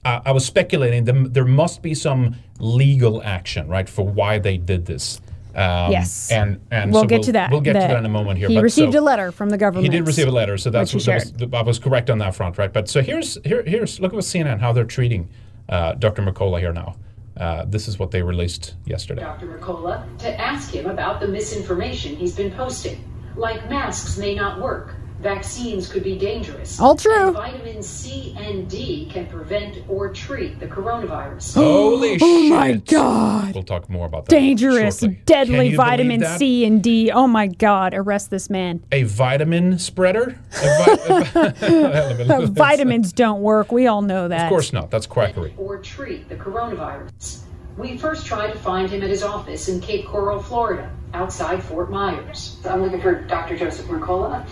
Speaker 1: I, I was speculating that there must be some legal action, right, for why they did this. Um,
Speaker 2: Yes.
Speaker 1: and and
Speaker 2: we'll
Speaker 1: so
Speaker 2: get to that.
Speaker 1: We'll get to that in a moment here.
Speaker 2: He
Speaker 1: but
Speaker 2: received
Speaker 1: so-
Speaker 2: a letter from the government.
Speaker 1: he did receive a letter, so that's what that was, I was correct on that front, right? But so here's here here's look at what CNN how they're treating uh, Dr. McCullough here now. Uh, this is what they released yesterday.
Speaker 21: Dr. Mercola to ask him about the misinformation he's been posting. Like masks may not work, vaccines could be dangerous.
Speaker 2: All true.
Speaker 21: and Vitamins C and D can prevent or treat the coronavirus.
Speaker 1: Holy
Speaker 2: oh
Speaker 1: shit!
Speaker 2: my God.
Speaker 1: We'll talk more about that.
Speaker 2: Dangerous,
Speaker 1: shortly.
Speaker 2: Deadly vitamin? C and D. Oh my God, arrest this man.
Speaker 1: A vitamin spreader? A vi-
Speaker 2: Vitamins don't work. We all know that.
Speaker 1: Of course not. That's quackery.
Speaker 21: or treat the coronavirus. We first tried to find him at his office in Cape Coral, Florida, outside Fort Myers. I'm looking for Dr. Joseph Mercola.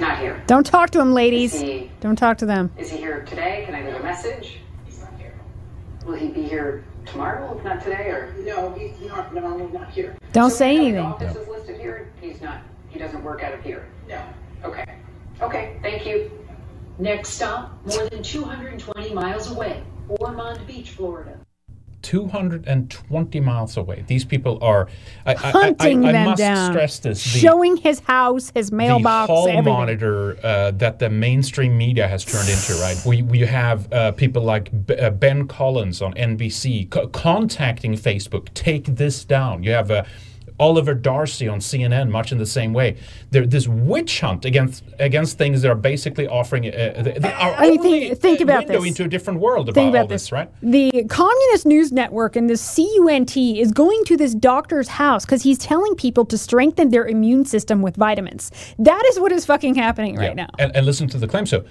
Speaker 21: Not here.
Speaker 2: Don't talk to him, ladies.
Speaker 21: He-
Speaker 2: Don't talk to them.
Speaker 21: Is he here today? Can I leave a message? He's not here. Will he be here tomorrow, if not today, or? No, he's not, no, not here.
Speaker 2: Don't
Speaker 21: So
Speaker 2: say anything.
Speaker 21: The office is listed here. He's not, he doesn't work out of here? No. Okay. Okay, thank you. Next stop, more than 220 miles away, Ormond Beach, Florida.
Speaker 1: 220 miles away. These people are. I, I- I,
Speaker 2: Hunting
Speaker 1: I, I
Speaker 2: them
Speaker 1: must
Speaker 2: down.
Speaker 1: stress this. The,
Speaker 2: Showing his house, his mailbox,
Speaker 1: the hall
Speaker 2: everything.
Speaker 1: monitor uh, that the mainstream media has turned into, right? We, we have uh, people like B- uh, Ben Collins on NBC co- contacting Facebook, take this down. You have uh, Oliver Darcy on CNN, much in the same way. There, this witch hunt against against things that are basically offering uh, they, they are
Speaker 2: I mean, think- think about
Speaker 1: window
Speaker 2: this.
Speaker 1: into a different world about,
Speaker 2: Think about
Speaker 1: all this, right?
Speaker 2: The Communist News Network and the CUNT is going to this doctor's house because he's telling people to strengthen their immune system with vitamins. That is what is fucking happening right
Speaker 1: Yeah.
Speaker 2: now.
Speaker 1: And, and listen to the claim. So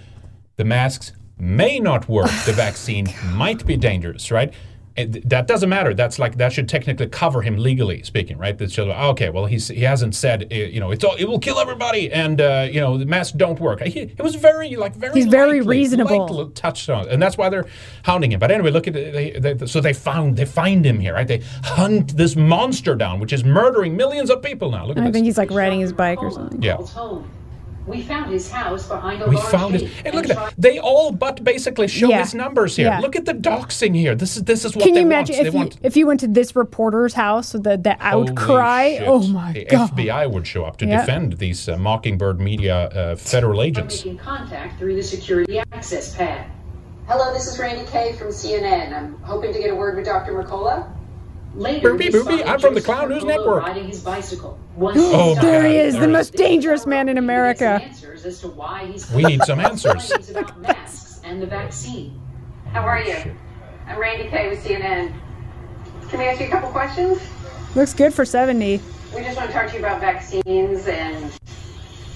Speaker 1: the masks may not work. The vaccine might be dangerous, right? And that doesn't matter. That's like that should technically cover him legally speaking, right? That's just, okay. Well, he's he hasn't said uh, you know it's all it will kill everybody, and uh, you know the masks don't work. He, it was very like very
Speaker 2: He's very
Speaker 1: lightly-
Speaker 2: reasonable.
Speaker 1: lightly touched on, and that's why they're hounding him. But anyway, look at it. They, they, so they found they find him here, right? They hunt this monster down, which is murdering millions of people now. Look at
Speaker 2: I
Speaker 1: this.
Speaker 2: think he's like riding his bike or something.
Speaker 1: Yeah.
Speaker 21: Calls home. We found his house behind a
Speaker 1: We
Speaker 21: large
Speaker 1: found it.
Speaker 21: gate
Speaker 1: And look
Speaker 21: and
Speaker 1: at that. They all but basically show
Speaker 2: Yeah.
Speaker 1: his numbers here.
Speaker 2: Yeah.
Speaker 1: Look at the doxing here. This is this is what
Speaker 2: Can
Speaker 1: they
Speaker 2: you imagine
Speaker 1: want.
Speaker 2: if
Speaker 1: they
Speaker 2: you,
Speaker 1: want
Speaker 2: if you went to this reporter's house, the the outcry?
Speaker 1: shit.
Speaker 2: Oh my
Speaker 1: the
Speaker 2: god!
Speaker 1: FBI would show up to
Speaker 2: Yeah.
Speaker 1: defend these uh, Mockingbird Media uh, federal agents.
Speaker 21: making contact through the security access pad. Hello, this is Randi Kaye from CNN. I'm hoping to get a word with Dr. Mercola. Later,
Speaker 1: Boopy,
Speaker 21: we
Speaker 1: boopy, I'm from the Clown News Network.
Speaker 21: Riding his bicycle. Once
Speaker 1: Oh
Speaker 21: he
Speaker 2: there he is,
Speaker 1: there
Speaker 2: the most dangerous man in America.
Speaker 21: as to why he's
Speaker 1: We need some answers.
Speaker 21: about masks and the vaccine.
Speaker 22: How are you? I'm Randi Kaye with CNN. Can we ask you a couple questions?
Speaker 2: Looks good for seventy.
Speaker 22: We just want to talk to you about vaccines and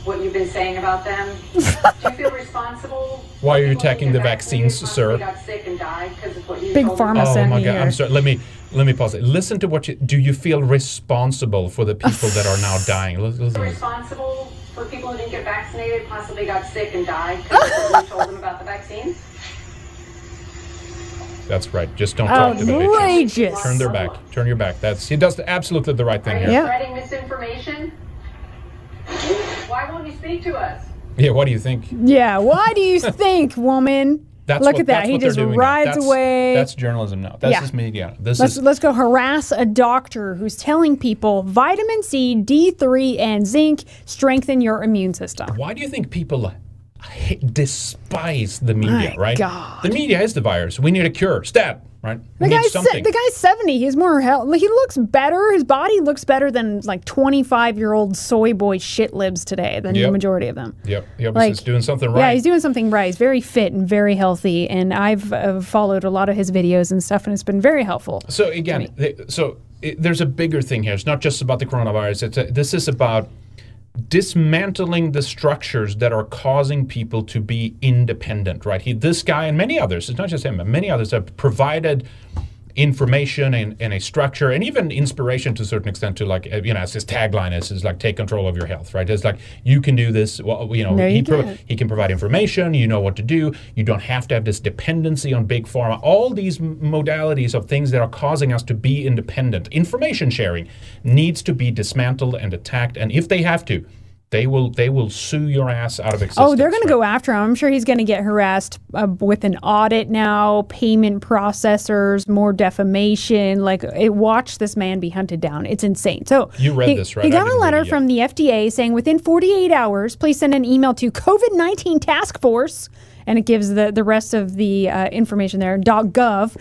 Speaker 22: what you've been saying about them. Do you feel responsible?
Speaker 1: Why are you attacking the vaccines,
Speaker 22: You
Speaker 1: sir?
Speaker 22: got sick and died of what you
Speaker 2: Big
Speaker 22: told them?
Speaker 2: Pharma
Speaker 1: Oh my god!
Speaker 2: here.
Speaker 1: I'm sorry. Let me let me pause it. Listen to what you do. You feel responsible for the people that are now dying? Listen, listen.
Speaker 22: Responsible for people who didn't get vaccinated, possibly got sick and died because of told them about the vaccines?
Speaker 1: That's right. Just don't oh, talk to the bitches.
Speaker 2: Outrageous.
Speaker 1: Turn their back. Turn your back. That's he does absolutely the right thing
Speaker 22: Are
Speaker 1: here.
Speaker 22: you spreading misinformation? Why won't you speak to us?
Speaker 1: Yeah. What do you think?
Speaker 2: Yeah. Why do you think, woman?
Speaker 1: That's
Speaker 2: Look
Speaker 1: what,
Speaker 2: at that. He just rides
Speaker 1: That's-
Speaker 2: away.
Speaker 1: That's journalism now. That's
Speaker 2: Yeah.
Speaker 1: just media. This
Speaker 2: Let's
Speaker 1: is
Speaker 2: let's go harass a doctor who's telling people vitamin C, D3, and zinc strengthen your immune system.
Speaker 1: why do you think people despise the media?
Speaker 2: My
Speaker 1: right?
Speaker 2: God.
Speaker 1: The media is the virus. We need a cure. Stat. Right.
Speaker 2: The guy's se- the guy's seventy. He's more health. He looks better. His body looks better than like twenty five year old soy boy shit libs today. Than the majority of them.
Speaker 1: Yep. Yep.
Speaker 2: Like,
Speaker 1: he's doing something right.
Speaker 2: Yeah, he's doing something right. He's very fit and very healthy, and I've uh, followed a lot of his videos and stuff, and it's been very helpful.
Speaker 1: So again, th- so it, there's a bigger thing here. It's not just about the coronavirus. It's a, this is about dismantling the structures that are causing people to be independent. Right? He, this guy, and many others. It's not just him. but Many others have provided information and, and a structure and even inspiration to a certain extent to like uh, you know as his tagline is is like take control of your health right? It's like you can do this well you know
Speaker 2: No,
Speaker 1: he,
Speaker 2: you
Speaker 1: pro- he can provide information you know what to do you don't have to have this dependency on big pharma. All these modalities of things that are causing us to be independent. Information sharing needs to be dismantled and attacked and if they have to they will they will sue your ass out of existence
Speaker 2: Oh, they're going to go after him. I'm sure he's going to get harassed uh, with an audit now, payment processors, more defamation. Like, it, watch this man be hunted down. It's insane. So
Speaker 1: You read
Speaker 2: he,
Speaker 1: this, right?
Speaker 2: He got a letter from the FDA saying within 48 hours, please send an email to COVID 19 Task Force, and it gives the the rest of the uh, information there. .gov.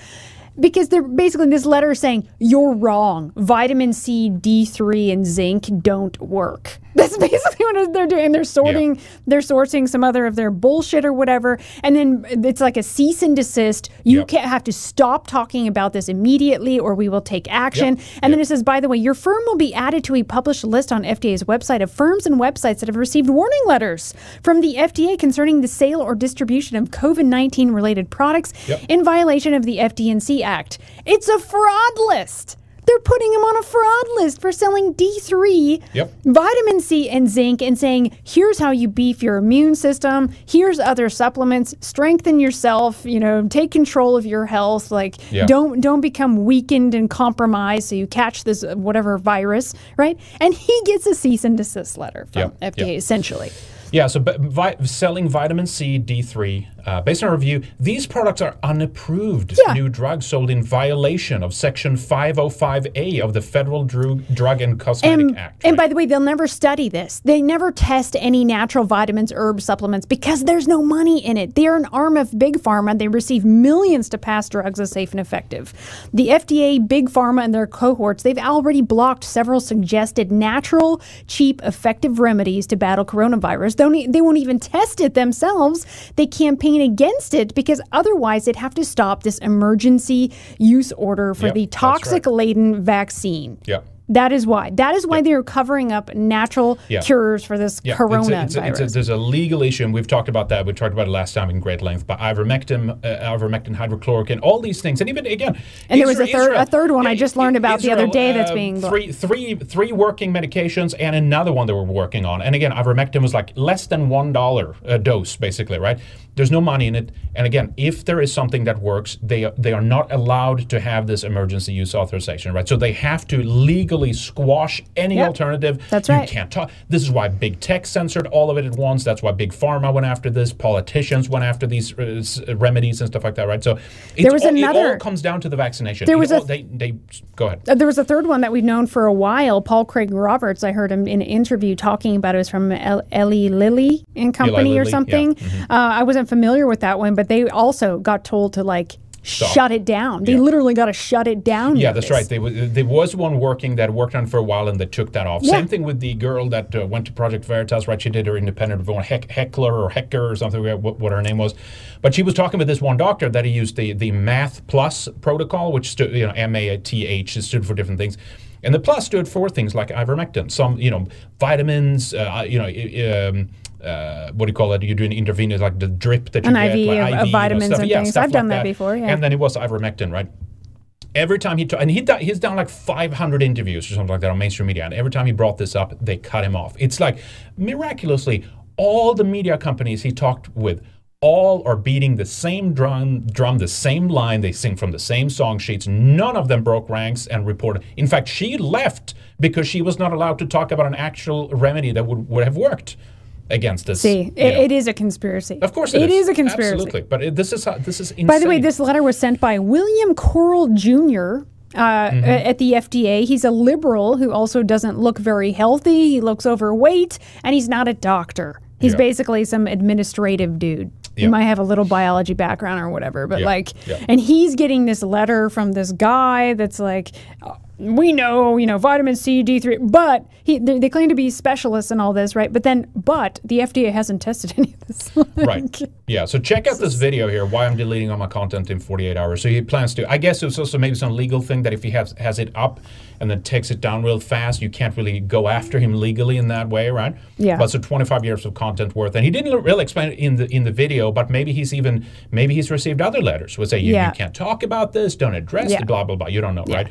Speaker 2: Because they're basically this letter saying you're wrong. Vitamin C, D3, and zinc don't work. That's basically what they're doing. They're sorting, they're sourcing some other of their bullshit or whatever, and then it's like a cease and desist. You
Speaker 1: Yep.
Speaker 2: can't have to stop talking about this immediately, or we will take action.
Speaker 1: Yep.
Speaker 2: And then it says, by the way, your firm will be added to a published list on FDA's website of firms and websites that have received warning letters from the FDA concerning the sale or distribution of COVID nineteen related products
Speaker 1: Yep.
Speaker 2: in violation of the FD&C Act. It's a fraud list. They're putting him on a fraud list for selling D3,
Speaker 1: Yep.
Speaker 2: vitamin C, and zinc, and saying, here's how you beef your immune system. Here's other supplements. Strengthen yourself. You know, take control of your health. Like,
Speaker 1: Yeah.
Speaker 2: don't don't become weakened and compromised so you catch this uh, whatever virus, right? And he gets a cease and desist letter from
Speaker 1: Yeah,
Speaker 2: FDA
Speaker 1: yeah.
Speaker 2: essentially.
Speaker 1: Yeah, so but vi- selling vitamin C, D3, uh, based on our review, these products are unapproved
Speaker 2: Yeah.
Speaker 1: new drugs sold in violation of Section 505A of the Federal Drug, Drug and Cosmetic
Speaker 2: And,
Speaker 1: Act.
Speaker 2: and by the way, they'll never study this. They never test any natural vitamins, herb supplements because there's no money in it. They're an arm of Big Pharma. They receive millions to pass drugs as safe and effective. The FDA, Big Pharma, and their cohorts, they've already blocked several suggested natural, cheap, effective remedies to battle coronavirus. They won't even test it themselves. They campaign against it because otherwise they'd have to stop this emergency use order for
Speaker 1: Yep,
Speaker 2: the toxic laden vaccine.
Speaker 1: yeah.
Speaker 2: That is why. That is why they're covering up natural
Speaker 1: Yeah.
Speaker 2: cures for this
Speaker 1: Yeah,
Speaker 2: coronavirus.
Speaker 1: it's a, it's a, a, there's a legal issue, and we've talked about that. We talked about it last time in great length. But ivermectin, uh, ivermectin, hydrochloroquine, all these things, and even again,
Speaker 2: and there was a third, a third one I just learned about the other day that's
Speaker 1: uh,
Speaker 2: being blocked.
Speaker 1: three, three, three working medications and another one they were working on. And again, ivermectin was like less than one dollar a dose, basically, right? There's no money in it. And again, if there is something that works, they they are not allowed to have this emergency use authorization, right? So they have to legally squash any
Speaker 2: Yep.
Speaker 1: alternative.
Speaker 2: That's
Speaker 1: you
Speaker 2: right.
Speaker 1: can't talk. This is why big tech censored all of it at once. That's why big pharma went after this. Politicians went after these uh, remedies and stuff like that, right? So it's
Speaker 2: There was
Speaker 1: all, it
Speaker 2: another-
Speaker 1: all comes down to the vaccination.
Speaker 2: There
Speaker 1: It
Speaker 2: was a
Speaker 1: they they go ahead.
Speaker 2: Uh, There was a third one that we've known for a while. Paul Craig Roberts, I heard him in an interview talking about it. It was from El- Eli Lilly and Company
Speaker 1: Lilly,
Speaker 2: or
Speaker 1: yeah.
Speaker 2: something.
Speaker 1: Mhm.
Speaker 2: Uh, I wasn't familiar with that one, but they also got told to like
Speaker 1: Stop.
Speaker 2: shut it down. They
Speaker 1: Yeah.
Speaker 2: literally got to shut it down.
Speaker 1: Yeah, that's
Speaker 2: notice.
Speaker 1: right. They, w- there was one working that worked on for a while and they took that off.
Speaker 2: Yeah.
Speaker 1: Same thing with the girl that uh, went to Project Veritas, right? She did her independent one, Heck, Heckler or Hecker or something, what, what her name was. But she was talking with this one doctor that he used the, the Math Plus protocol, which stood, you know, M A T H, stood for different things. And the plus stood for things like ivermectin, some, you know, vitamins, uh, you know, um, uh, what do you call it? You're doing intravenous, like the drip that you
Speaker 2: An
Speaker 1: get,
Speaker 2: IV
Speaker 1: like
Speaker 2: of- of
Speaker 1: you know,
Speaker 2: vitamins
Speaker 1: stuff-
Speaker 2: and
Speaker 1: yeah,
Speaker 2: things. I've done
Speaker 1: like
Speaker 2: that before, yeah.
Speaker 1: And then it was ivermectin, right? Every time he, t- and he do- he's done like 500 interviews or something like that on mainstream media, and every time he brought this up, they cut him off. It's like miraculously, all the media companies he talked with, all are beating the same drum, drum, the same line. They sing from the same song sheets. None of them broke ranks and reported. In fact, she left because she was not allowed to talk about an actual remedy that would, would have worked against this.
Speaker 2: See, it, it is a conspiracy.
Speaker 1: Of course,
Speaker 2: it is. a conspiracy.
Speaker 1: Absolutely, but it, this is how, this is insane.
Speaker 2: By the way, this letter was sent by William Correll Jr. Uh,
Speaker 1: Mm-hmm.
Speaker 2: At the FDA, he's a liberal who also doesn't look very healthy. He looks overweight, and he's not a doctor. He's
Speaker 1: Yeah.
Speaker 2: basically some administrative dude. He
Speaker 1: Yeah.
Speaker 2: might have a little biology background or whatever, but
Speaker 1: Yeah.
Speaker 2: like,
Speaker 1: Yeah.
Speaker 2: and he's getting this letter from this guy that's like, "Uh, we know, you know, vitamin C, D3, but he, they, they claim to be specialists in all this, right? But then, but the FDA hasn't tested any of this.
Speaker 1: right. Yeah, so check out this video here. Why I'm deleting all my content in 48 hours. So he plans to. I guess it's also maybe some legal thing that if he has has it up and then takes it down real fast, you can't really go after him legally in that way, right?
Speaker 2: Yeah.
Speaker 1: But so 25 years of content worth, and he didn't really explain it in the in the video. But maybe he's even maybe he's received other letters would say you,
Speaker 2: Yeah.
Speaker 1: you can't talk about this, don't address
Speaker 2: Yeah.
Speaker 1: it, blah blah blah. You don't know, right?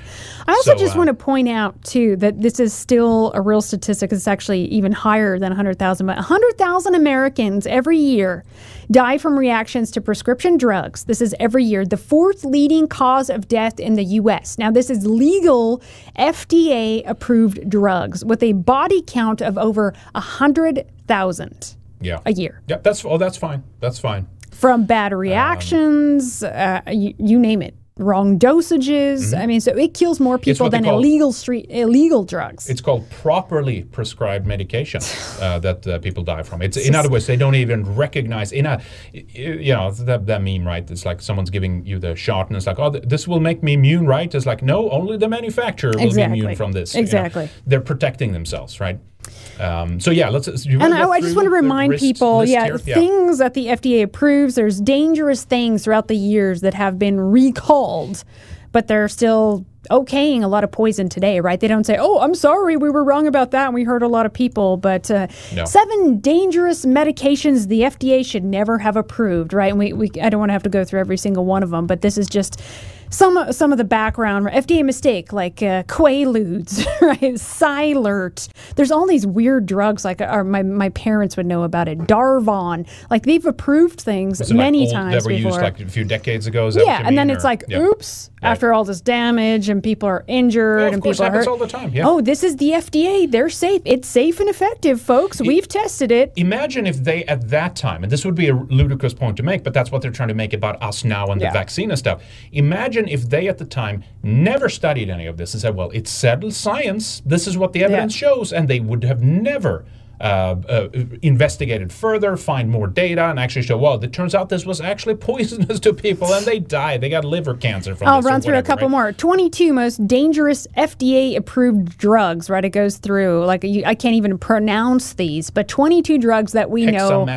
Speaker 2: I also
Speaker 1: So,
Speaker 2: just
Speaker 1: uh,
Speaker 2: want to point out too that this is still a real statistic. It's actually even higher than 100,000. But 100,000 Americans every year die from reactions to prescription drugs. This is every year the fourth leading cause of death in the U.S. Now, this is legal FDA approved drugs with a body count of over 100,000
Speaker 1: Yeah.
Speaker 2: a year.
Speaker 1: Yeah, that's oh, that's fine. That's fine.
Speaker 2: from bad reactions, uh, you, you name it, wrong dosages. I mean, so it kills more
Speaker 1: Mm-hmm.
Speaker 2: People than
Speaker 1: call-
Speaker 2: illegal street illegal drugs.
Speaker 1: It's called properly prescribed medication uh, that uh, people die from. It's in other words, they don't even recognize in a, you know that, that meme, right? It's like someone's giving you the shot, and it's like, oh, this will make me immune, right? It's like, no, only the manufacturer will
Speaker 2: Exactly.
Speaker 1: be immune from this. you know.
Speaker 2: Exactly.
Speaker 1: They're protecting themselves, right? Um, so yeah, let's.
Speaker 2: And I, I just want to remind people, yeah,
Speaker 1: here?
Speaker 2: things that the FDA approves. There's dangerous things throughout the years that have been recalled, but they're still okaying a lot of poison today, right? They don't say, "Oh, I'm sorry, we were wrong about that, and we hurt a lot of people." But uh,
Speaker 23: No.
Speaker 2: seven dangerous medications the FDA should never have approved, right? And we, we I don't want to have to go through every single one of them, but this is just some some of the background FDA mistake like uh, Quaaludes, right? Cylert. There's all these weird drugs like or my my parents would know about it. Darvon. Like they've approved things
Speaker 1: it, like,
Speaker 2: many
Speaker 1: old-
Speaker 2: times
Speaker 1: that were
Speaker 2: before.
Speaker 1: used like a few decades ago.
Speaker 2: Yeah, and then
Speaker 1: mean,
Speaker 2: it's
Speaker 1: or-
Speaker 2: like,
Speaker 1: yeah.
Speaker 2: oops, after all this damage and people are injured
Speaker 1: of
Speaker 2: and people are
Speaker 1: happens
Speaker 2: hurt.
Speaker 1: all the time, yeah.
Speaker 2: Oh, this is the FDA. They're safe. It's safe and effective, folks. We've tested it.
Speaker 1: Imagine if they at that time, and this would be a ludicrous point to make, but that's what they're trying to make about us now and
Speaker 2: Yeah.
Speaker 1: the vaccine and stuff. Imagine if they at the time never studied any of this and said, well, it's settled science. This is what the evidence shows. And they would have never. Uh, uh, investigated further, find more data, and actually show, well, it turns out this was actually poisonous to people and they died. They got liver cancer from
Speaker 2: I'll run through a couple
Speaker 1: right?
Speaker 2: more. 22 most dangerous FDA approved drugs, right? It goes through, like, you, I can't even pronounce these, but 22 drugs that we know,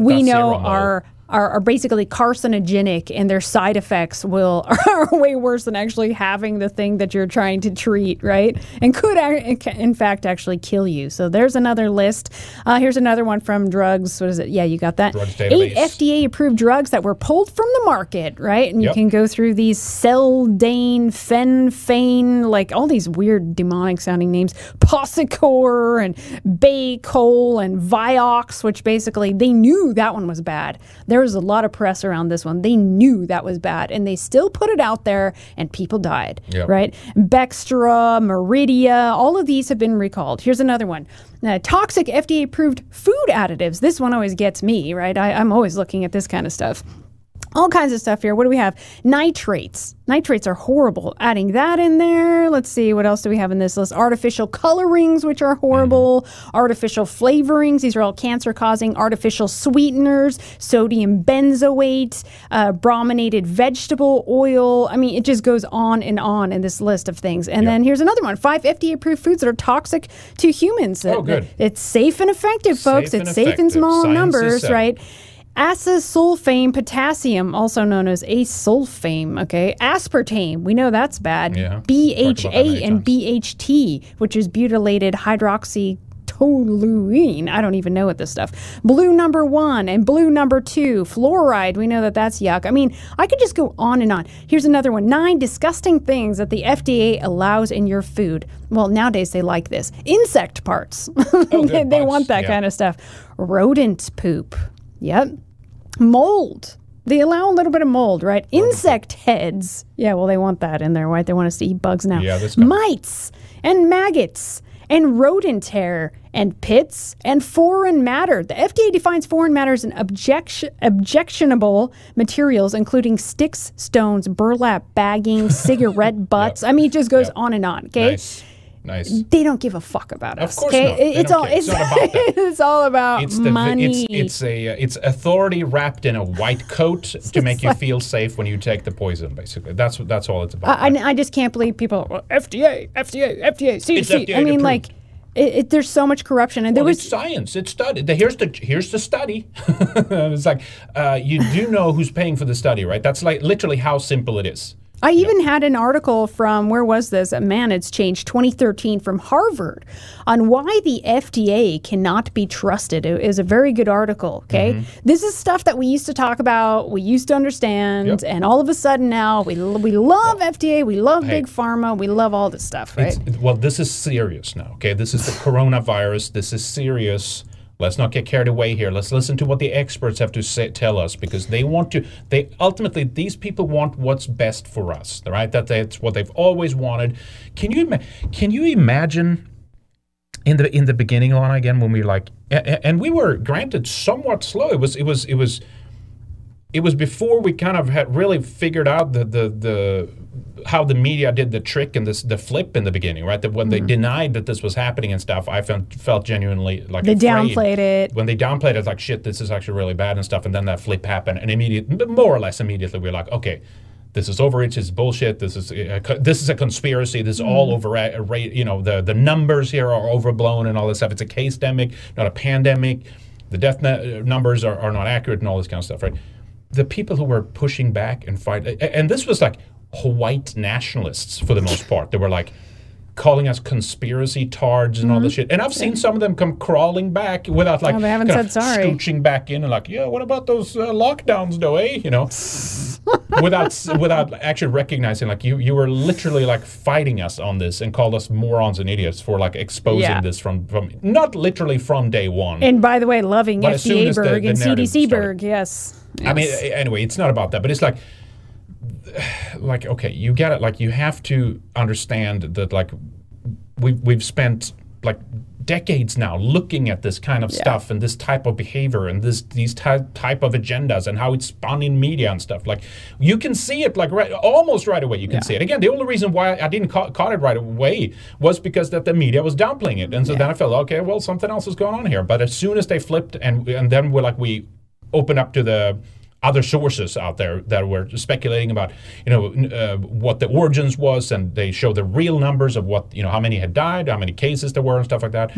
Speaker 2: we know are. Are, are basically carcinogenic and their side effects will are way worse than actually having the thing that you're trying to treat right? And could in fact actually kill you. So there's another list. Uh, here's another one from drugs. What is it? Yeah you got that.
Speaker 1: Drugs
Speaker 2: eight. FDA approved drugs that were pulled from the market right? And you
Speaker 1: Yep.
Speaker 2: can go through these Seldane, Fenfane, like all these weird demonic sounding names, Posicor and Baycol and Vioxx, which basically they knew that one was bad. There was a lot of press around this one. They knew that was bad and they still put it out there and people died,
Speaker 23: Yep.
Speaker 2: right? Bextra, Meridia, all of these have been recalled. Here's another one. Uh, toxic FDA approved food additives. This one always gets me, right? I, I'm always looking at this kind of stuff all kinds of stuff here. What do we have? Nitrates. Nitrates are horrible. Adding that in there. Let's see. What else do we have in this list? Artificial colorings, which are horrible. Artificial flavorings. These are all cancer causing. Artificial sweeteners. Sodium benzoate. Uh, brominated vegetable oil. I mean, it just goes on and on in this list of things. And then here's another one five FDA approved foods that are toxic to humans.
Speaker 1: Oh, good.
Speaker 2: It's safe and effective, folks.
Speaker 1: Safe and
Speaker 2: it's safe in small
Speaker 1: Science
Speaker 2: numbers, right? Acesulfame potassium, also known as asulfame, okay? Aspartame, we know that's bad.
Speaker 1: Yeah. Talked about that
Speaker 2: BHA and BHT, which is butylated hydroxytoluene. I don't even know what this stuff. Blue number one and blue number two. Fluoride, we know that that's yuck. I mean, I could just go on and on. Here's another one nine disgusting things that the FDA allows in your food. Well, nowadays they like this insect parts. Oh, they, they want that
Speaker 23: yeah.
Speaker 2: kind of stuff. Rodent poop. Yep. Mold. They allow a little bit of mold, right? Insect heads. Yeah, well, they want that in there, right? They want us to eat bugs now.
Speaker 1: Yeah, this guy.
Speaker 2: Mites and maggots and rodent hair and pits and foreign matter. The FDA defines foreign matter as an objection, objectionable materials, including sticks, stones, burlap, bagging, cigarette butts. I mean, it just goes on and on. Okay.
Speaker 1: Nice. Nice.
Speaker 2: They don't give a fuck about us.
Speaker 1: Of course
Speaker 2: okay?
Speaker 1: not. They
Speaker 2: it's all it's,
Speaker 1: It's not about
Speaker 2: it's all about
Speaker 1: It's the
Speaker 2: money.
Speaker 1: it's it's a uh, it's authority wrapped in a white coat to make you feel safe when you take the poison. Basically, that's what that's all it's about.
Speaker 2: I, I, I just can't believe people. Well, FDA, FDA, FDA, CDC.
Speaker 1: FDA
Speaker 2: I mean,
Speaker 1: approved.
Speaker 2: like, It, it, there's so much corruption, and there
Speaker 1: Well,
Speaker 2: was
Speaker 1: it's science. It's studied. Here's the here's the study. it's like uh, you do know who's paying for the study, right? That's like literally how simple it is.
Speaker 2: I even had an article from where was this? Man, it's changed 2013 from Harvard on why the FDA cannot be trusted. It is a very good article. Okay,
Speaker 1: Mm-hmm.
Speaker 2: this is stuff that we used to talk about, we used to understand,
Speaker 1: Yep.
Speaker 2: and all of a sudden now we we love FDA, we love
Speaker 1: Hey.
Speaker 2: big pharma, we love all this stuff, right?
Speaker 1: Well, this is serious now. Okay, this is the coronavirus. This is serious. Let's not get carried away here. Let's listen to what the experts have to say, tell us because they want to. They ultimately these people want what's best for us. Right? That that's what they've always wanted. Can you can you imagine? In the in the beginning, Lana, again, when we like, a- a- and we were granted somewhat slow. It was it was it was it was before we kind of had really figured out the the the how the media did the trick and this the flip in the beginning, right? That when
Speaker 2: Mm-hmm.
Speaker 1: they denied that this was happening and stuff, I felt felt genuinely like
Speaker 2: They downplayed it.
Speaker 1: When they downplayed it, it's like shit, this is actually really bad and stuff. And then that flip happened, and immediately, more or less immediately, we are like, okay. This is overreach. This is bullshit. This is a, this is a conspiracy. This is all
Speaker 2: Mm.
Speaker 1: over. uh, You know the the numbers here are overblown and all this stuff. It's a case demic, not a pandemic. The death nu- numbers are, are not accurate and all this kind of stuff, right? The people who were pushing back and fight, and this was like white nationalists for the most part. They were like calling us conspiracy tards and all this shit. And I've seen some of them come crawling back without like
Speaker 2: Mm-hmm. Oh, they haven't said sorry.
Speaker 1: scooching back in and like, yeah, what about those uh, lockdowns, though, eh? You know, without without actually recognizing like you you were literally like fighting us on this and called us morons and idiots for like exposing
Speaker 2: Yeah.
Speaker 1: this from from not literally from day one.
Speaker 2: And by the way, loving
Speaker 1: But as soon
Speaker 2: FDA Berg and CDC Berg, yes.
Speaker 1: I mean, anyway, it's not about that, but it's like, like, okay, you get it. Like, you have to understand that, like, we we've spent like decades now looking at this kind of
Speaker 2: Yeah.
Speaker 1: stuff and this type of behavior and this these ty- type of agendas and how it's spun in media and stuff. Like, you can see it like right, almost right away. You can see it. Again, the only reason why I didn't ca- caught it right away was because that the media was downplaying it, and so then I felt okay, well, something else is going on here. But as soon as they flipped and and then we're like we open up to the other sources out there that were speculating about, you know, uh, what the origins was, and they show the real numbers of what, you know, how many had died, how many cases there were, and stuff like that.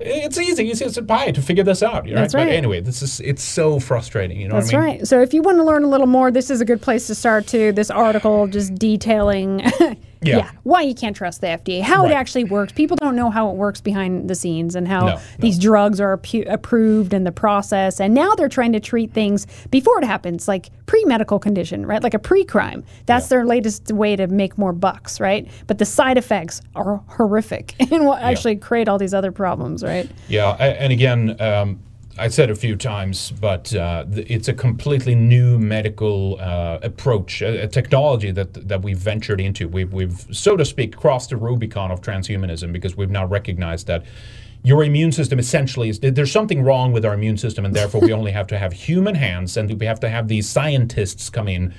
Speaker 1: It's easy, it's as pie to figure this out, know,
Speaker 2: That's
Speaker 1: But
Speaker 2: right.
Speaker 1: anyway, this is it's so frustrating, you know
Speaker 2: That's
Speaker 1: what I mean?
Speaker 2: right. So if you want to learn a little more, this is a good place to start too. This article just detailing
Speaker 1: Yeah.
Speaker 2: why you can't trust the FDA, how
Speaker 1: Right.
Speaker 2: it actually works. People don't know how it works behind the scenes and how
Speaker 1: No,
Speaker 2: these drugs are approved in the process. And now they're trying to treat things before it happens, like pre-medical condition, right? Like a pre-crime. That's their latest way to make more bucks, right? But the side effects are horrific and will actually create all these other problems, right?
Speaker 1: Yeah, and again, um, I said a few times, but uh, it's a completely new medical uh, approach, a, a technology that that we've ventured into. We've, we've, so to speak, crossed the Rubicon of transhumanism because we've now recognized that your immune system essentially is there's something wrong with our immune system, and therefore we only have to have human hands, and we have to have these scientists come in.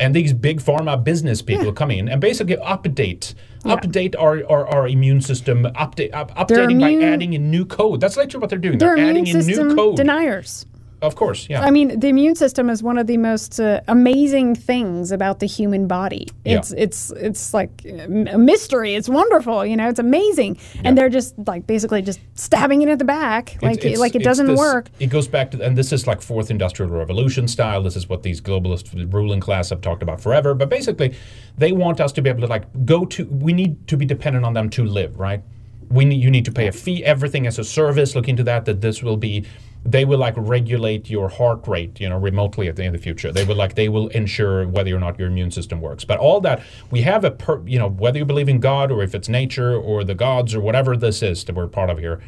Speaker 1: And these big pharma business people come in and basically update, update our, our, our immune system, update, up, updating by adding in new code. That's literally what they're doing.
Speaker 2: They're
Speaker 1: They're,
Speaker 2: immune
Speaker 1: adding in new code.
Speaker 2: deniers.
Speaker 1: Of course, yeah.
Speaker 2: I mean, the immune system is one of the most uh, amazing things about the human body.
Speaker 1: Yeah.
Speaker 2: It's it's it's like a mystery. It's wonderful, you know. It's amazing, and they're just like basically just stabbing it at the back, like
Speaker 1: it's-
Speaker 2: like it doesn't
Speaker 1: this-
Speaker 2: work.
Speaker 1: It goes back to, and this is like fourth industrial revolution style. This is what these globalist ruling class have talked about forever. But basically, they want us to be able to like go to. We need to be dependent on them to live, right? We need you need to pay a fee. Everything as a service. Look into that. That this will be. They will like regulate your heart rate, you know, remotely at the in the future. They will like they will ensure whether or not your immune system works. But all that we have a per, you know whether you believe in God or if it's nature or the gods or whatever this is that we're part of here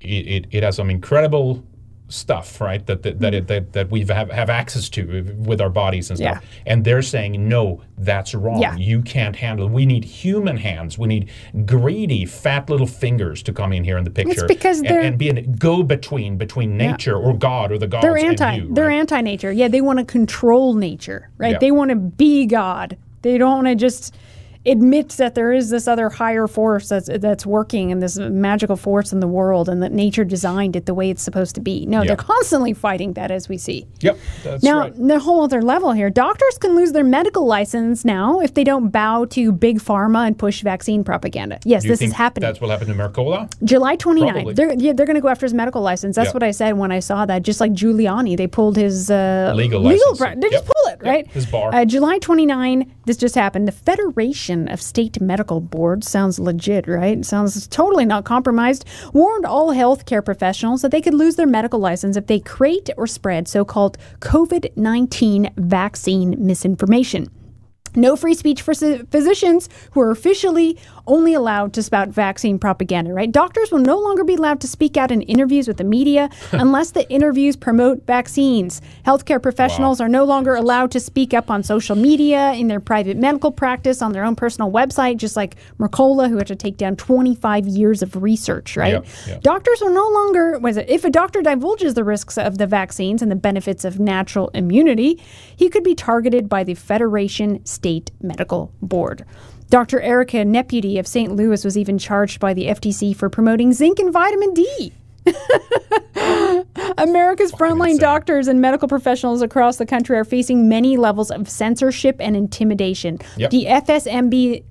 Speaker 1: it, it, it has some incredible stuff, right? That that that, it, mm-hmm. that, that we have have access to with our bodies and stuff. And they're saying no, that's wrong.
Speaker 2: Yeah.
Speaker 1: You can't handle. It. We need human hands. We need greedy, fat little fingers to come in here in the picture.
Speaker 2: It's because
Speaker 1: and,
Speaker 2: they're-
Speaker 1: and be a go between between
Speaker 2: Yeah.
Speaker 1: nature or God or the gods
Speaker 2: They're anti.
Speaker 1: you.
Speaker 2: They're anti-nature. Yeah, they want to control nature, right?
Speaker 1: Yeah.
Speaker 2: They want to be God. They don't want to just admits that there is this other higher force that's that's working and this magical force in the world and that nature designed it the way it's supposed to be. No,
Speaker 1: Yeah.
Speaker 2: they're constantly fighting that as we see.
Speaker 1: Yep, that's
Speaker 2: now,
Speaker 1: right.
Speaker 2: the whole other level here. Doctors can lose their medical license now if they don't bow to big pharma and push vaccine propaganda. Yes, this is happening.
Speaker 1: That's what happened to Mercola.
Speaker 2: July 29th.
Speaker 1: Probably.
Speaker 2: They're yeah, they're going to go after his medical license. That's
Speaker 1: Yeah.
Speaker 2: what I said when I saw that. Just like Giuliani, they pulled his uh,
Speaker 1: Legal
Speaker 2: legal
Speaker 1: license.
Speaker 2: pra- They just
Speaker 1: Yep.
Speaker 2: pull it,
Speaker 1: Yep,
Speaker 2: right?
Speaker 1: his bar.
Speaker 2: Uh, July 29. This just happened. The Federation of State Medical Boards sounds legit, right? Sounds totally not compromised. Warned all healthcare professionals that they could lose their medical license if they create or spread so-called COVID-19 vaccine misinformation. No free speech for physicians who are officially only allowed to spout vaccine propaganda, right? Doctors will no longer be allowed to speak out in interviews with the media unless the interviews promote vaccines. Healthcare professionals are no longer allowed to speak up on social media, in their private medical practice, on their own personal website, just like Mercola, who had to take down 25 years of research, right?
Speaker 1: Yep, yep.
Speaker 2: Doctors will no longer, was it, if a doctor divulges the risks of the vaccines and the benefits of natural immunity, he could be targeted by the Federation State Medical Board. Dr. Erica Nepute of St. Louis was even charged by the FTC for promoting zinc and vitamin D. America's frontline doctors and medical professionals across the country are facing many levels of censorship and intimidation.
Speaker 1: Yep.
Speaker 2: The FSMB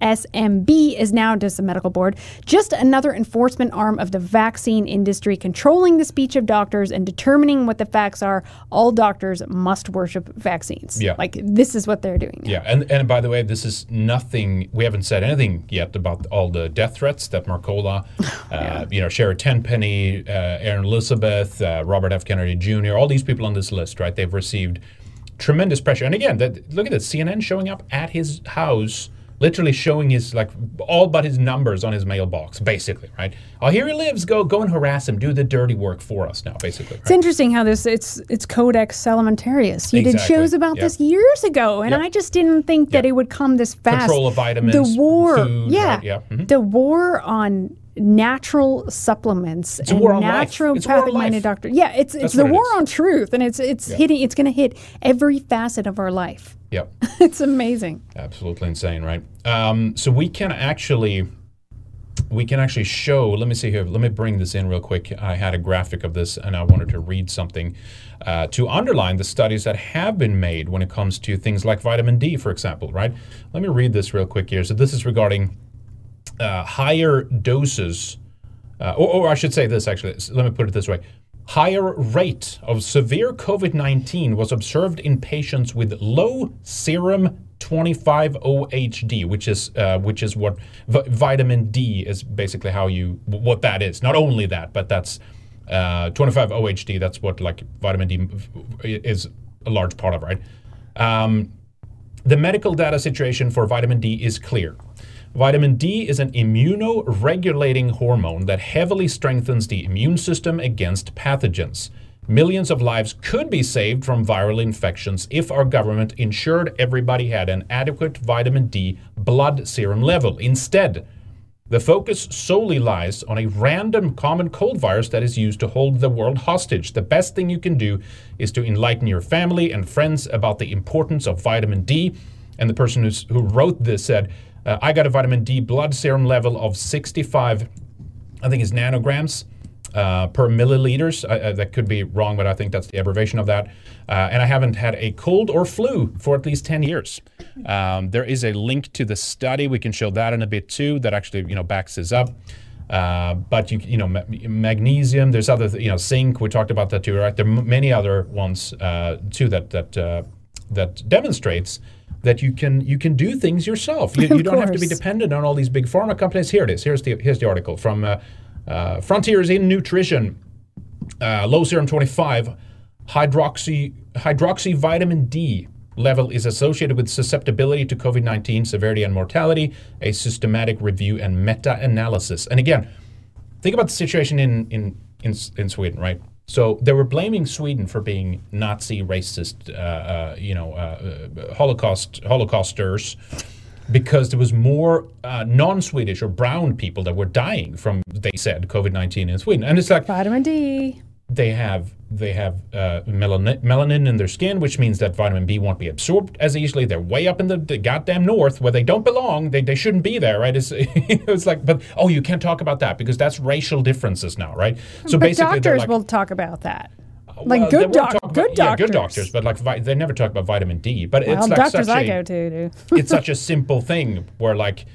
Speaker 2: FSMB is now just a medical board, just another enforcement arm of the vaccine industry, controlling the speech of doctors and determining what the facts are. All doctors must worship vaccines.
Speaker 1: Yeah.
Speaker 2: like this is what they're doing.
Speaker 1: Yeah, and, and by the way, this is nothing. We haven't said anything yet about all the death threats that Mercola, uh, you know, Sherry Tenpenny, uh, Erin Elizabeth, uh, Robert F. Kennedy Jr., all these people on this list, right? They've received tremendous pressure. And again, that, look at this: CNN showing up at his house, literally showing his like all but his numbers on his mailbox, basically, right? Oh, here he lives. Go go and harass him. Do the dirty work for us now, basically.
Speaker 2: It's interesting how this it's it's Codex Alimentarius. You did shows about
Speaker 1: Yep.
Speaker 2: this years ago, and
Speaker 1: Yep.
Speaker 2: I just didn't think that it would come this fast.
Speaker 1: Control of vitamins,
Speaker 2: the war,
Speaker 1: food,
Speaker 2: yeah,
Speaker 1: right, yeah, mhm.
Speaker 2: the war on natural supplements
Speaker 1: It's a
Speaker 2: and
Speaker 1: war on life. It's a war on
Speaker 2: naturopathic minded doctor. Yeah, it's
Speaker 1: That's
Speaker 2: it's the
Speaker 1: what it
Speaker 2: war on truth, and it's it's
Speaker 1: Yeah.
Speaker 2: hitting. It's going to hit every facet of our life.
Speaker 1: Yep.
Speaker 2: it's amazing.
Speaker 1: Absolutely insane, right? Um, so we can actually we can actually show. Let me see here. Let me bring this in real quick. I had a graphic of this, and I wanted to read something uh, to underline the studies that have been made when it comes to things like vitamin D, for example. Right? Let me read this real quick here. So this is regarding uh, higher doses, uh, or, or I should say this actually. Let me put it this way. Higher rate of severe COVID 19 was observed in patients with low serum 25-OHD, which is uh, which is what vi- vitamin D is basically how you what that is. Not only that, but that's uh, 25-OHD. That's what like vitamin D is a large part of, right? Um, the medical data situation for vitamin D is clear. Vitamin D is an immunoregulating hormone that heavily strengthens the immune system against pathogens. Millions of lives could be saved from viral infections if our government ensured everybody had an adequate vitamin D blood serum level. Instead, the focus solely lies on a random common cold virus that is used to hold the world hostage. The best thing you can do is to enlighten your family and friends about the importance of vitamin D. And the person who wrote this said, uh, I got a vitamin D blood serum level of 65, I think it's nanograms uh, per milliliters. Uh, uh, that could be wrong, but I think that's the abbreviation of that. Uh, and I haven't had a cold or flu for at least 10 years. Um, there is a link to the study. We can show that in a bit too. That actually, you know, backs this up. Uh, but you, you know, ma- magnesium. There's other, th- you know, zinc. We talked about that too, right? There are many other ones uh, too that that uh, that demonstrates that you can you can do things yourself. You, you don't have to be dependent on all these big pharma companies. Here it is. Here's the here's the article from uh, uh, Frontiers in Nutrition. Uh, low serum 25 hydroxy hydroxy vitamin D level is associated with susceptibility to COVID-19 severity and mortality. A systematic review and meta-analysis. And again, think about the situation in in in, in Sweden, right? So they were blaming Sweden for being Nazi, racist, uh, uh, you know, uh, uh, Holocaust Holocausters, because there was more uh, non-Swedish or brown people that were dying from, they said, COVID nineteen in Sweden, and it's like
Speaker 2: Vitamin D.
Speaker 1: they have they have uh, melanin, melanin in their skin, which means that vitamin B won't be absorbed as easily. They're way up in the, the goddamn north where they don't belong. They, they shouldn't be there, right? It's, it's like, but oh, you can't talk about that because that's racial differences now, right? So
Speaker 2: but
Speaker 1: basically,
Speaker 2: doctors
Speaker 1: like,
Speaker 2: will talk about that. Like
Speaker 1: well,
Speaker 2: good doc-
Speaker 1: about-
Speaker 2: good
Speaker 1: yeah,
Speaker 2: doctors.
Speaker 1: good doctors, but like vi- they never talk about vitamin D. But
Speaker 2: Well,
Speaker 1: it's like
Speaker 2: doctors
Speaker 1: such
Speaker 2: I
Speaker 1: a,
Speaker 2: go to
Speaker 1: it's such a simple thing where like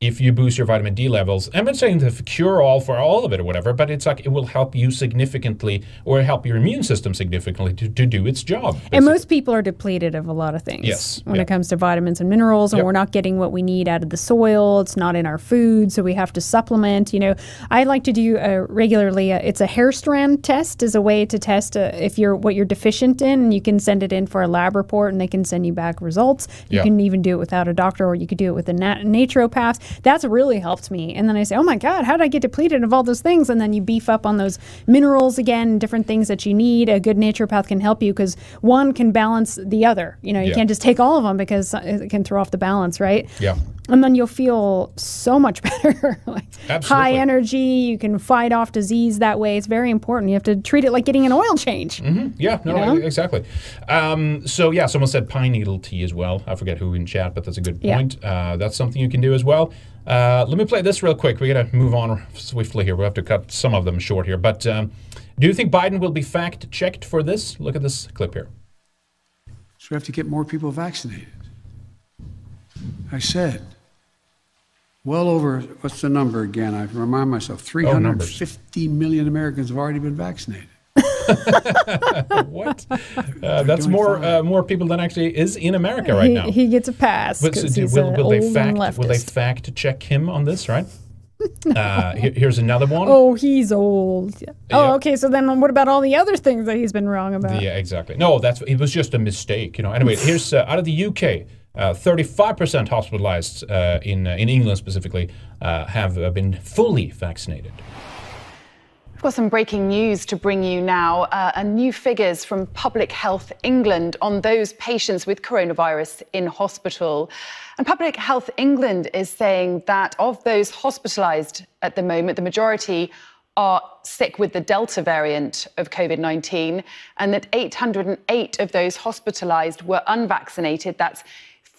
Speaker 1: if you boost your vitamin D levels, I'm not saying the cure all for all of it or whatever, but it's like it will help you significantly or help your immune system significantly to, to do its job.
Speaker 2: And most people are depleted of a lot of things
Speaker 1: Yes,
Speaker 2: when
Speaker 1: yeah.
Speaker 2: it comes to vitamins and minerals, and
Speaker 1: Yep.
Speaker 2: we're not getting what we need out of the soil. It's not in our food, so we have to supplement. You know, I like to do uh, regularly. Uh, it's a hair strand test, as a way to test uh, if you're what you're deficient in, and you can send it in for a lab report, and they can send you back results. You
Speaker 23: Yeah.
Speaker 2: can even do it without a doctor, or you could do it with a nat- naturopath. That's really helped me. And then I say, oh my god, how did I get depleted of all those things? And then you beef up on those minerals again, different things that you need. A good naturopath can help you because one can balance the other. You know, you
Speaker 1: Yeah.
Speaker 2: can't just take all of them because it can throw off the balance, right?
Speaker 1: Yeah.
Speaker 2: And then you'll feel so much better. like high energy. You can fight off disease that way. It's very important. You have to treat it like getting an oil change.
Speaker 1: Mhm. Yeah, no,
Speaker 2: You know?
Speaker 1: exactly. Um, so yeah, someone said pine needle tea as well. I forget who in chat, but that's a good
Speaker 2: Yeah.
Speaker 1: point. Uh, that's something you can do as well. Uh, let me play this real quick. We got to move on swiftly here. We will have to cut some of them short here. But um, do you think Biden will be fact checked for this? Look at this clip here.
Speaker 23: So we have to get more people vaccinated. I said, well over, what's the number again? I remind myself,
Speaker 1: Oh, numbers.
Speaker 23: 350 million Americans have already been vaccinated.
Speaker 1: what? Uh, that's more uh, more people than actually is in America right
Speaker 2: he,
Speaker 1: now.
Speaker 2: he gets a pass
Speaker 1: But so
Speaker 2: because
Speaker 1: do-
Speaker 2: he's
Speaker 1: will, will they
Speaker 2: old
Speaker 1: fact
Speaker 2: leftist.
Speaker 1: will they fact check him on this? Right. uh, here- here's another one.
Speaker 2: Oh, he's old.
Speaker 1: Yeah.
Speaker 2: Oh, okay. So then, what about all the other things that he's been wrong about?
Speaker 1: Yeah, exactly. No, that's it was just a mistake. You know. Anyway, here's uh, out of the UK. Uh, 35% hospitalized uh, in uh, in England specifically uh, have uh, been fully vaccinated.
Speaker 24: We've got some breaking news to bring you now. Uh, and new figures from Public Health England on those patients with coronavirus in hospital. And Public Health England is saying that of those hospitalised at the moment, the majority are sick with the Delta variant of COVID 19, and that 808 of those hospitalised were unvaccinated. That's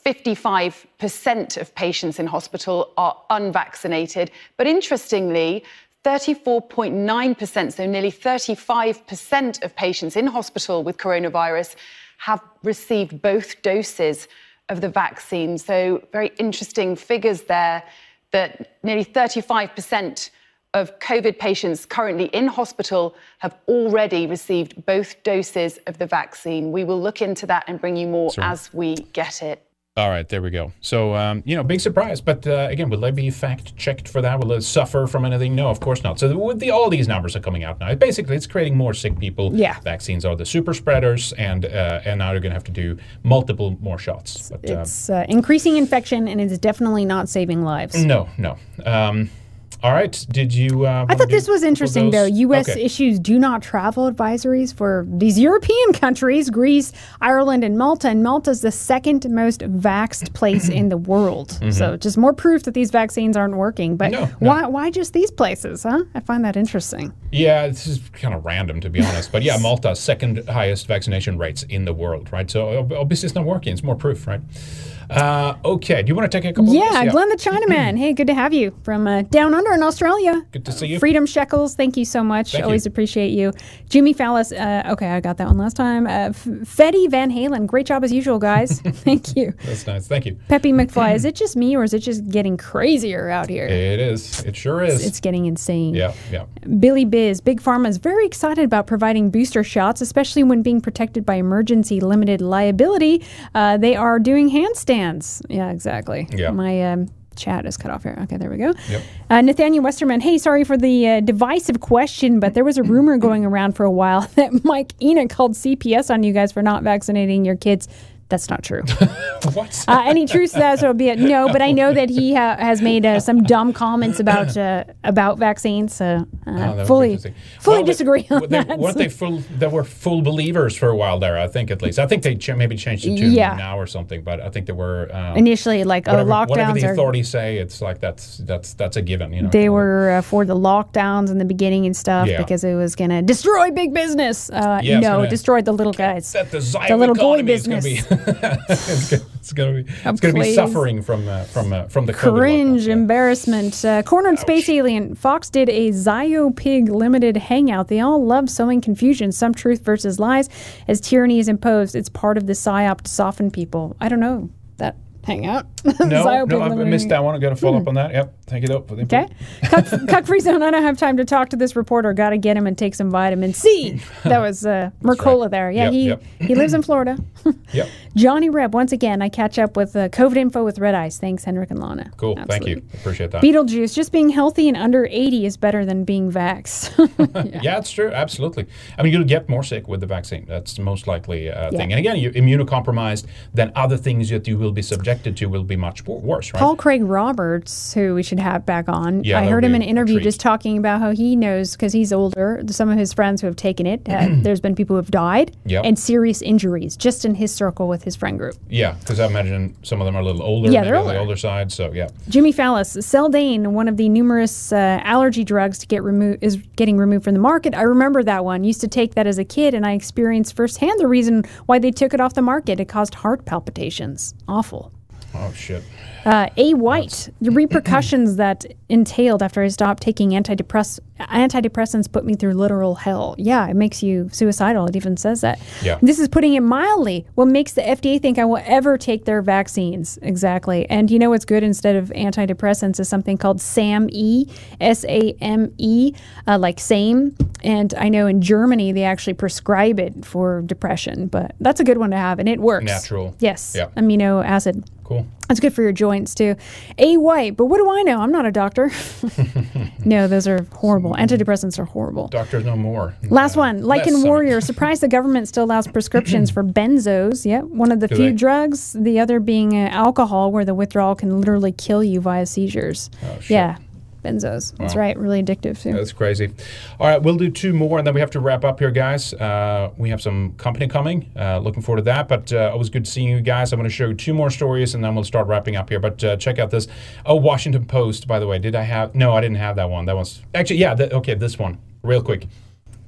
Speaker 24: 55% of patients in hospital are unvaccinated. But interestingly, 34.9%, so nearly 35% of patients in hospital with coronavirus have received both doses of the vaccine. So, very interesting figures there that nearly 35% of COVID patients currently in hospital have already received both doses of the vaccine. We will look into that and bring you more as we get it.
Speaker 1: All right, there we go. So, um, you know, big surprise. But uh, again, will they be fact checked for that? Will it suffer from anything? No, of course not. So, with the, all these numbers are coming out now. Basically, it's creating more sick people.
Speaker 2: Yeah.
Speaker 1: Vaccines are the super spreaders, and uh, and now they're going to have to do multiple more shots. But, uh,
Speaker 2: It's uh, increasing infection, and it's definitely not saving lives.
Speaker 1: no, no. Um, all right. Did you? Uh,
Speaker 2: I thought this was interesting, though. U.S.
Speaker 1: Okay.
Speaker 2: issues do not travel advisories for these European countries Greece, Ireland, and Malta. And Malta is the second most vaxxed place in the world. So,
Speaker 1: Mhm.
Speaker 2: just more proof that these vaccines aren't working. But
Speaker 1: No, no.
Speaker 2: why, why just these places, huh? I find that interesting.
Speaker 1: Yeah, this is kind of random to be honest, but yeah, Malta second highest vaccination rates in the world, right? So ob- obviously it's not working. It's more proof, right? Uh, okay, do you want to take a couple?
Speaker 2: Yeah,
Speaker 1: these?
Speaker 2: Glenn the Chinaman. hey, good to have you from uh, down under in Australia.
Speaker 1: Good to see you.
Speaker 2: Freedom Shekels, thank you so much.
Speaker 1: Thank you.
Speaker 2: Always appreciate you. Jimmy Fallis, uh, okay, I got that one last time. Uh, Fetty Van Halen, great job as usual, guys. thank you.
Speaker 1: That's nice. Thank you.
Speaker 2: Peppy McFly, is it just me or is it just getting crazier out here?
Speaker 1: It is. It sure is.
Speaker 2: It's, it's getting insane.
Speaker 1: yeah, yeah.
Speaker 2: Billy Biz, Big Pharma is very excited about providing booster shots, especially when being protected by emergency limited liability. Uh, they are doing handstands. Yeah, exactly.
Speaker 1: Yeah.
Speaker 2: My um, chat is cut off here. Okay, there we go.
Speaker 1: Yep.
Speaker 2: Uh, Nathaniel Westerman, hey, sorry for the uh, divisive question, but there was a rumor going around for a while that Mike Enoch called CPS on you guys for not vaccinating your kids. That's not true.
Speaker 1: what?
Speaker 2: Uh, any truth to that? So it'll be a no. But I know that he ha- has made uh, some dumb comments about uh, about vaccines. So uh,
Speaker 1: Oh, that
Speaker 2: fully fully
Speaker 1: Well, they-
Speaker 2: disagree on
Speaker 1: they,
Speaker 2: that.
Speaker 1: Weren't they full? They were full believers for a while there. I think at least. I think they ch- maybe changed it to
Speaker 2: Yeah.
Speaker 1: now or something. But I think they were uh,
Speaker 2: Initially, like, oh,
Speaker 1: whatever, whatever
Speaker 2: lockdowns
Speaker 1: the
Speaker 2: are-
Speaker 1: authorities say. It's like that's that's that's a given. You know.
Speaker 2: They were uh, for the lockdowns in the beginning and stuff
Speaker 1: Yeah.
Speaker 2: because it was going to destroy big business. Uh,
Speaker 1: Yeah,
Speaker 2: no,
Speaker 1: gonna-
Speaker 2: it destroyed the little guys.
Speaker 1: the,
Speaker 2: the little boy business.
Speaker 1: it's gonna, it's it's gonna be suffering from uh, from uh, from the
Speaker 2: Cringe, embarrassment. Uh, cornered space alien. Fox did a Zio Pig limited hangout. They all love sowing confusion, some truth versus lies, as tyranny is imposed. It's part of the psyop to soften people. I don't know that hangout.
Speaker 1: No, no, I missed that one. I'm gonna follow
Speaker 2: Hmm.
Speaker 1: up on that. Yep, thank you though for the
Speaker 2: Okay.
Speaker 1: input.
Speaker 2: Cuck, Cuck Free Zone. I don't have time to talk to this reporter. Got to get him and take some vitamin C. That was uh, Mercola there. Yeah,
Speaker 1: Yep,
Speaker 2: he
Speaker 1: yep.
Speaker 2: he lives in Florida.
Speaker 1: Yep.
Speaker 2: Johnny Reb. Once again, I catch up with uh, COVID info with Red Ice. Thanks, Henrik and Lana.
Speaker 1: Cool. Thank you. Appreciate that.
Speaker 2: Beetlejuice. Just being healthy and under 80 is better than being vaxxed.
Speaker 1: yeah. it's true. Absolutely. I mean, you'll get more sick with the vaccine. That's the most likely uh,
Speaker 2: Yeah.
Speaker 1: thing. And again, you're immunocompromised. Then other things that you will be subjected to will be much worse, right?
Speaker 2: Paul Craig Roberts, who we should have back on,
Speaker 1: Yeah,
Speaker 2: I heard him in an interview just talking about how he knows because he's older. Some of his friends who have taken it, uh, there's been people who have died
Speaker 1: Yep.
Speaker 2: and serious injuries just in his circle with his friend group.
Speaker 1: Yeah, because I imagine some of them are a little older.
Speaker 2: Yeah, they're
Speaker 1: on the
Speaker 2: older.
Speaker 1: older side. So yeah.
Speaker 2: Jimmy Fallis, Seldane, one of the numerous uh, allergy drugs to get removed, is getting removed from the market. I remember that one. Used to take that as a kid, and I experienced firsthand the reason why they took it off the market. It caused heart palpitations. Awful.
Speaker 1: Oh shit.
Speaker 2: Uh, a White, the repercussions that entailed after I stopped taking antidepress- antidepressants put me through literal hell. Yeah, it makes you suicidal. It even says that.
Speaker 25: Yeah.
Speaker 2: This is putting it mildly. What makes the FDA think I will ever take their vaccines? Exactly. And you know what's good instead of antidepressants is something called SAMe, S A M E, uh, like same. And I know in Germany they actually prescribe it for depression, but that's a good one to have, and it works.
Speaker 1: Natural.
Speaker 2: Yes.
Speaker 1: Yeah.
Speaker 2: Amino acid.
Speaker 1: Cool.
Speaker 2: That's good for your joints too. A white, but what do I know? I'm not a doctor. no, those are horrible. Antidepressants are horrible.
Speaker 1: Doctors know more.
Speaker 2: Last one,
Speaker 1: Like in
Speaker 2: Warrior. Surprised the government still allows prescriptions for benzos. Yep, one of the
Speaker 1: Do
Speaker 2: few
Speaker 1: they?
Speaker 2: drugs. The other being uh, alcohol, where the withdrawal can literally kill you via seizures. yeah, benzos. That's
Speaker 1: Wow.
Speaker 2: right. Really addictive too.
Speaker 1: That's crazy. All right, we'll do two more, and then we have to wrap up here, guys. Uh, we have some company coming. Uh, looking forward to that. But uh, it was good seeing you guys. I'm going to show you two more stories, and then we'll start wrapping up here. But uh, check out this. Oh, Washington Post. By the way, did I have? No, I didn't have that one. That was actually yeah. Okay, this one, real quick.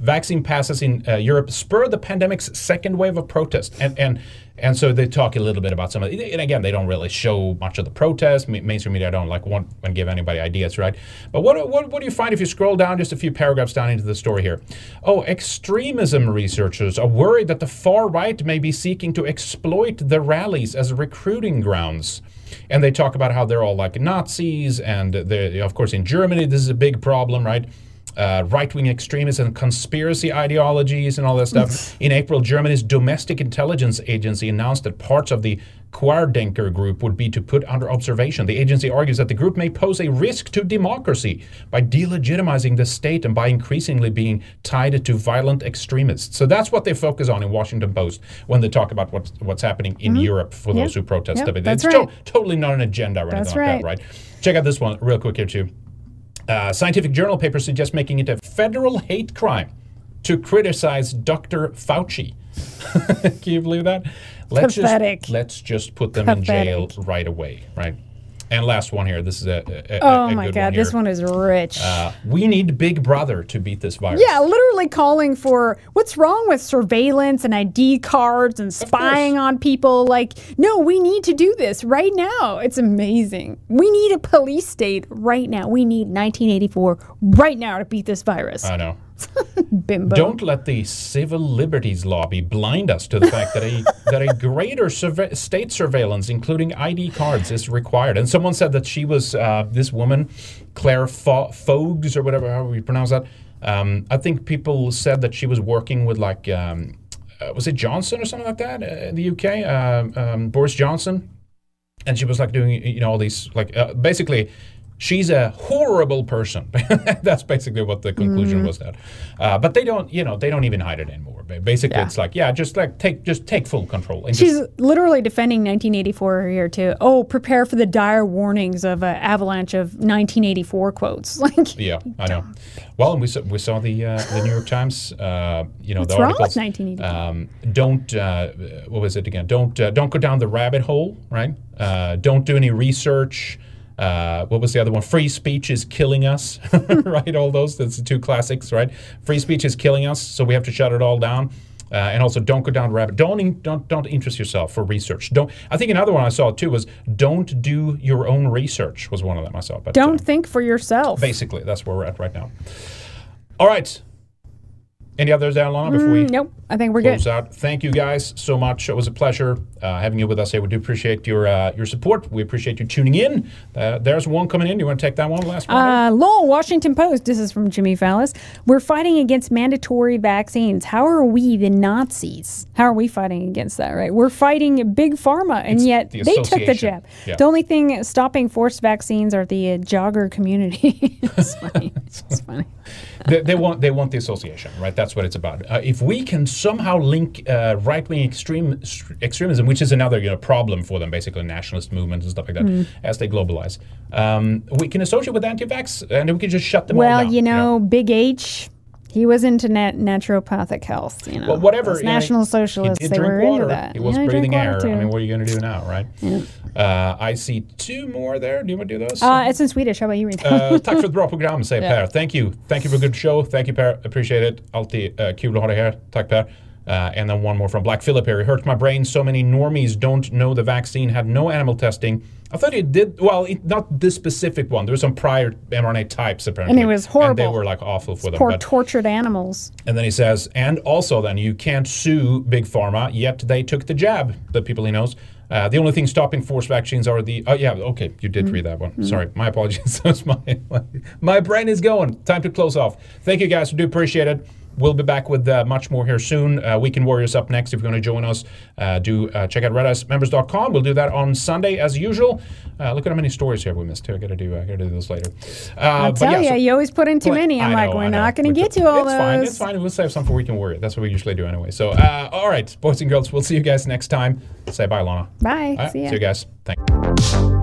Speaker 1: Vaccine passes in uh, Europe spur the pandemic's second wave of protest, and and and so they talk a little bit about some of it. And again, they don't really show much of the protest. Ma- Mainstream media don't like want and give anybody ideas, right? But what, what what do you find if you scroll down just a few paragraphs down into the story here? Oh, extremism researchers are worried that the far right may be seeking to exploit the rallies as recruiting grounds. And they talk about how they're all like Nazis, and of course in Germany this is a big problem, right? Uh, right-wing extremism and conspiracy ideologies and all that stuff. In April, Germany's domestic intelligence agency announced that parts of the Querdenker group would be to put under observation. The agency argues that the group may pose a risk to democracy by delegitimizing the state and by increasingly being tied to violent extremists. So that's what they focus on in Washington Post when they talk about what's what's happening in
Speaker 2: Mhm.
Speaker 1: Europe for those who protest.
Speaker 2: Yep, that's
Speaker 1: it's to-
Speaker 2: right.
Speaker 1: totally not an agenda or
Speaker 2: That's
Speaker 1: anything like that,
Speaker 2: right.
Speaker 1: right? Check out this one real quick here too. Uh, scientific journal paper suggests making it a federal hate crime to criticize Dr. Fauci. Can you believe that? Let's
Speaker 2: Pathetic.
Speaker 1: just let's just put them in jail right away, right? And last one here. This is a, a, a-
Speaker 2: oh
Speaker 1: a
Speaker 2: my God,
Speaker 1: here.
Speaker 2: this one is rich.
Speaker 1: Uh, we need Big Brother to beat this virus.
Speaker 2: Yeah, literally calling for what's wrong with surveillance and ID cards and spying on people. Like, no, we need to do this right now. It's amazing. We need a police state right now. We need 1984 right now to beat this virus.
Speaker 1: I know.
Speaker 2: Bimbo.
Speaker 1: Don't let the civil liberties lobby blind us to the fact that a that a greater surve- state surveillance, including ID cards, is required. And someone said that she was uh, this woman, Claire Fo- Foges or whatever how we pronounce that. Um, I think people said that she was working with like um, uh, was it Johnson or something like that uh, in the UK, um, um, Boris Johnson, and she was like doing you know all these like uh, basically she's a horrible person. That's basically what the conclusion
Speaker 2: Mhm.
Speaker 1: was. That, uh, but they don't, you know, they don't even hide it anymore. Basically,
Speaker 2: Yeah.
Speaker 1: it's like, yeah, just like take, just take full control. And
Speaker 2: She's
Speaker 1: just,
Speaker 2: literally defending 1984 here too. Oh, prepare for the dire warnings of an avalanche of 1984 quotes. Like,
Speaker 1: yeah, I know. Well, we saw, we saw the uh, the New York Times. Uh, you know,
Speaker 2: What's
Speaker 1: the
Speaker 2: wrong with
Speaker 1: articles.
Speaker 2: 1984?
Speaker 1: Um, don't uh, what was it again? Don't uh, don't go down the rabbit hole, right? Uh, don't do any research. Uh, what was the other one? Free speech is killing us, right? All those. That's the two classics, right? Free speech is killing us, so we have to shut it all down. Uh, and also, don't go down the rabbit. Don't in, don't don't interest yourself for research. Don't. I think another one I saw too was don't do your own research. Was one of them I saw. But
Speaker 2: don't think for yourself.
Speaker 1: Basically, that's where we're at right now. All right. Any others, Alana, before we
Speaker 2: Mm, nope, I think we're
Speaker 1: close
Speaker 2: good.
Speaker 1: out? Thank you guys so much. It was a pleasure uh, having you with us here. We do appreciate your uh, your support. We appreciate you tuning in. Uh, there's one coming in. You want to take that one? Last one?
Speaker 2: Uh, Lowell, Washington Post. This is from Jimmy Fallis. We're fighting against mandatory vaccines. How are we the Nazis? How are we fighting against that? Right? We're fighting big pharma, and
Speaker 1: It's
Speaker 2: yet
Speaker 1: the
Speaker 2: they took the jab.
Speaker 1: Yeah.
Speaker 2: The only thing stopping forced vaccines are the uh, jogger community. it's funny. It's funny.
Speaker 1: they, they want they want the association, right? That's what it's about. Uh, if we can somehow link uh, right wing extreme extremism, which is another you know problem for them, basically nationalist movements and stuff like that,
Speaker 2: Mm.
Speaker 1: as they globalize, um, we can associate with anti-vax, and we can just shut them all
Speaker 2: Well,
Speaker 1: down.
Speaker 2: you know, Big H. He was into nat- naturopathic health, you know.
Speaker 1: Well, whatever. Know,
Speaker 2: National
Speaker 1: he-
Speaker 2: Socialists,
Speaker 1: He did
Speaker 2: they
Speaker 1: drink
Speaker 2: were
Speaker 1: water.
Speaker 2: into that.
Speaker 1: He was
Speaker 2: Yeah,
Speaker 1: breathing air.
Speaker 2: water
Speaker 1: I mean, what are you going to do now, right? Uh, I see two more there. Do you want to do those?
Speaker 2: Uh, it's in Swedish. How about you read that?
Speaker 1: Uh, tack för ett bra program, säger. Per. Thank you. Thank you for a good show. Thank you, Per. Appreciate it. Alltid uh, kul att ha dig här. Tack, Per. Uh, and then one more from Black Phillip here. It hurts my brain. So many normies don't know the vaccine had no animal testing. I thought it did. Well, it, not this specific one. There were some prior mRNA types apparently,
Speaker 2: And it was
Speaker 1: And
Speaker 2: horrible.
Speaker 1: they were like awful for them.
Speaker 2: Poor
Speaker 1: but-
Speaker 2: tortured animals.
Speaker 1: and then he says, and also then you can't sue Big Pharma, yet they took the jab, the people he knows. Uh, the only thing stopping forced vaccines are the. Oh, yeah, okay, you did read that one.
Speaker 2: Mm.
Speaker 1: Sorry, my apologies. My, my brain is going. Time to close off. Thank you guys. We do appreciate it. We'll be back with uh, much more here soon. Uh, Weekend Warriors up next. If you want to join us, uh, do uh, check out redicemembers.com. We'll do that on Sunday as usual. Uh, look at how many stories here we missed too. I got to do. I got to do those later. Uh, but
Speaker 2: tell
Speaker 1: yeah,
Speaker 2: you,
Speaker 1: so-
Speaker 2: you always put in too many. I'm
Speaker 1: I
Speaker 2: like, we're not going to get to all
Speaker 1: it's
Speaker 2: those.
Speaker 1: fine. It's fine. We'll save some for Weekend Warrior. That's what we usually do anyway. So, uh, all right, boys and girls, we'll see you guys next time. Say bye, Lana.
Speaker 2: Bye.
Speaker 1: Right,
Speaker 2: See ya.
Speaker 1: See you guys. Thank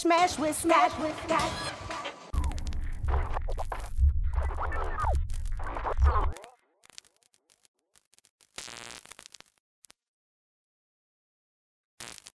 Speaker 25: Smash with smash with smash.